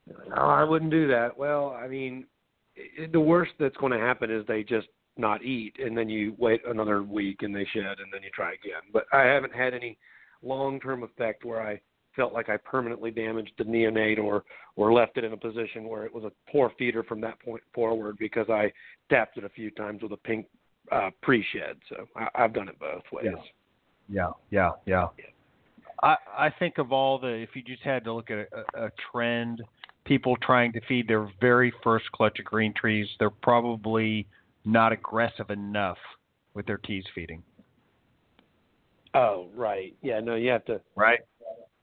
like, oh, I wouldn't do that. Well, I mean, it, the worst that's going to happen is they just not eat, and then you wait another week and they shed, and then you try again. But I haven't had any long-term effect where I felt like I permanently damaged the neonate or or left it in a position where it was a poor feeder from that point forward because I tapped it a few times with a pink uh, pre-shed. So I, I've done it both ways. Yeah, yeah, yeah. I I think of all the if you just had to look at a, a trend, people trying to feed their very first clutch of green trees, they're probably not aggressive enough with their tease feeding. Oh, right. Yeah, no, you have to Right.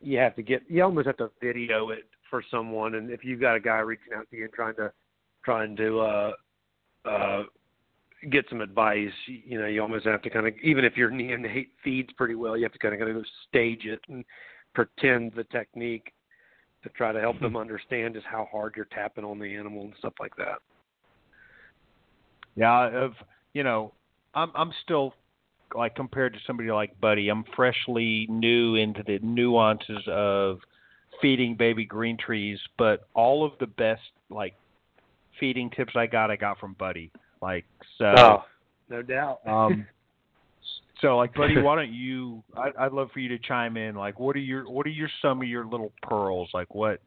you have to get you almost have to video it for someone and if you've got a guy reaching out to you and trying to trying to uh uh get some advice you, know you almost have to kind of even if your neonate feeds pretty well you have to kind of kind of stage it and pretend the technique to try to help them understand just how hard you're tapping on the animal and stuff like that Yeah, of you know, I'm I'm still like compared to somebody like Buddy, I'm freshly new into the nuances of feeding baby green trees, but all of the best like feeding tips I got I got from Buddy. Like so oh no doubt um so like Buddy, why don't you I I'd love for you to chime in like what are your what are your some of your little pearls like what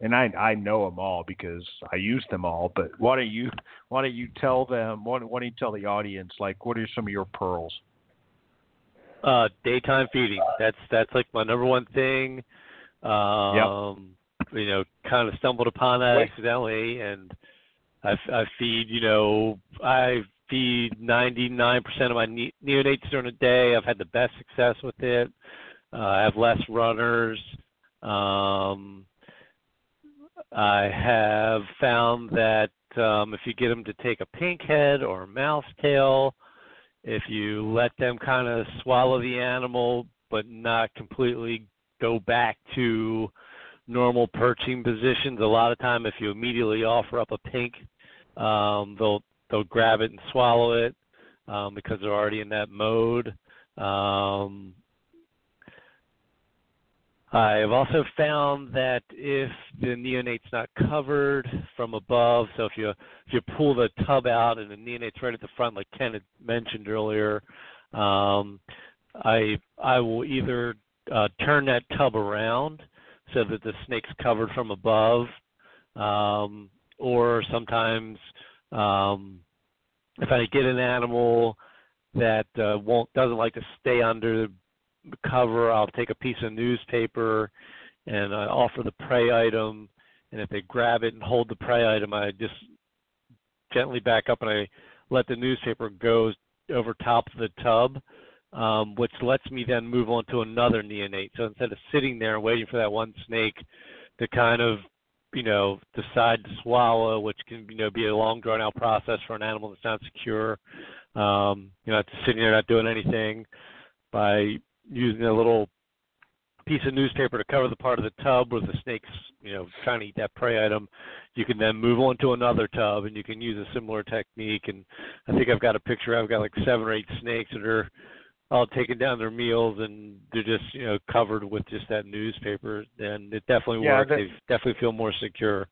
and I I know them all because I use them all. But why don't you why don't you tell them? Why, don't- why don't you tell the audience like what are some of your pearls? Uh, daytime feeding. That's that's like my number one thing. Um, You know, kind of stumbled upon that Wait. accidentally, and I, I feed. You know, I feed 99% of my ne- neonates during the day. I've had the best success with it. Uh, I have less runners. Um, I have found that um, if you get them to take a pink head or a mouse tail, if you let them kind of swallow the animal but not completely go back to normal perching positions, a lot of time if you immediately offer up a pink, um, they'll they'll grab it and swallow it um, because they're already in that mode. Um, I have also found that if the neonate's not covered from above, so if you if you pull the tub out and the neonate's right at the front, like Ken had mentioned earlier, um, I I will either uh, turn that tub around so that the snake's covered from above, um, or sometimes um, if I get an animal that uh, won't doesn't like to stay under the cover, I'll take a piece of newspaper and I offer the prey item, and if they grab it and hold the prey item, I just gently back up and I let the newspaper go over top of the tub, um, which lets me then move on to another neonate. So instead of sitting there waiting for that one snake to kind of you know decide to swallow, which can you know be a long drawn out process for an animal that's not secure. Um, you know, it's sitting there not doing anything by using a little piece of newspaper to cover the part of the tub where the snake's you know trying to eat that prey item. You can then move on to another tub, and you can use a similar technique. And I think I've got a picture. I've got like seven or eight snakes that are all taking down their meals and they're just you know covered with just that newspaper and it definitely Yeah, works that- they definitely feel more secure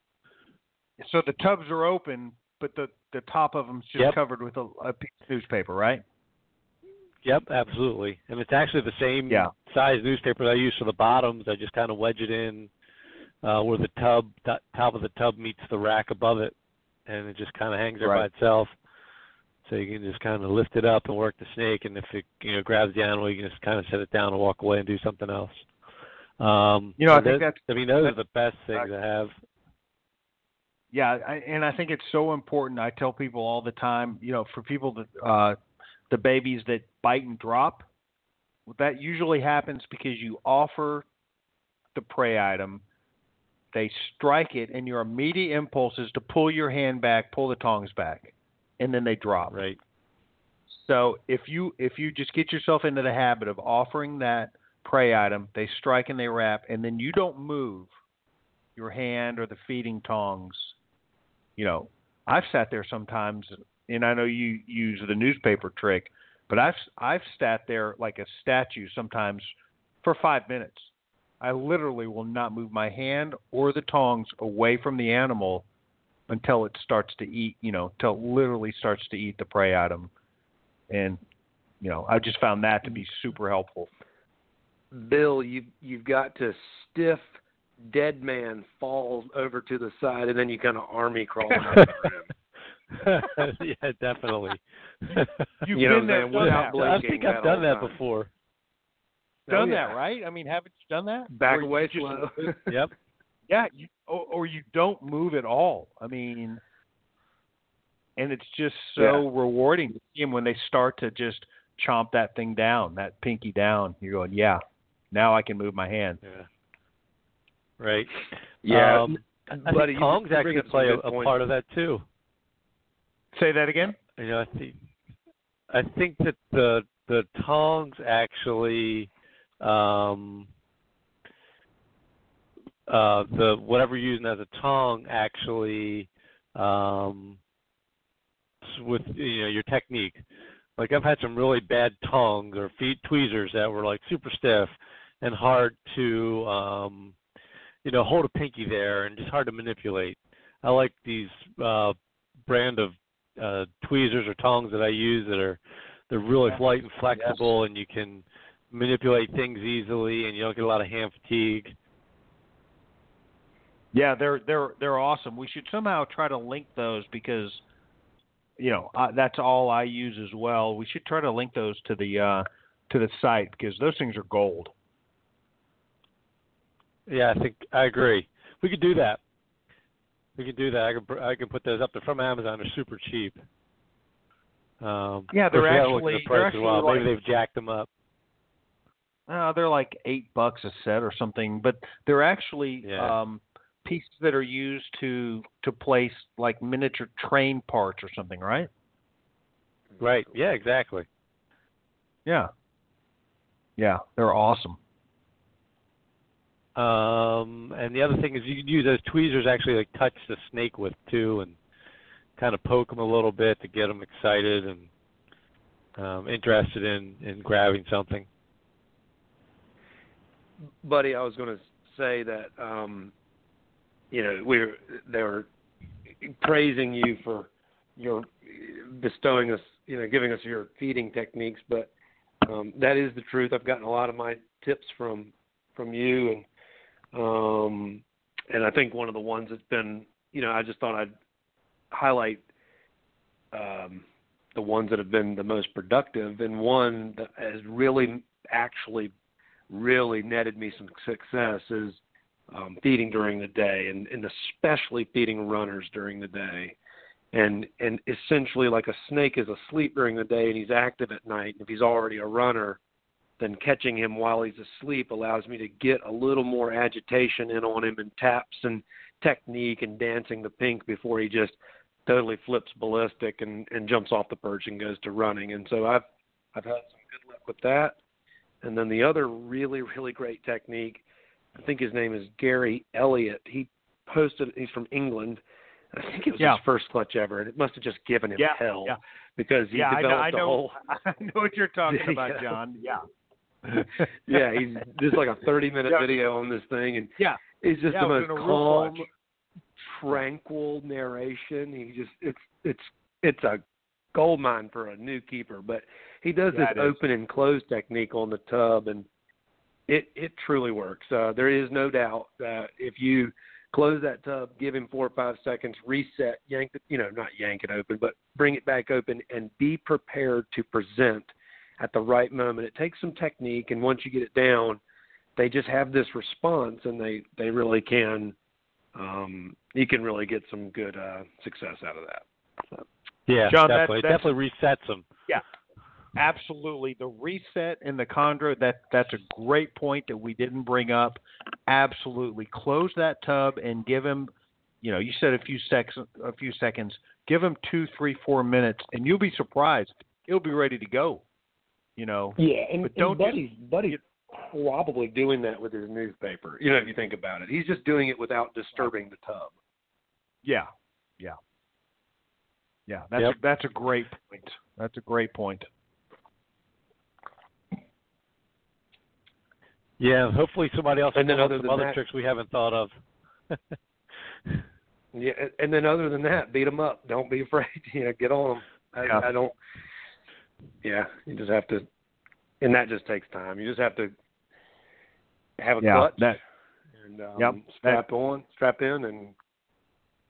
So the tubs are open, but the the top of them's just Yep. covered with a, a piece of newspaper, right? yep absolutely and it's actually the same Yeah. size newspaper that i use for the bottoms i just kind of wedge it in uh where the tub the top of the tub meets the rack above it and it just kind of hangs there by itself so you can just kind of lift it up and work the snake and if it you know grabs the animal you can just kind of set it down and walk away and do something else. Um You know, I think that- that's- i mean those are the best things to have. Yeah, I, and I think it's so important. I tell people all the time, you know, for people that uh, the babies that bite and drop, that usually happens because you offer the prey item, they strike it, and your immediate impulse is to pull your hand back, pull the tongs back, and then they drop. right So if you if you just get yourself into the habit of offering that prey item, they strike and they wrap, and then you don't move your hand or the feeding tongs. You know, I've sat there sometimes, and I know you use the newspaper trick, but I've I've sat there like a statue sometimes for five minutes. I literally will not move my hand or the tongs away from the animal until it starts to eat. You know, until it literally starts to eat the prey out item and you know I just found that to be super helpful. Bill, you you've got to stiff dead man fall over to the side, and then you kind of army crawl over him. yeah, definitely. You've You know been what there, I'm saying? done Without that, blinking. I think I've done that time. before. done Oh, yeah. that, right? I mean, haven't you done that? Back Where you away just- slow. Yep. Yeah, you, or, or you don't move at all. I mean, and it's just so Yeah. rewarding to see them when they start to just chomp that thing down, that pinky down. You're going, yeah, now I can move my hand. Yeah. Right. Yeah, Um, I I buddy, think you actually up some play a, a part of that too. Say that again. You know, I think I think that the the tongs actually um uh the whatever you're using as a tong actually um with you know your technique. Like I've had some really bad tongs or feet tweezers that were like super stiff and hard to um you know hold a pinky there and just hard to manipulate. I like these uh brand of uh tweezers or tongs that I use that are they're really light and flexible and you can manipulate things easily and you don't get a lot of hand fatigue. Yeah, they're they're they're awesome. We should somehow try to link those because you know uh, that's all I use as well. We should try to link those to the uh, to the site because those things are gold. Yeah, I think I agree. We could do that. We could do that. I could I could put those up. They're from Amazon. They're super cheap. Um, Yeah, they're we gotta look at actually- the they're as well. actually Maybe they've jacked them up. Uh, they're like eight bucks a set or something, but they're actually Yeah. um, pieces that are used to to place like miniature train parts or something, right? Right. Yeah. Exactly. Yeah. Yeah, they're awesome. Um, and the other thing is you can use those tweezers actually like touch the snake with too, and kind of poke them a little bit to get them excited and um, interested in in grabbing something. buddy, I was going to say that um, you know we were they were praising you for your bestowing us, you know, giving us your feeding techniques, but um, that is the truth. I've gotten a lot of my tips from from you, and um, and I think one of the ones that's been, you know, I just thought I'd highlight um, the ones that have been the most productive, and one that has really actually really netted me some success is um, feeding during the day, and, and especially feeding runners during the day. And and essentially, like a snake is asleep during the day and he's active at night. If he's already a runner, then catching him while he's asleep allows me to get a little more agitation in on him and taps and technique and dancing the pink before he just totally flips ballistic and and jumps off the perch and goes to running. And so I've I've had some good luck with that. And then the other really really great technique, I think his name is Gary Elliott. He posted he's from England. I think it was Yeah. his first clutch ever, and it must have just given him Yeah, hell yeah. because he yeah, I know, developed I a know, whole I know what you're talking about, John. Yeah. yeah, he's just like a 30 minute video on this thing, and Yeah. it's just the most a calm, tranquil narration. He just it's it's it's a gold mine for a new keeper, but he does this open and close technique on the tub, and it it truly works. Uh, there is no doubt that if you close that tub, give him four or five seconds, reset, yank it, you know, not yank it open, but bring it back open, and be prepared to present at the right moment. It takes some technique, and once you get it down, they just have this response, and they they really can. Um, you can really get some good uh, success out of that. So, Yeah, John, that's- definitely. It definitely resets them. Absolutely. The reset and the chondro, that that's a great point that we didn't bring up. Absolutely. Close that tub and give him, you know, you said a few seconds a few seconds. Give him two, three, four minutes and you'll be surprised. He'll be ready to go. You know. yeah, and, But and don't you- Buddy's Buddy's probably doing that with his newspaper. You know, if you think about it, he's just doing it without disturbing the tub. Yeah. Yeah. Yeah. That's Yep. a, that's a great point. That's a great point. Yeah, hopefully somebody else And then other with some other that- tricks we haven't thought of. Yeah, and- and then other than that, beat them up. Don't be afraid. You know, get on them. I, Yeah. I don't. Yeah, you just have to, and that just takes time. You just have to have a Yeah. clutch That and um, Yep. strap on, strap in, and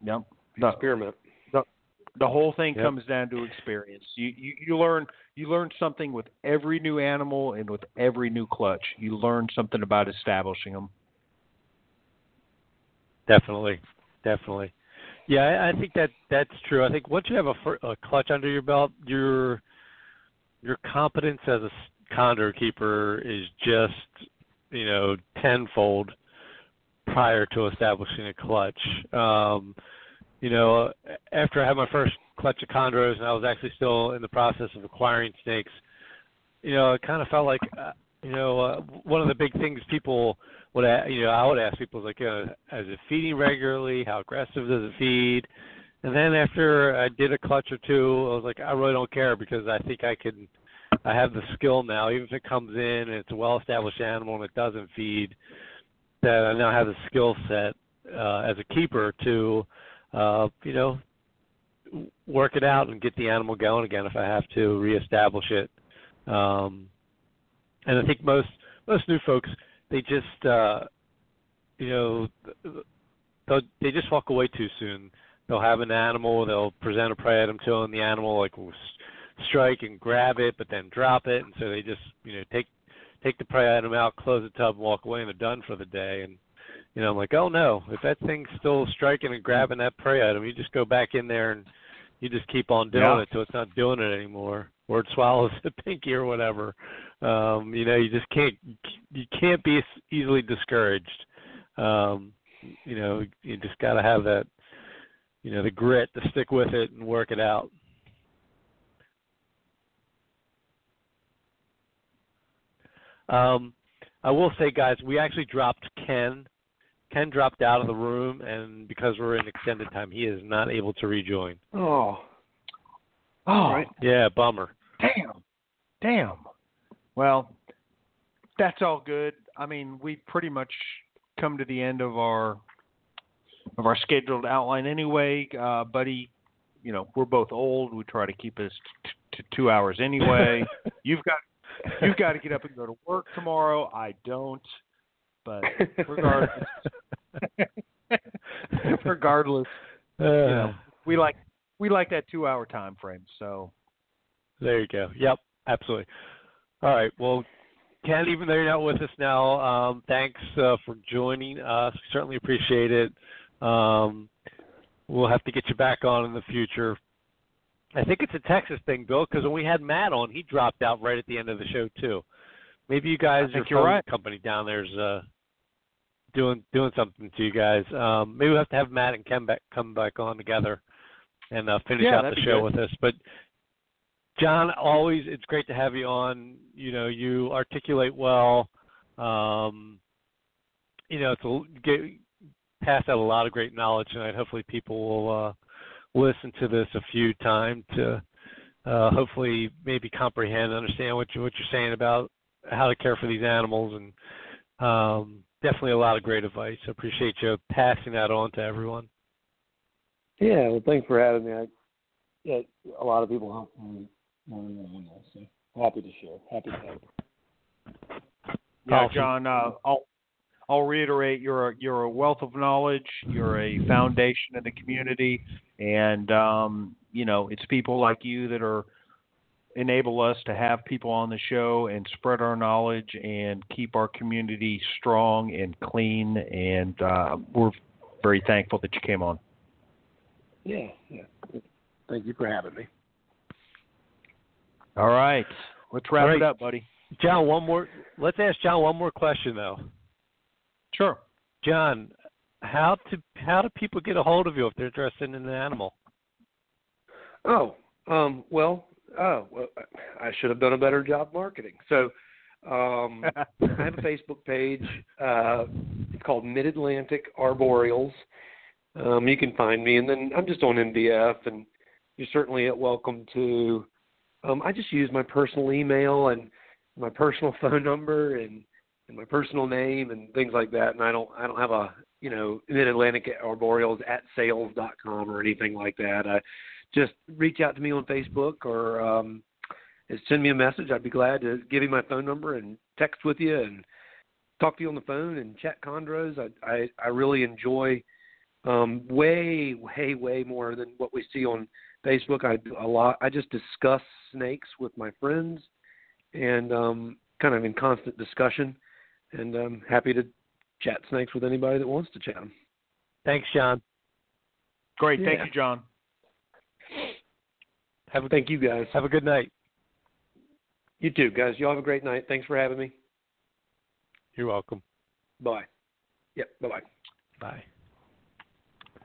yep. The- experiment. The whole thing Yep. comes down to experience. You, you you learn you learn something with every new animal and with every new clutch. You learn something about establishing them. Definitely, definitely. Yeah, I, I think that that's true. I think once you have a, a clutch under your belt, your your competence as a chondro keeper is just you know tenfold prior to establishing a clutch. Um, you know, after I had my first clutch of chondros, and I was actually still in the process of acquiring snakes. You know, it kind of felt like, uh, you know, uh, one of the big things people would, you know, I would ask people is like, uh, is it feeding regularly? How aggressive does it feed? And then after I did a clutch or two, I was like, I really don't care because I think I can. I have the skill now, even if it comes in and it's a well-established animal and it doesn't feed, that I now have the skill set uh, as a keeper to, uh, you know, work it out and get the animal going again if I have to reestablish it. Um, and I think most most new folks they just uh, you know they'll, they just walk away too soon. They'll have an animal, they'll present a prey item to them, the animal like will strike and grab it, but then drop it, and so they just you know take take the prey item out, close the tub, and walk away, and they're done for the day. And you know I'm like, oh no, if that thing's still striking and grabbing that prey item, you just go back in there and you just keep on doing Yeah. it till it's not doing it anymore, or it swallows the pinky or whatever. Um, you know, you just can't you can't be easily discouraged. Um, you know, you just got to have that, you know, the grit to stick with it and work it out. Um, I will say, guys, we actually dropped Ken. Ken dropped out of the room, and because we're in extended time, he is not able to rejoin. Oh, Oh, Right. Yeah, bummer. damn, damn. Well, that's all good. I mean, we pretty much come to the end of our of our scheduled outline anyway, uh, buddy. You know, we're both old. We try to keep this t- to two hours anyway. you've got you've got to get up and go to work tomorrow. I don't, but regardless, regardless, Uh, you know, we like we like that two hour time frame. So There you go. Yep, absolutely. All right. Well, Ken, even though you're not with us now, um, thanks uh, for joining us. Certainly appreciate it. Um, we'll have to get you back on in the future. I think it's a Texas thing, Bill, because when we had Matt on, he dropped out right at the end of the show too. Maybe you guys, your phone right. company down there's uh, doing doing something to you guys. Um, maybe we'll have to have Matt and Ken back come back on together and uh, finish Yeah, out the show good. with us. But John, always it's great to have you on. You know, you articulate well. Um, you know, it's a, get, pass out a lot of great knowledge tonight. Hopefully, people will uh, listen to this a few times to uh, hopefully maybe comprehend and understand what you what you're saying about how to care for these animals and um, definitely a lot of great advice. I appreciate you passing that on to everyone. Yeah, well, thanks for having me. I, yeah, a lot of people help me more than I know, so happy to share. Happy to help. Yeah, Awesome. John. Uh, I'll I'll reiterate. You're a, you're a wealth of knowledge. You're a foundation in the community, and um, you know it's people like you that are enable us to have people on the show and spread our knowledge and keep our community strong and clean. And uh, we're very thankful that you came on. Yeah, yeah. Thank you for having me. All right, let's wrap All it up, buddy. John, one more. Let's ask John one more question though. Sure. John, how to how do people get a hold of you if they're interested in an animal? Oh, um, well, oh, well, I should have done a better job marketing. So, um, I have a Facebook page. Uh, it's called Mid Atlantic Arboreals. Um, you can find me, and then I'm just on MDF, and you're certainly welcome to. Um, I just use my personal email and my personal phone number and and my personal name and things like that. And I don't I don't have a you know Mid Atlantic Arboreals at sales dot com or anything like that. I just reach out to me on Facebook or um, send me a message. I'd be glad to give you my phone number and text with you and talk to you on the phone and chat chondros. I I, I really enjoy um, way way way more than what we see on Facebook. I do a lot. I just discuss snakes with my friends and um, kind of in constant discussion. And I'm happy to chat snakes with anybody that wants to chat 'em. Thanks, John. Great. Yeah. Thank you, John. Have a Thank you guys. have a good night. You too, guys. Y'all have a great night. Thanks for having me. You're welcome. Bye. Yep. Bye bye. Bye.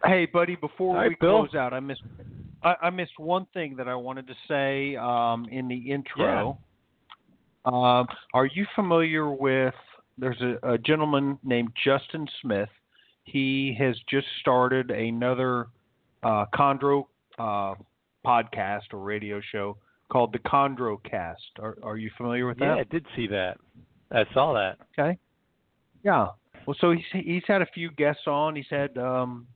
Hey, buddy, before All right, we Bill. close out, I missed I, I missed one thing that I wanted to say um, in the intro. Um, are you familiar with? There's a, a gentleman named Justin Smith. He has just started another uh, Chondro uh, podcast or radio show called the Chondro Cast. Are, are you familiar with that? Yeah. I did see that. I saw that. Okay. Yeah. Well, so he's he's had a few guests on. He's had um,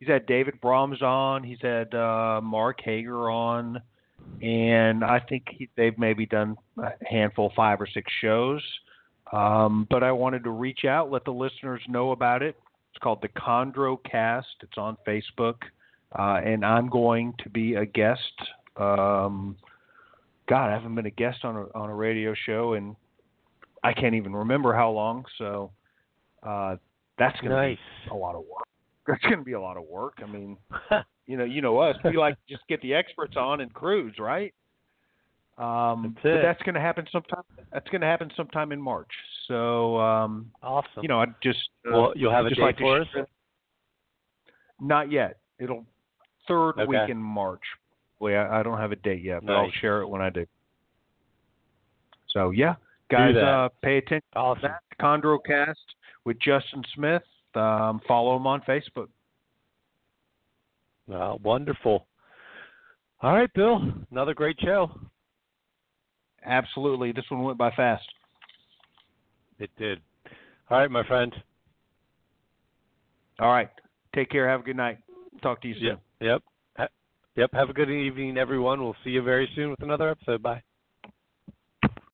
he's had David Brahms on. He's had uh, Mark Hager on, and I think he, they've maybe done a handful, five or six shows. Um, but I wanted to reach out, let the listeners know about it. It's called the Chondro Cast. It's on Facebook, uh, and I'm going to be a guest. Um, God, I haven't been a guest on a on a radio show in I can't even remember how long. So uh, that's going Nice. to be a lot of work. That's going to be a lot of work. I mean, you know, you know us. We like to just get the experts on and cruise, right? Um, That's but that's going to happen sometime. That's going to happen sometime in March. So, um, awesome. you know, I just uh, well, you'll have a date like for us. Not yet. It'll third Okay. week in March. Well, I, I don't have a date yet, but I'll share it when I do. So yeah, guys, uh, pay attention Awesome. that Chondrocast with Justin Smith. Um, follow him on Facebook. Uh, wonderful. All right, Bill. Another great show. Absolutely, this one went by fast. It did. All right, my friend. All right, take care. Have a good night. Talk to you soon. Yep. Yep. Yep. Have a good evening, everyone. We'll see you very soon with another episode. Bye.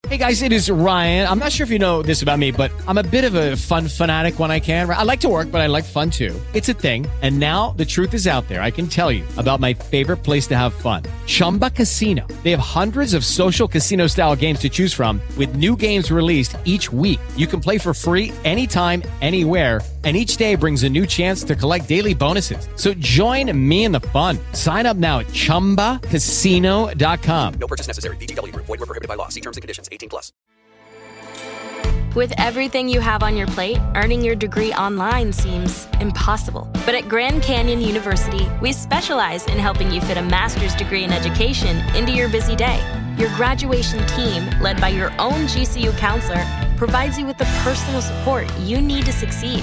Hey guys, it is Ryan. I'm not sure if you know this about me, but I'm a bit of a fun fanatic when I can. I like to work, but I like fun too. It's a thing. And now the truth is out there. I can tell you about my favorite place to have fun Chumba Casino. They have hundreds of social casino style games to choose from, with new games released each week. You can play for free anytime, anywhere. And each day brings a new chance to collect daily bonuses. So join me in the fun. Sign up now at chumbacasino.com. No purchase necessary. VGW Group. Void were prohibited by law. See terms and conditions. 18 plus. With everything you have on your plate, earning your degree online seems impossible. But at Grand Canyon University, we specialize in helping you fit a master's degree in education into your busy day. Your graduation team, led by your own GCU counselor, provides you with the personal support you need to succeed.